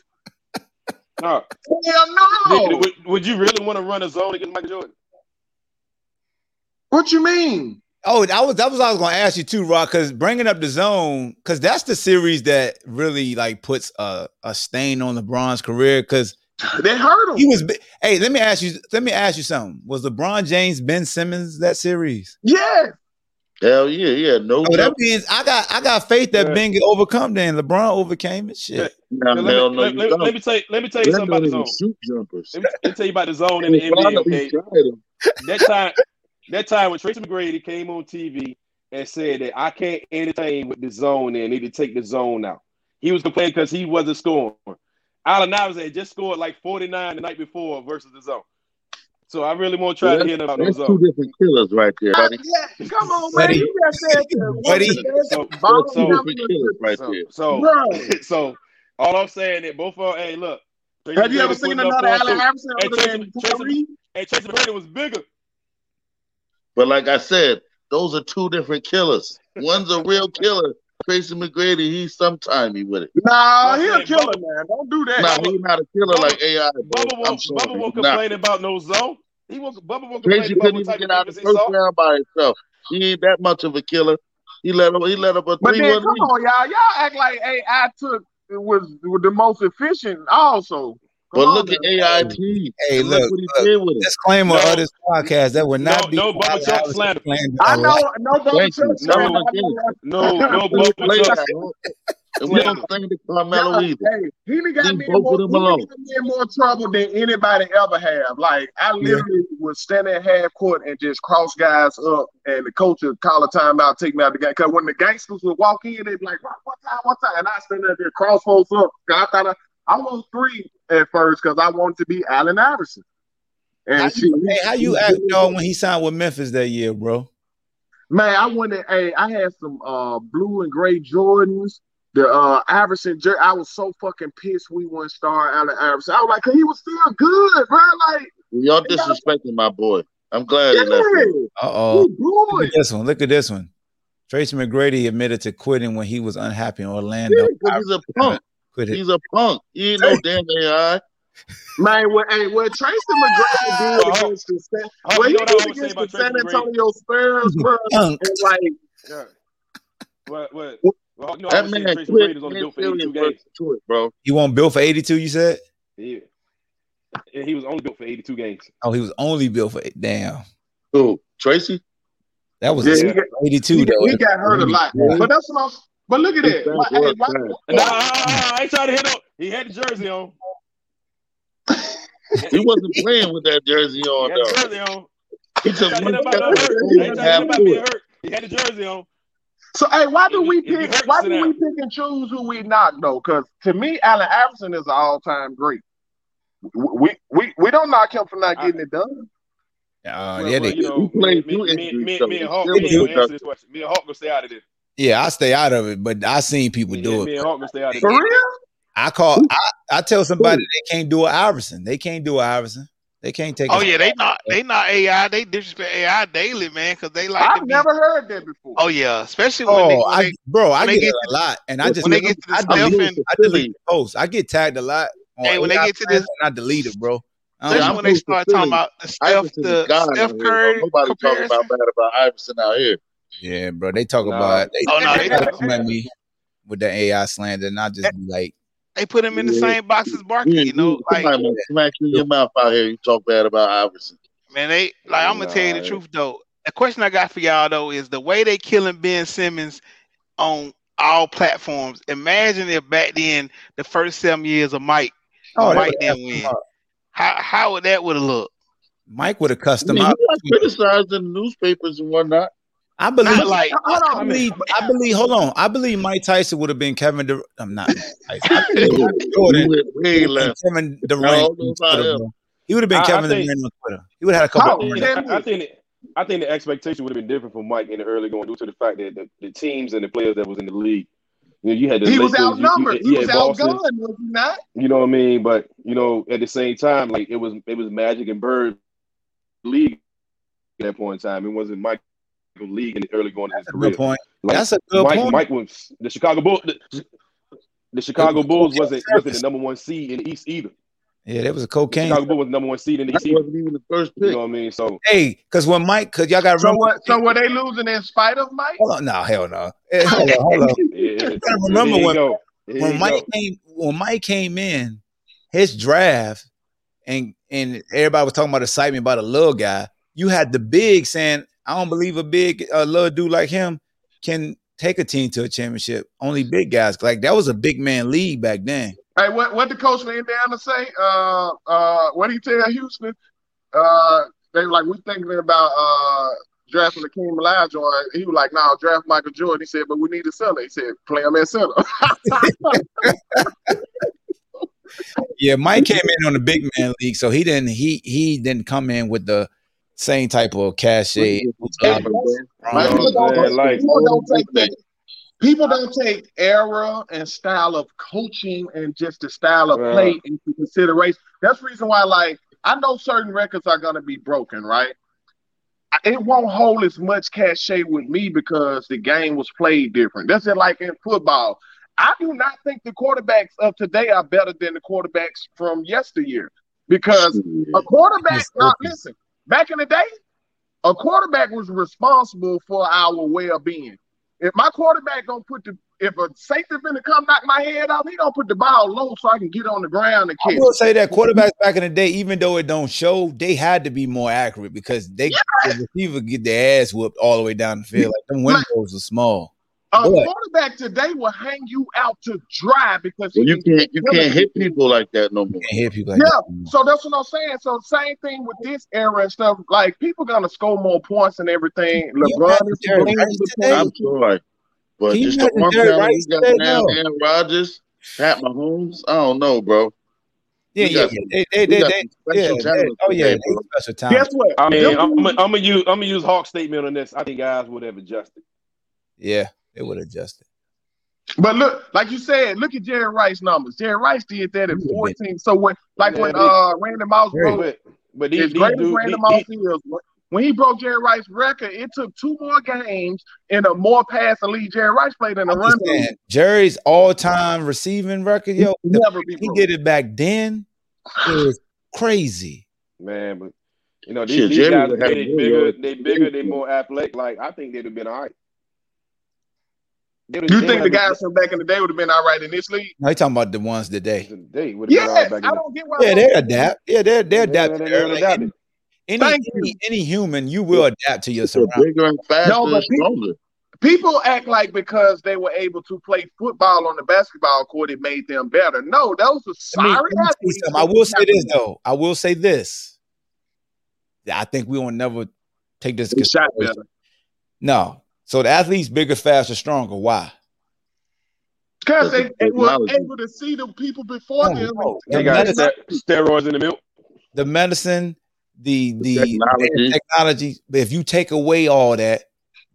Speaker 2: No.
Speaker 3: Hell no.
Speaker 2: Would, would you really want to run a zone against Michael Jordan?
Speaker 3: What you mean?
Speaker 1: Oh, that was that was what I was going to ask you too, Rock. Because bringing up the zone, because that's the series that really like puts a, a stain on LeBron's career. Because
Speaker 3: They hurt him.
Speaker 1: he was. Hey, let me ask you. Let me ask you something. Was LeBron James Ben Simmons that series?
Speaker 3: Yeah.
Speaker 5: Hell yeah, yeah. No
Speaker 1: Oh, that means I got I got faith that
Speaker 2: Yeah.
Speaker 1: Ben can overcome. Then LeBron overcame it. Shit.
Speaker 5: Now,
Speaker 2: Let
Speaker 5: hell
Speaker 2: me,
Speaker 5: no,
Speaker 2: let, let,
Speaker 5: don't.
Speaker 2: let me tell you, let me tell you something about the zone.
Speaker 5: shoot jumpers.
Speaker 2: Let me, let me tell you about the zone in the NBA.
Speaker 5: finally
Speaker 2: Okay,
Speaker 5: tried
Speaker 2: that time, that time when Tracy McGrady came on TV and said that I can't entertain with the zone and need to take the zone out. He was complaining because he wasn't scoring. Allen Iverson had just scored like 49 the night before versus the zone. So I really want to try to hear about
Speaker 5: That's
Speaker 2: those
Speaker 5: two different killers right there, oh, buddy.
Speaker 3: Yeah, come on, man.
Speaker 1: Buddy.
Speaker 3: You just said that.
Speaker 1: Buddy.
Speaker 2: So,
Speaker 3: Bottom
Speaker 5: That's
Speaker 2: so,
Speaker 3: number
Speaker 5: different killers right
Speaker 2: so,
Speaker 5: there.
Speaker 2: so,
Speaker 3: Bro.
Speaker 2: so all I'm saying that both of hey, look. Tracy
Speaker 3: Have you ever seen another
Speaker 2: points
Speaker 3: Allen. Iverson
Speaker 2: Hey,
Speaker 3: other
Speaker 2: Tracy-
Speaker 3: than
Speaker 2: Tracy-
Speaker 3: Tyree?
Speaker 2: Hey, Tracy McGrady was bigger.
Speaker 5: But like I said, those are two different killers. One's a real killer. Tracy McGrady, he's sometimey with it.
Speaker 3: Nah,
Speaker 2: I'm
Speaker 3: he a killer,
Speaker 2: Bubba-
Speaker 3: man. Don't do that.
Speaker 5: Nah, he's not a killer
Speaker 2: Bubba-
Speaker 5: like AI. Bro.
Speaker 2: Bubba
Speaker 5: I'm
Speaker 2: won't,
Speaker 5: sorry.
Speaker 2: Bubba won't
Speaker 5: he's not.
Speaker 2: complain about no zone. He won't, Bubba won't complain
Speaker 5: Tracy
Speaker 2: about
Speaker 5: couldn't even get out of
Speaker 2: defense
Speaker 5: the
Speaker 2: he
Speaker 5: first round by himself. He ain't that much of a killer. He let him. He let up a
Speaker 3: But
Speaker 5: three
Speaker 3: then come
Speaker 5: lead.
Speaker 3: on, y'all. Y'all act like AI took was, was the most efficient also. Come
Speaker 5: But
Speaker 3: on
Speaker 5: look at. AIT.
Speaker 1: Hey,
Speaker 5: and
Speaker 1: look,
Speaker 5: look what he
Speaker 1: look.
Speaker 5: did with it.
Speaker 1: Disclaimer
Speaker 2: No.
Speaker 1: of this podcast that would not
Speaker 2: No,
Speaker 1: be
Speaker 2: no Bubba
Speaker 1: Allen
Speaker 2: Chuck
Speaker 1: Iverson
Speaker 2: slander.
Speaker 1: playing
Speaker 3: I
Speaker 1: a
Speaker 3: know,
Speaker 1: lot.
Speaker 3: no Bubba
Speaker 5: Thank you.
Speaker 3: Chuck
Speaker 2: No.
Speaker 3: slander.
Speaker 2: No, no
Speaker 5: We
Speaker 2: Bubba
Speaker 5: play
Speaker 2: Chuck.
Speaker 5: that. And we don't think to Carmelo
Speaker 3: Yeah,
Speaker 5: either.
Speaker 3: hey, he done got
Speaker 5: Leave
Speaker 3: me in
Speaker 5: both
Speaker 3: more,
Speaker 5: of them
Speaker 3: he done
Speaker 5: alone.
Speaker 3: got me in more trouble than anybody ever have. Like I literally was standing at half court and just cross guys up, and the coach would call a timeout, take me out the game. Because when the gangsters would walk in, they'd be like, "What what time? What time?" And I stand there and cross folks up. 'Cause I thought I, I was three at first because I wanted to be Allen Iverson. And
Speaker 1: How
Speaker 3: she,
Speaker 1: you, hey, how you act dog when he signed with Memphis that year, bro?
Speaker 3: Man, I went and hey, I had some uh blue and gray Jordans. The uh Iverson jer- I was so fucking pissed we wouldn't star Allen Iverson. I was like, 'cause he was still good, bro. Like,
Speaker 5: Y'all disrespecting my boy. I'm glad
Speaker 3: yeah,
Speaker 5: he left.
Speaker 1: Uh oh. Look
Speaker 3: good.
Speaker 1: at this one. Look at this one. Tracy McGrady admitted to quitting when he was unhappy in Orlando.
Speaker 5: Yeah, 'cause he's a punk.
Speaker 1: Quit it.
Speaker 5: He's a punk. He ain't no damn AI.
Speaker 3: Man, what hey, what Tracy McGrady did against the San,
Speaker 2: oh,
Speaker 3: what
Speaker 2: you
Speaker 3: he
Speaker 2: know what
Speaker 3: did against the San Antonio Spurs, bro,
Speaker 1: Punk.
Speaker 3: and like
Speaker 2: Yeah. What? What?
Speaker 3: What-
Speaker 2: Well, you know,
Speaker 5: That man
Speaker 2: Tracy
Speaker 5: quit.
Speaker 2: McGrady was only
Speaker 5: His
Speaker 2: built for 82 games.
Speaker 5: it, bro.
Speaker 1: You won't built for 82, you said?
Speaker 2: Yeah. And he was only built for 82 games.
Speaker 1: Oh, he was only built for damn.
Speaker 5: Who? Tracy?
Speaker 1: That was
Speaker 3: yeah,
Speaker 1: a
Speaker 3: he, got,
Speaker 1: 82
Speaker 3: he,
Speaker 1: though.
Speaker 3: he got hurt a lot. But that's what I'm but look at
Speaker 5: His
Speaker 3: that.
Speaker 5: back
Speaker 3: hey,
Speaker 5: was
Speaker 3: why,
Speaker 5: trash.
Speaker 2: I ain't trying to hit on. He had the jersey on.
Speaker 5: He wasn't playing with that jersey on.
Speaker 2: He
Speaker 5: on
Speaker 2: had the
Speaker 5: though.
Speaker 2: jersey on.
Speaker 5: He
Speaker 2: I ain't
Speaker 5: took one step
Speaker 2: no
Speaker 5: and
Speaker 2: hurt. I
Speaker 5: pulled
Speaker 2: ain't
Speaker 5: him
Speaker 2: trying to hit
Speaker 5: half
Speaker 2: about
Speaker 5: to
Speaker 2: being
Speaker 5: it.
Speaker 2: hurt. He had the jersey on.
Speaker 3: So hey, why do
Speaker 2: If
Speaker 3: we
Speaker 2: you- if you
Speaker 3: pick? Why
Speaker 2: sit
Speaker 3: do we pick and choose who we knock though? Because to me, Allen Iverson is an all-time great. We we we don't knock him for not
Speaker 2: I-
Speaker 3: getting it done.
Speaker 1: Uh,
Speaker 2: Well,
Speaker 1: yeah,
Speaker 2: well,
Speaker 1: they,
Speaker 2: you know,
Speaker 5: He played
Speaker 2: me, me, me, me, me and Hawk,
Speaker 5: still
Speaker 2: me gonna answer this question. Me and Hawk gonna stay out of this.
Speaker 1: Yeah, I stay out of it, but I seen people
Speaker 2: Me,
Speaker 1: do
Speaker 2: and-
Speaker 1: it.
Speaker 2: me and Hawk stay out of
Speaker 3: For real?
Speaker 1: I call I, I tell somebody they can't do a Iverson. They can't do a Iverson. They can't take
Speaker 4: Oh
Speaker 1: a-
Speaker 4: yeah, they not they not AI. They disrespect AI daily, man, because they like
Speaker 3: I've
Speaker 4: be.
Speaker 3: never heard that before.
Speaker 4: Oh yeah, especially when they
Speaker 1: Oh,
Speaker 4: when
Speaker 1: I,
Speaker 4: they
Speaker 1: bro, I
Speaker 4: when they
Speaker 1: get,
Speaker 4: get
Speaker 1: it a lot, and I just
Speaker 4: when they get to the
Speaker 1: I
Speaker 4: stealth
Speaker 1: delete,
Speaker 4: and
Speaker 1: I delete posts. I get tagged a lot. On
Speaker 4: Hey, when they get to this-
Speaker 1: and I delete it, bro. I
Speaker 5: See,
Speaker 1: don't-
Speaker 4: especially
Speaker 5: I'm
Speaker 4: when they start talking about the Steph
Speaker 5: Iverson is
Speaker 4: the
Speaker 5: God
Speaker 4: Steph
Speaker 5: out.
Speaker 4: Curry
Speaker 5: Nobody talking about bad about Iverson out here.
Speaker 1: Yeah, bro. They talk
Speaker 2: No.
Speaker 1: about they,
Speaker 4: Oh, no,
Speaker 1: they
Speaker 4: they-
Speaker 1: try to come at me with the AI slander, and I just eh, be like,
Speaker 4: They put him in the
Speaker 5: Yeah.
Speaker 4: same box as Barkley.
Speaker 5: Yeah,
Speaker 4: You know, like
Speaker 5: somebody might smack in your mouth out here. You talk bad about Iverson.
Speaker 4: man, they like I'm gonna tell you the truth though. The question I got for y'all though is the way they killing Ben Simmons on all platforms. Imagine if back then the first seven years of Mike,
Speaker 1: Oh, they
Speaker 4: Mike
Speaker 1: would
Speaker 4: didn't win.
Speaker 1: up.
Speaker 4: How how would that would have looked?
Speaker 1: Mike would have cussed
Speaker 5: I mean,
Speaker 1: out.
Speaker 5: he got criticized in the newspapers and whatnot.
Speaker 1: I believe.
Speaker 4: Not like
Speaker 3: Hold
Speaker 1: I
Speaker 3: on.
Speaker 1: believe. I believe. Hold on. I believe Mike Tyson would have been Kevin. Dur- I'm not. Tyson. I
Speaker 5: He
Speaker 1: Jordan would have been. Kevin Durant.
Speaker 5: No,
Speaker 1: on
Speaker 5: no,
Speaker 1: Twitter,
Speaker 5: not him.
Speaker 1: bro. He would have been
Speaker 2: I- I
Speaker 1: Kevin
Speaker 2: think-
Speaker 1: Durant on Twitter. He would have had a couple.
Speaker 3: How
Speaker 1: of
Speaker 3: old
Speaker 1: rings.
Speaker 3: is
Speaker 2: I, I think the, I think the expectation would have been different for Mike in the early going due to the fact that the, the teams and the players that was in the league. You, know, you had the
Speaker 3: He was
Speaker 2: Lakers, you- you,
Speaker 3: outnumbered. He was
Speaker 2: had Boston,
Speaker 3: outgunned, was he not?
Speaker 2: You know what I mean? But you know, at the same time, like it was it was Magic and Bird league at that point in time. It wasn't Michael league in the early going in his
Speaker 1: That's a
Speaker 2: career.
Speaker 1: point.
Speaker 2: Like,
Speaker 1: That's a good
Speaker 2: Mike,
Speaker 1: point.
Speaker 2: Mike was the Chicago Bulls. The, the Chicago
Speaker 1: was
Speaker 2: Bulls wasn't, wasn't the number one seed in the East either.
Speaker 1: Yeah, that was a
Speaker 2: The
Speaker 1: cocaine.
Speaker 2: Chicago Bulls was the number one seed in the East either.
Speaker 5: wasn't even the first
Speaker 2: You
Speaker 5: pick.
Speaker 2: know what I mean? So
Speaker 1: Hey, because when Mike, because y'all got
Speaker 3: So
Speaker 1: remember.
Speaker 3: what? So were they losing in spite of Mike?
Speaker 1: Hold on, no, hell no. Eh, Hold on, hold on.
Speaker 2: yeah,
Speaker 1: You gotta remember when-
Speaker 2: go.
Speaker 1: When Mike
Speaker 2: go.
Speaker 1: came when Mike came in, his draft, and and everybody was talking about excitement about a little guy. You had the big saying, "I don't believe a big uh, little dude like him can take a team to a championship. Only big guys like that was a big man league back then."
Speaker 3: Hey, what what the coach for Indiana say? Uh, uh, what he tell Houston? Uh, they like we thinking about uh drafting the Hakeem Olajuwon. He was like, "No, draft Michael Jordan." He said, "But we need a center." He said, "Play him at center."
Speaker 1: Yeah, Mike came in on the big man league, so he didn't he he didn't come in with the same type of cachet.
Speaker 3: Like, people, don't,
Speaker 2: like-
Speaker 3: people don't take that. People don't take era and style of coaching and just the style of
Speaker 2: Yeah.
Speaker 3: play into consideration. That's the reason why, like, I know certain records are gonna be broken, right? It won't hold as much cachet with me because the game was played different. That's it, like in football. I do not think the quarterbacks of today are better than the quarterbacks from yesteryear because a quarterback,
Speaker 1: Yes,
Speaker 3: now listen, back in the day, a quarterback was responsible for our well-being. If my quarterback gonna put the if a safety finna come knock my head off, he gonna put the ball low so I can get on the ground and
Speaker 1: kick.
Speaker 3: I
Speaker 1: will say that quarterbacks back in the day, even though it don't show, they had to be more accurate because they the receiver get their ass whooped all the way down the field. Like them windows are small.
Speaker 3: A
Speaker 1: But-
Speaker 3: quarterback today will hang you out to dry because
Speaker 5: Well, you
Speaker 3: can-
Speaker 5: can't you can't hit people like that no more.
Speaker 1: Can't hit people like
Speaker 3: Yeah,
Speaker 1: that anymore.
Speaker 3: so that's what I'm saying. So same thing with this era and stuff. Like people gonna score more points and everything.
Speaker 1: you
Speaker 3: LeBron is
Speaker 1: Jerry
Speaker 3: to blame
Speaker 1: Rice
Speaker 3: for
Speaker 1: today?
Speaker 5: I'm sorry. But
Speaker 1: Can you
Speaker 5: just the
Speaker 1: imagine
Speaker 5: one
Speaker 1: Jerry
Speaker 5: talent got
Speaker 1: today,
Speaker 5: now,
Speaker 1: though?
Speaker 5: Aaron Rodgers, Pat Mahomes. I don't know, bro.
Speaker 1: Yeah, yeah, yeah. They, they, they,
Speaker 5: got
Speaker 1: they,
Speaker 5: some
Speaker 1: yeah, they, oh yeah,
Speaker 5: today,
Speaker 1: special talent.
Speaker 3: Guess what?
Speaker 2: I mean, I'm, I'm, I'm gonna use I'm gonna use Hawk's statement on this. I think guys would have adjusted.
Speaker 1: Yeah, they would adjust it.
Speaker 3: But look, like you said, look at Jerry Rice numbers. Jerry Rice did that at 14. So when, like
Speaker 2: Yeah,
Speaker 3: when
Speaker 2: they-
Speaker 3: uh Randy Moss
Speaker 1: Very
Speaker 3: broke,
Speaker 2: But but these,
Speaker 3: as
Speaker 2: these
Speaker 3: great as Randy
Speaker 2: these,
Speaker 3: Moss
Speaker 2: these,
Speaker 3: is, when he broke Jerry Rice's record, it took two more games and a more pass lead Jerry Rice played in the run
Speaker 1: just
Speaker 3: league.
Speaker 1: saying, Jerry's all-time receiving record, yo, the
Speaker 3: Never
Speaker 1: way he
Speaker 3: broke.
Speaker 1: did it back then is crazy.
Speaker 2: man, but you know these,
Speaker 5: Shit,
Speaker 2: these guys are
Speaker 5: have
Speaker 2: they
Speaker 5: a
Speaker 2: bigger, they bigger, they more athletic. Like I think they'd have been all right. They would've-
Speaker 3: You think the guys from back in the day would have been all right in this league?
Speaker 1: No, you talking about the ones today.
Speaker 2: They would have been all right
Speaker 3: I don't get why.
Speaker 1: Yeah,
Speaker 3: they
Speaker 1: they
Speaker 3: don't-
Speaker 1: adapt. Yeah, they're they're
Speaker 2: Yeah,
Speaker 1: adapting.
Speaker 2: they-
Speaker 1: They're
Speaker 2: they
Speaker 1: like
Speaker 2: adapted.
Speaker 1: any any, any human, you will adapt to your surroundings.
Speaker 5: bigger and faster
Speaker 3: No, but
Speaker 5: and
Speaker 3: people-
Speaker 5: stronger.
Speaker 3: People act like because they were able to play football on the basketball court, it made them better. No, those are
Speaker 1: Let me,
Speaker 3: sorry
Speaker 1: let me tell
Speaker 3: athletes.
Speaker 1: I will say this though. I will say this. I think we will never take this.
Speaker 3: Shot better.
Speaker 1: No. So the athletes bigger, faster, stronger. Why?
Speaker 3: Because they, they were able to see the people before
Speaker 1: No,
Speaker 3: them.
Speaker 1: no.
Speaker 2: Oh, they
Speaker 1: The
Speaker 2: got
Speaker 1: medicine,
Speaker 2: steroids in the milk.
Speaker 1: the medicine, the the
Speaker 5: Technology.
Speaker 1: technology. But if you take away all that,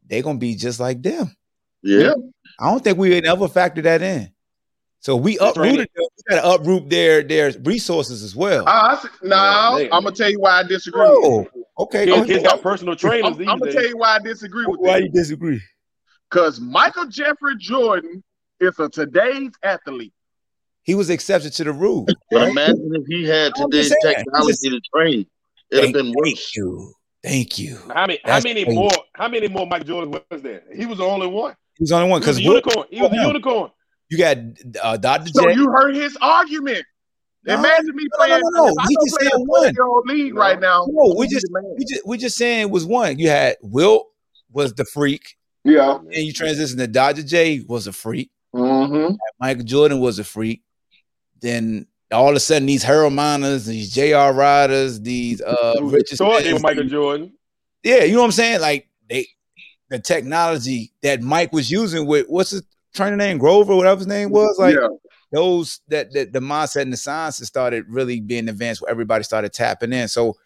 Speaker 1: they're gonna be just like them.
Speaker 5: Yeah.
Speaker 1: I don't think we would ever factor that in. So we
Speaker 2: That's right.
Speaker 1: uprooted them. We gotta uproot their their resources as well.
Speaker 3: Uh, I see- no,
Speaker 2: Yeah, they-
Speaker 3: I'm gonna tell you why I disagree.
Speaker 1: Oh, okay.
Speaker 2: Kids, kids got personal trainers
Speaker 3: I'm,
Speaker 2: these
Speaker 3: gonna tell you why I disagree with
Speaker 1: Why
Speaker 3: that.
Speaker 1: you disagree?
Speaker 3: Because Michael Jeffrey Jordan is a today's athlete.
Speaker 1: He was accepted to the rule.
Speaker 5: But
Speaker 1: right?
Speaker 5: imagine if he had today's
Speaker 1: just saying, I'm
Speaker 5: technology
Speaker 1: just-
Speaker 5: to train. It'd have
Speaker 1: Thank,
Speaker 5: been
Speaker 1: thank
Speaker 5: worse.
Speaker 1: you. Thank you.
Speaker 2: How many? How many
Speaker 1: crazy.
Speaker 2: more? How many more Mike Jordan was there? He was the only one.
Speaker 1: He's the only one
Speaker 2: He was
Speaker 1: because
Speaker 2: a unicorn. He was a unicorn.
Speaker 1: You got uh, Dr.
Speaker 3: So
Speaker 1: J.
Speaker 3: you heard his argument.
Speaker 1: No,
Speaker 3: Imagine me
Speaker 1: no, no,
Speaker 3: playing.
Speaker 1: no, no.
Speaker 3: if I
Speaker 1: He just
Speaker 3: play
Speaker 1: said
Speaker 3: in a
Speaker 1: one.
Speaker 3: year-old league
Speaker 2: No.
Speaker 3: right now.
Speaker 1: No, we just we just we just saying it was one. You had Wilt was the freak,
Speaker 3: yeah.
Speaker 1: and you transitioned to Dr. J was a freak.
Speaker 3: Mm-hmm.
Speaker 1: Michael Jordan was a freak. Then all of a sudden, these Harold Miners, these J.R. Riders, these uh
Speaker 2: Who
Speaker 1: Richard
Speaker 2: thought they were
Speaker 1: Smiths,
Speaker 2: Michael Jordan.
Speaker 1: yeah, you know what I'm saying? Like they, the technology that Mike was using with what's his trainer name, Grover, whatever his name was, like
Speaker 3: yeah.
Speaker 1: those that, that the mindset and the sciences started really being advanced, where everybody started tapping in. So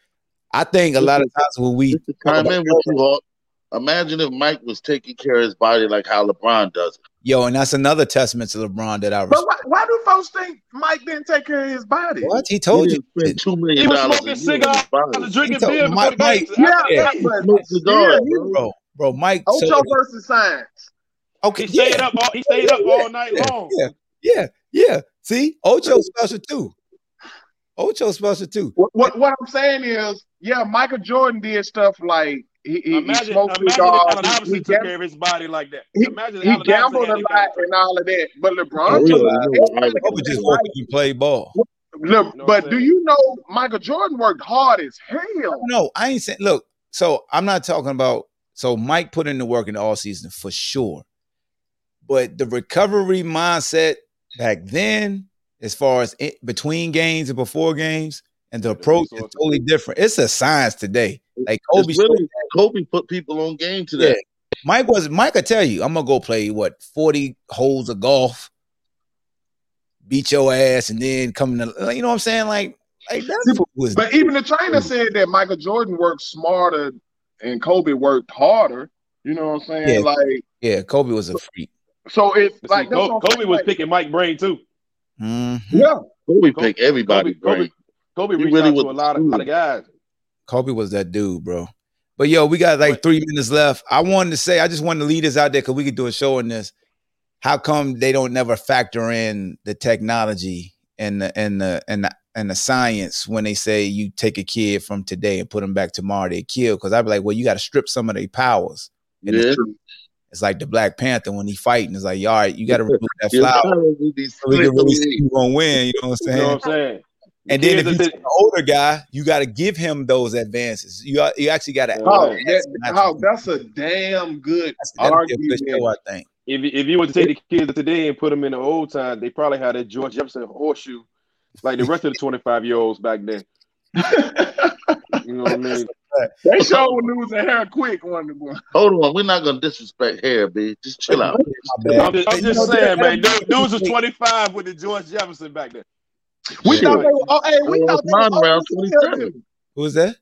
Speaker 1: I think a lot of times when we
Speaker 5: Just to chime in with you all. Imagine if Mike was taking care of his body like how LeBron does. it.
Speaker 1: yo, and that's another testament to LeBron that I
Speaker 3: But
Speaker 1: respect.
Speaker 3: why, why do folks think Mike didn't take care of his body?
Speaker 1: What he told
Speaker 5: He
Speaker 1: you,
Speaker 5: didn't spend two million
Speaker 2: He was
Speaker 5: dollars
Speaker 2: smoking
Speaker 5: a year on his
Speaker 2: cigars, drinking
Speaker 1: told-
Speaker 2: beer before
Speaker 1: Mike-
Speaker 2: the.
Speaker 3: Yeah,
Speaker 1: Yeah.
Speaker 3: yeah, but
Speaker 5: Smoke cigars,
Speaker 3: yeah,
Speaker 5: bro.
Speaker 1: bro, bro, Mike.
Speaker 3: Ocho
Speaker 1: so-
Speaker 3: versus Science.
Speaker 1: Okay,
Speaker 2: He stayed
Speaker 1: yeah,
Speaker 2: up. All, he stayed up all night
Speaker 1: yeah,
Speaker 2: long.
Speaker 1: yeah, yeah, yeah. See, Ocho special too. Ocho special too.
Speaker 3: What, what what I'm saying is, yeah, Michael Jordan did stuff like he, he, he smoked
Speaker 2: imagine if
Speaker 3: cigars,
Speaker 2: Allen
Speaker 3: he,
Speaker 2: Iverson
Speaker 3: he,
Speaker 2: took
Speaker 3: gam-
Speaker 2: care of his body like that.
Speaker 3: he,
Speaker 2: Imagine
Speaker 3: he
Speaker 2: Allen
Speaker 3: gambled
Speaker 2: had
Speaker 3: a lot and all of that. But LeBron
Speaker 5: realize
Speaker 3: took
Speaker 5: I know what was
Speaker 1: just
Speaker 5: doing.
Speaker 1: woke up and played ball.
Speaker 3: Look,
Speaker 2: You know
Speaker 3: but do you know Michael Jordan worked hard as hell?
Speaker 1: No, I ain't saying. Look, so I'm not talking about. So Mike put in the work in the all season for sure, but the recovery mindset back then, as far as it, between games and before games, and the approach is totally different. It's a science today. Like Kobe,
Speaker 5: really Kobe put people on game
Speaker 1: yeah.
Speaker 5: today.
Speaker 1: Mike was. Mike, I tell you, I'm gonna go play what 40 holes of golf, beat your ass, and then come to. You know what I'm saying? Like, like that's what was.
Speaker 3: But even the trainer said that Michael Jordan worked smarter and Kobe worked harder. You know what I'm saying?
Speaker 1: Yeah.
Speaker 3: Like,
Speaker 1: yeah, Kobe was a freak.
Speaker 3: So it's
Speaker 2: see,
Speaker 3: like that's
Speaker 2: Kobe, Kobe was
Speaker 3: like,
Speaker 2: picking Mike Brain too.
Speaker 1: Mhm.
Speaker 3: Yeah,
Speaker 5: Kobe
Speaker 2: Kobe-
Speaker 5: picked everybody
Speaker 2: Kobe, Kobe,
Speaker 5: brain.
Speaker 2: Kobe reached
Speaker 5: really
Speaker 2: out
Speaker 5: was
Speaker 2: to a lot of,
Speaker 5: the
Speaker 2: lot of guys.
Speaker 1: Kobe was that dude, bro. But yo, we got like three minutes left. I wanted to say, I just wanted to lead us out there because we could do a show on this. How come they don't never factor in the technology and the and the and the and the science when they say you take a kid from today and put them back tomorrow, they kill? Because I'd be like, well, you got to strip some of their powers. And
Speaker 5: Yeah.
Speaker 1: It's, it's like the Black Panther when he fighting. It's like, all right, you got to remove that
Speaker 5: Your
Speaker 1: flower
Speaker 5: powers will be
Speaker 1: so we can really see who's gonna win. You know what I'm saying?
Speaker 2: You
Speaker 1: saying?
Speaker 2: know what I'm saying?
Speaker 1: And then if
Speaker 2: Kids
Speaker 1: you
Speaker 2: are
Speaker 1: take an older guy, you got to give him those advances. You got, you actually got to.
Speaker 3: Oh,
Speaker 2: Right.
Speaker 3: that, how, oh, that's a damn good
Speaker 1: That's, that'd be
Speaker 3: argument.
Speaker 1: show, I think.
Speaker 2: If you- if you were to take the kids of today and put them in the old time, they probably had a George Jefferson horseshoe, like the rest of the 25 year olds back then. You know what I mean?
Speaker 3: They sure were losing hair quick one to one.
Speaker 5: Hold on, we're not gonna disrespect hair, B. Just chill out.
Speaker 2: I'm just, I'm
Speaker 1: You
Speaker 2: just
Speaker 1: know,
Speaker 2: saying, man. Dudes was 25 with the George Jefferson back then.
Speaker 3: We
Speaker 5: Shit.
Speaker 3: thought they were, oh, hey, we
Speaker 5: Well,
Speaker 3: thought they were
Speaker 5: around
Speaker 3: old as hell,
Speaker 5: 27.
Speaker 1: Who was that?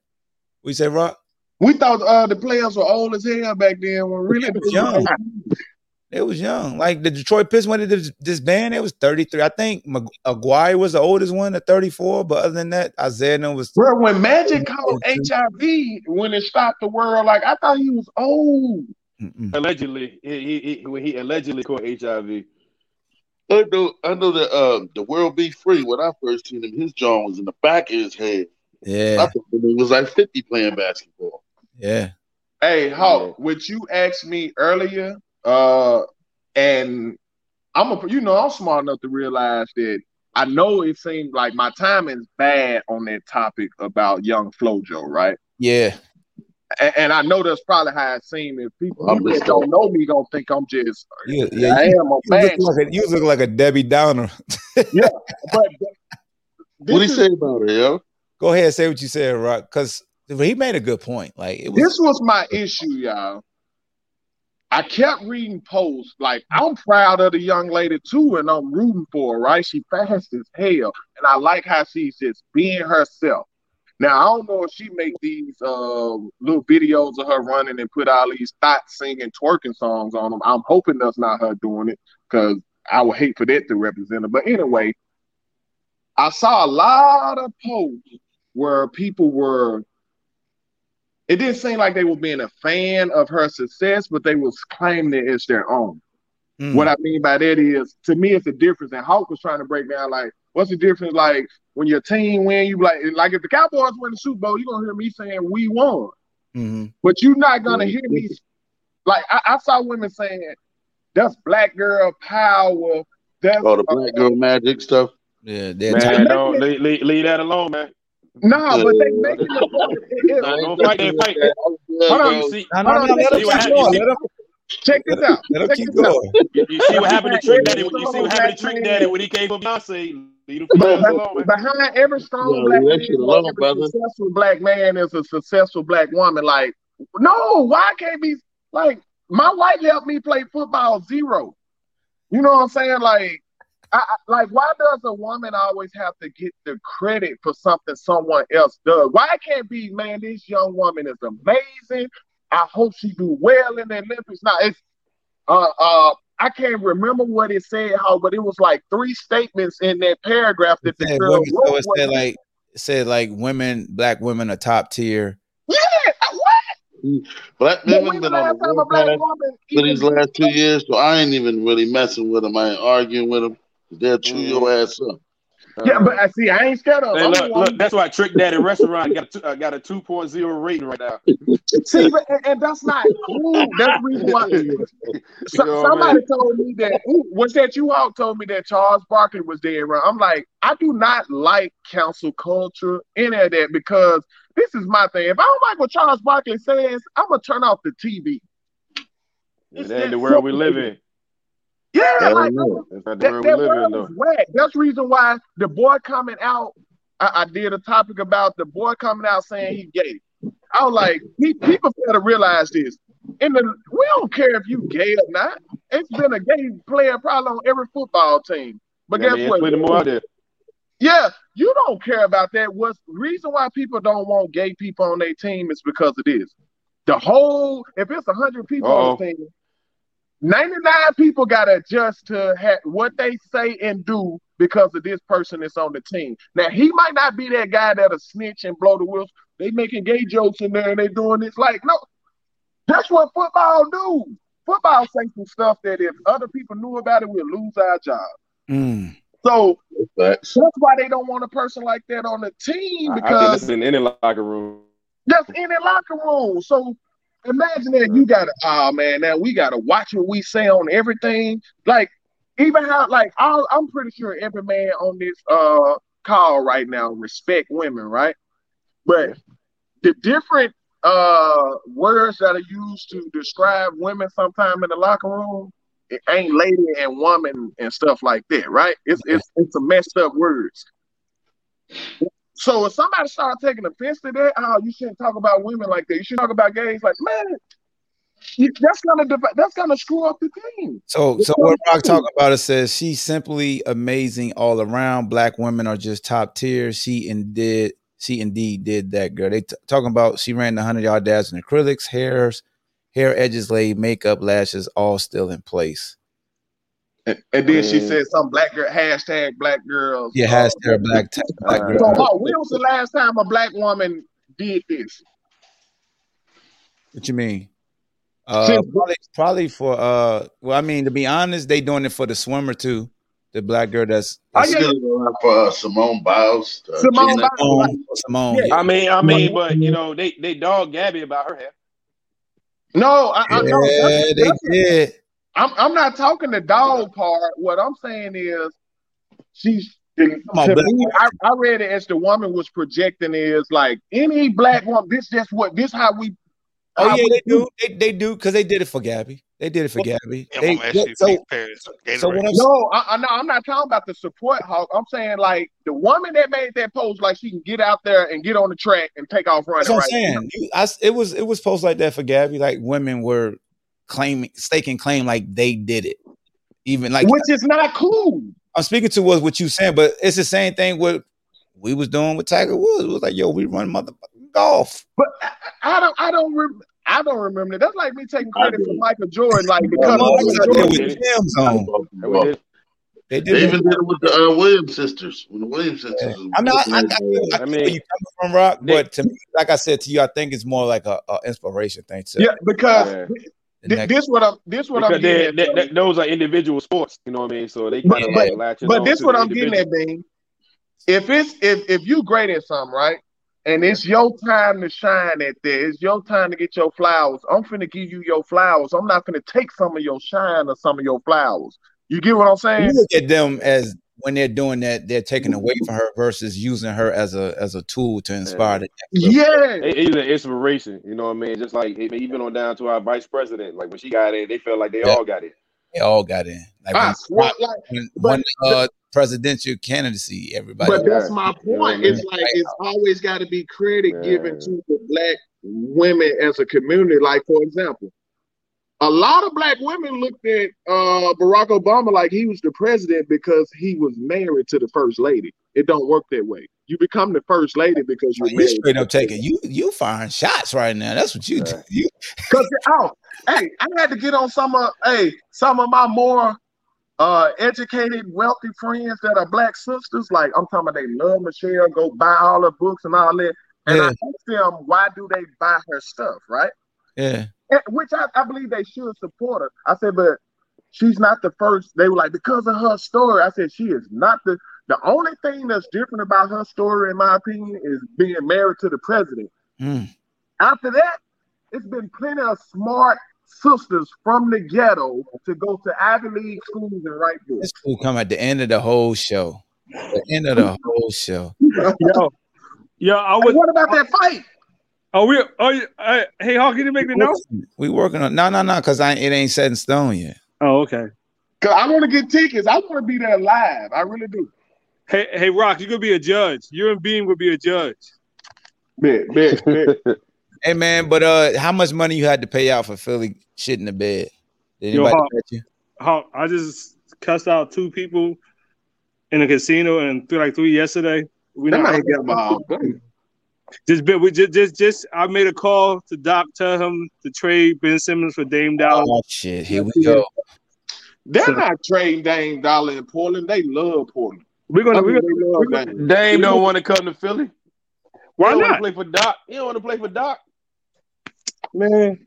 Speaker 1: We say Rock.
Speaker 3: We thought uh, the players were old as hell back then. When really
Speaker 1: young. They was young. Like the Detroit Pistons when they did this band, it was 33. I think Mag- Aguirre was the oldest one at 34, but other than that, Isiah and was
Speaker 3: Bro, when Magic caught HIV, when it stopped the world, like I thought he was old.
Speaker 1: Mm-mm.
Speaker 2: Allegedly, he, he, he when he allegedly caught HIV.
Speaker 5: I know, I know that um, the world be free. When I first seen him, his jaw was in the back of his head. I
Speaker 1: Yeah,
Speaker 5: thought he was like 50 playing basketball.
Speaker 1: yeah.
Speaker 3: Hey, Hawk, what you asked me earlier, uh, and I'm a, you know, I'm smart enough to realize that I know it seemed like my timing's bad on that topic about young Flojo, right?
Speaker 1: Yeah.
Speaker 3: And, and I know that's probably how it seemed. If people,
Speaker 5: I'm just
Speaker 3: that don't know me gonna think I'm just,
Speaker 1: You, yeah,
Speaker 3: I
Speaker 1: you,
Speaker 3: am a
Speaker 1: you look like a, you look like a Debbie Downer.
Speaker 3: But
Speaker 5: What
Speaker 3: this
Speaker 5: he
Speaker 3: is-
Speaker 5: say about it, yo?
Speaker 1: Go ahead, say what you said, Rock, because he made a good point. Like it was
Speaker 3: This was my issue, y'all. I kept reading posts like I'm proud of the young lady too, and I'm rooting for her. Right? She fast as hell, and I like how she's just being herself. Now I don't know if she make these uh, little videos of her running and put all these thought singing, twerking songs on them. I'm hoping that's not her doing it because I would hate for that to represent her. But anyway, I saw a lot of posts where people were it didn't seem like they were being a fan of her success, but they was claiming it as their own.
Speaker 1: Mm.
Speaker 3: What I mean by that is, to me, it's a difference. And Hawk was trying to break down, like, what's the difference? Like, when your team win, you like, like if the Cowboys win the Super Bowl, you're gonna hear me saying we won,
Speaker 1: Mhm.
Speaker 3: but you're not gonna hear me. Like, I, I saw women saying that's black girl power. That's
Speaker 5: All the black girl magic stuff.
Speaker 1: Yeah, they're
Speaker 2: Man,
Speaker 1: tired.
Speaker 2: don't leave, leave, leave that alone, man.
Speaker 3: No, but they making the point. It- it-
Speaker 2: Don't- don't fight that fight.
Speaker 3: Hold on.
Speaker 2: See,
Speaker 1: No, no, no, let them keep going.
Speaker 2: you
Speaker 1: Let them,
Speaker 3: check this out.
Speaker 1: let them
Speaker 3: Check
Speaker 1: keep
Speaker 3: this out.
Speaker 1: going.
Speaker 2: you, you see what happened to Trick Daddy. You see what happened to Trick Daddy when he came from Beyonce.
Speaker 3: But
Speaker 2: fools alone, man.
Speaker 3: behind every strong
Speaker 5: Yeah,
Speaker 3: black man,
Speaker 5: shit alone,
Speaker 3: every
Speaker 5: brother.
Speaker 3: successful black man is a successful black woman. Like, no, why can't be like my wife helped me play football zero. You know what I'm saying? Like, I, I- like why does a woman always have to get the credit for something someone else does? Why can't be, man, this young woman is amazing. I hope she do well in the Olympics. Now it's uh uh I can't remember what it said, how, but it was like three statements in that paragraph that the
Speaker 1: said
Speaker 3: girl
Speaker 1: women, so it said like it said like women, black women are top tier.
Speaker 3: yeah, what?
Speaker 5: Black
Speaker 3: But
Speaker 5: women been on the
Speaker 3: black
Speaker 5: warpath
Speaker 3: woman
Speaker 5: for these last two years, so I ain't even really messing with them. I ain't arguing with them. They'll chew your ass up.
Speaker 3: Yeah, but I see, I ain't scared of.
Speaker 2: Hey, look, look, that's why Trick Daddy Restaurant got a, uh, got a 2.0 rating right now.
Speaker 3: See, but, and, and that's not cool. That's the reason why. So,
Speaker 2: You know what I
Speaker 3: somebody
Speaker 2: mean?
Speaker 3: told me that who- was that you all told me that Charles Barkley was dead wrong. I'm like, I do not like cancel culture, any of that, because this is my thing. If I don't like what Charles Barkley says, I'm gonna turn off the TV.
Speaker 2: That ain't the world we live in.
Speaker 3: Yeah,
Speaker 5: Hell
Speaker 3: like
Speaker 5: no.
Speaker 2: That's not the
Speaker 3: that, that world is whack. That's the reason why the boy coming out. I, I did a topic about the boy coming out saying he gay. I was like, he, people gotta realize this. The we don't care if you gay or not. It's been a gay player probably on every football team. But
Speaker 2: Yeah,
Speaker 3: guess
Speaker 2: man,
Speaker 3: what?
Speaker 2: more out there.
Speaker 3: Yeah, you don't care about that. What's reason why people don't want gay people on their team is because of this. The whole if it's hundred people
Speaker 2: Uh-oh.
Speaker 3: on the team, ninety nine people gotta adjust to ha- what they say and do because of this person that's on the team. Now he might not be that guy that'll snitch and blow the whistle. They making gay jokes in there and they doing this like no. That's what football do. Football say some stuff that if other people knew about it, we'd lose our job.
Speaker 1: Mm.
Speaker 3: So that's why they don't want a person like that on the team
Speaker 2: I, I think
Speaker 3: because
Speaker 2: that's in any locker room.
Speaker 3: that's in the locker room. So imagine that you gotta oh man, now we gotta watch what we say on everything. Like even how like i I'm pretty sure every man on this uh call right now respect women, right? But the different uh words that are used to describe women sometime in the locker room, it ain't lady and woman and stuff like that, right? It's it's it's a messed up words. So if somebody start taking offense to that, oh, you shouldn't talk about women like that. You should talk about gays. Like, man, you, that's gonna div- that's gonna screw up the team.
Speaker 1: So, so what Rock talking about it says she's simply amazing all around. Black women are just top tier. She indeed, she indeed did that, girl. They t- talking about she ran the hundred yard dash in acrylics, hairs, hair edges laid, makeup, lashes, all still in place.
Speaker 3: And, and then she said some black girl hashtag black girls.
Speaker 1: Yeah,
Speaker 3: uh,
Speaker 1: hashtag black t- black
Speaker 2: Uh,
Speaker 1: girl.
Speaker 3: So, oh, when was the last time a black woman did this?
Speaker 1: What you mean? Uh, probably, probably for uh. Well, I mean, to be honest, they doing it for the swimmer too. The black girl that's,
Speaker 3: Oh,
Speaker 1: that's
Speaker 3: yeah.
Speaker 5: Still around for uh, Simone Biles. Uh,
Speaker 3: Simone Biles. Right.
Speaker 1: Simone. Simone.
Speaker 3: Yeah.
Speaker 1: yeah.
Speaker 2: I mean, I mean, but you know, they they dog Gabby about her hair.
Speaker 3: No, I, I know.
Speaker 1: Yeah,
Speaker 3: That's-
Speaker 1: they
Speaker 3: that's-
Speaker 1: did.
Speaker 3: I'm I'm not talking the dog part. What I'm saying is she's to
Speaker 1: on, black
Speaker 3: me, I, I read it as the woman was projecting is like any black woman, this just what this how we
Speaker 1: Oh
Speaker 3: how
Speaker 1: yeah,
Speaker 3: we
Speaker 1: they do. They, they do because they did it for Gabby. They did it for Gabby.
Speaker 4: Yeah,
Speaker 1: They,
Speaker 4: I'm gonna ask
Speaker 1: so, so what I'm
Speaker 3: No, I, I no, I'm not talking about the support hawk. I'm saying like the woman that made that post, like she can get out there and get on the track and take off running.
Speaker 1: That's what I'm
Speaker 3: right?
Speaker 1: saying. You, I, it was it was posted like that for Gabby. Like women were claiming, staking claim like they did it. Even like
Speaker 3: Which is not cool.
Speaker 1: I'm speaking to was what you saying, but it's the same thing what we was doing with Tiger Woods. It was like, yo, we run motherfucking golf.
Speaker 3: But I, I don't, I don't, rem- I don't remember that. That's like me taking credit for Michael Jordan, like because
Speaker 5: Well,
Speaker 3: Michael Jordan.
Speaker 1: with Tim's on.
Speaker 2: And did-
Speaker 1: They
Speaker 5: They
Speaker 1: did.
Speaker 5: even
Speaker 1: it.
Speaker 5: did it with the uh, Williams sisters. When the Williams sisters. was
Speaker 1: I mean, I, I, I,
Speaker 5: looking
Speaker 1: I,
Speaker 2: I
Speaker 1: mean,
Speaker 2: mean,
Speaker 1: where you coming from, Rock,
Speaker 2: they-
Speaker 1: but to me, like I said to you, I think it's more like a, a inspiration thing. To
Speaker 3: Yeah, because
Speaker 2: Yeah.
Speaker 1: The
Speaker 3: this what I'm, this what I'm
Speaker 2: because
Speaker 3: getting
Speaker 2: they,
Speaker 3: at.
Speaker 2: they- those are individual sports. You know what I mean? So they
Speaker 3: But-
Speaker 2: kind of
Speaker 1: but-
Speaker 2: like latching
Speaker 3: But
Speaker 2: on
Speaker 3: this
Speaker 2: to
Speaker 3: what I'm getting at, Bean. If it's if if you great at something, right? And it's your time to shine at that. It's your time to get your flowers. I'm finna give you your flowers. I'm not finna take some of your shine or some of your flowers. You get what I'm saying?
Speaker 1: You look at them as when they're doing that, they're taking mm-hmm. away from her versus using her as a as a tool to inspire the next
Speaker 3: Yeah.
Speaker 2: It- It's an inspiration, you know what I mean? Just like it- even on down to our vice president, like when she got in, they felt like they
Speaker 1: Yeah.
Speaker 2: all got in.
Speaker 1: They all got in. Like
Speaker 3: I
Speaker 1: when, ah,
Speaker 3: swear, like,
Speaker 1: when,
Speaker 3: but-
Speaker 1: when uh, presidential candidacy, everybody.
Speaker 3: but that's
Speaker 2: Yeah.
Speaker 3: my
Speaker 2: You know I
Speaker 3: point. It's like it's uh, always got to be credit
Speaker 2: Yeah.
Speaker 3: given to the black women as a community. Like for example, a lot of black women looked at uh, Barack Obama like he was the president because he was married to the first lady. It don't work that way. You become the first lady because you're
Speaker 1: you
Speaker 3: married.
Speaker 1: straight up taking you you firing shots right now. That's what you do. You
Speaker 3: Cause oh, hey, I had to get on some of hey some of my more uh educated, wealthy friends that are black sisters. Like I'm talking about, they love Michelle, go buy all her books and all that. And I
Speaker 1: Yeah.
Speaker 3: asked them why do they buy her stuff, right?
Speaker 1: yeah.
Speaker 3: And- which I, I believe they should support her. I said, but she's not the first. They were like because of her story. I said she is not the. The only thing that's different about her story, in my opinion, is being married to the president.
Speaker 1: Mm.
Speaker 3: After that, it's been plenty of smart sisters from the ghetto to go to Ivy League schools and write books.
Speaker 1: This will come at the end of the whole show. The end of the whole show.
Speaker 6: Yo, yo, I was.
Speaker 3: what about that fight?
Speaker 6: Oh, we. Oh, you- uh, hey, Hawk, you make the note.
Speaker 1: We working on no no no because I it ain't set in stone yet.
Speaker 6: Oh, okay.
Speaker 3: Cause I want to get tickets. I want to be there live. I really do.
Speaker 6: Hey, hey, Rock, you gonna be a judge. You and Beam will be a judge.
Speaker 3: Bet, bet, bet.
Speaker 1: Hey man, but uh, how much money you had to pay out for Philly shit in the bed? Did
Speaker 6: Yo,
Speaker 1: anybody
Speaker 6: Hawk.
Speaker 1: bet you?
Speaker 6: Hawk, I just cussed out two people in a casino and threw like three yesterday. We
Speaker 3: That
Speaker 6: not
Speaker 3: man got my
Speaker 6: just been we just just just I made a call to Doc, tell him to trade Ben Simmons for Dame Dolla.
Speaker 1: Oh shit, here we go.
Speaker 3: They're not trading Dame Dolla in Portland. They love Portland.
Speaker 6: We're gonna,
Speaker 3: mean,
Speaker 6: we're
Speaker 3: they
Speaker 6: gonna
Speaker 3: Dame.
Speaker 2: Dame don't want to come to Philly.
Speaker 6: why
Speaker 2: he don't want
Speaker 6: not,
Speaker 2: to play for Doc. He don't want to play for Doc.
Speaker 6: man?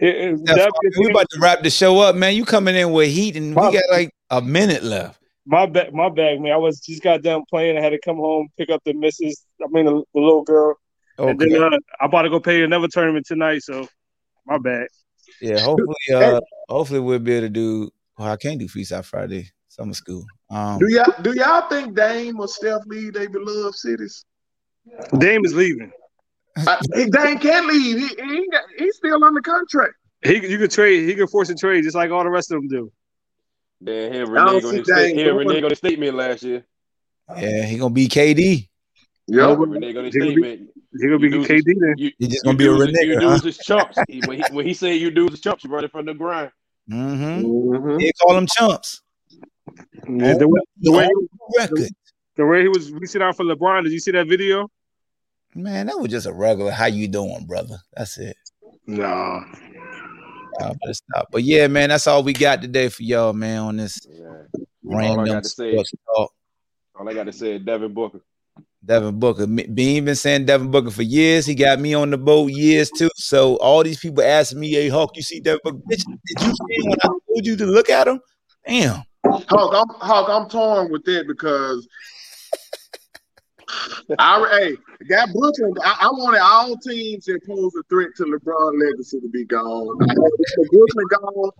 Speaker 6: It, it,
Speaker 1: Yeah,
Speaker 6: that-
Speaker 1: we about to wrap the show up, man. You coming in with heat, and we got like a minute left.
Speaker 6: My bag, my bag, man. I was just got done playing. I had to come home, pick up the missus. I mean, the, the little girl, and then uh, I'm about to go pay another tournament tonight. So, my bad.
Speaker 1: Yeah, hopefully, uh, hopefully we'll be able to do. Well, I can't do Freestyle Friday, summer school. Um,
Speaker 3: Do y'all do y'all think Dame or Steph leave their beloved cities?
Speaker 6: Dame is leaving.
Speaker 3: Uh, Dame can't leave. He, he ain't got, he's still under contract.
Speaker 6: He you could trade. He could force a trade just like all the rest of them do.
Speaker 2: Then he
Speaker 3: don't
Speaker 2: reneged on
Speaker 3: see
Speaker 2: his, state, he
Speaker 3: going.
Speaker 2: reneged on his statement last year.
Speaker 1: yeah, he gonna be KD.
Speaker 3: Yeah.
Speaker 2: Reneged on his
Speaker 6: He gonna be-
Speaker 2: statement.
Speaker 6: He gonna be
Speaker 2: You
Speaker 6: KD then.
Speaker 2: You,
Speaker 1: He just gonna be a
Speaker 2: dudes, you
Speaker 1: renegade. Huh?
Speaker 2: dudes is chumps. He, when, he, when he said you dudes is chumps, you running from the grind.
Speaker 1: Mm-hmm.
Speaker 3: Mhm.
Speaker 1: They call them chumps.
Speaker 6: Yeah, the, way, the, way,
Speaker 1: On record.
Speaker 6: the way he was reaching out for LeBron. Did you see that video?
Speaker 1: Man, that was just a regular. How you doing, brother? That's it.
Speaker 6: No.
Speaker 1: Uh, but stop. But yeah, man, that's all we got today for y'all, man. On this
Speaker 2: Yeah. All
Speaker 1: random
Speaker 2: I got to say,
Speaker 1: sports talk.
Speaker 2: all I got to say is Devin Booker.
Speaker 1: Devin Booker. Me- Bean been saying Devin Booker for years. He got me on the boat years too. So all these people asking me, "Hey, Hawk, you see Devin Booker? Bitch, did you see when I told you to look at him? Damn.
Speaker 3: Hawk, I'm Hawk, I'm torn with that because I hey, got Brooklyn. I, I wanted all teams that pose a threat to LeBron legacy to be gone. I want Brooklyn gone.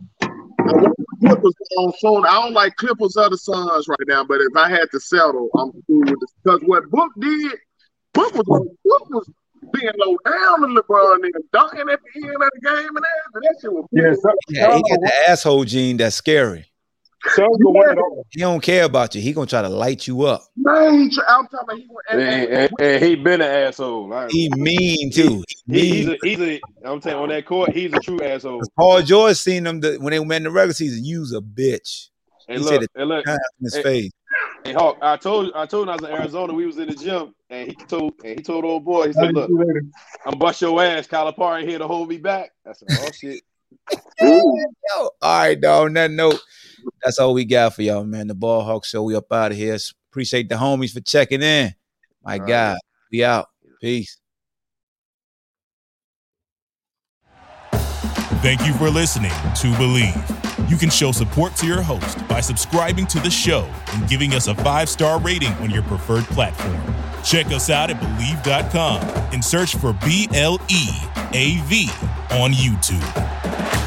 Speaker 3: I want the Clippers gone soon. I don't like Clippers or the Suns right now, but if I had to settle, I'm cool with this. Because what Book did, Book was Book was being low down to LeBron and dunking at the end of the game and that. That shit was
Speaker 6: Yeah, so,
Speaker 1: Yeah, he got the asshole gene that's scary.
Speaker 6: So go one and.
Speaker 1: He don't care about you. He gonna try to light you up.
Speaker 3: Man, he I'm talking about he
Speaker 2: And,
Speaker 3: and,
Speaker 2: and, and he been an asshole. Like,
Speaker 1: He mean too. He
Speaker 2: he, he's a, he's a, I'm saying on that court, he's a true asshole.
Speaker 1: Paul George seen them the, when they went in the regular season. Use a bitch.
Speaker 2: And
Speaker 1: He
Speaker 2: look,
Speaker 1: said it-
Speaker 2: and look,
Speaker 1: in his
Speaker 2: Hey.
Speaker 1: face.
Speaker 2: hey, Hawk, I told, you, I told him I was in Arizona. We was in the gym, and he told, and he told old boy, he said, "Look, I'm bust your ass. Calipari here to hold me back." I said, "Oh shit."
Speaker 1: Yo, all right, dog. On that note, that's all we got for y'all, man. The Ball Hawk Show. We up out of here. Appreciate the homies for checking in. My
Speaker 2: All right.
Speaker 1: God, we out. Peace.
Speaker 7: Thank you for listening to Bleav. You can show support to your host by subscribing to the show and giving us a five star rating on your preferred platform. Check us out at Bleav.com and search for B L E A V on YouTube.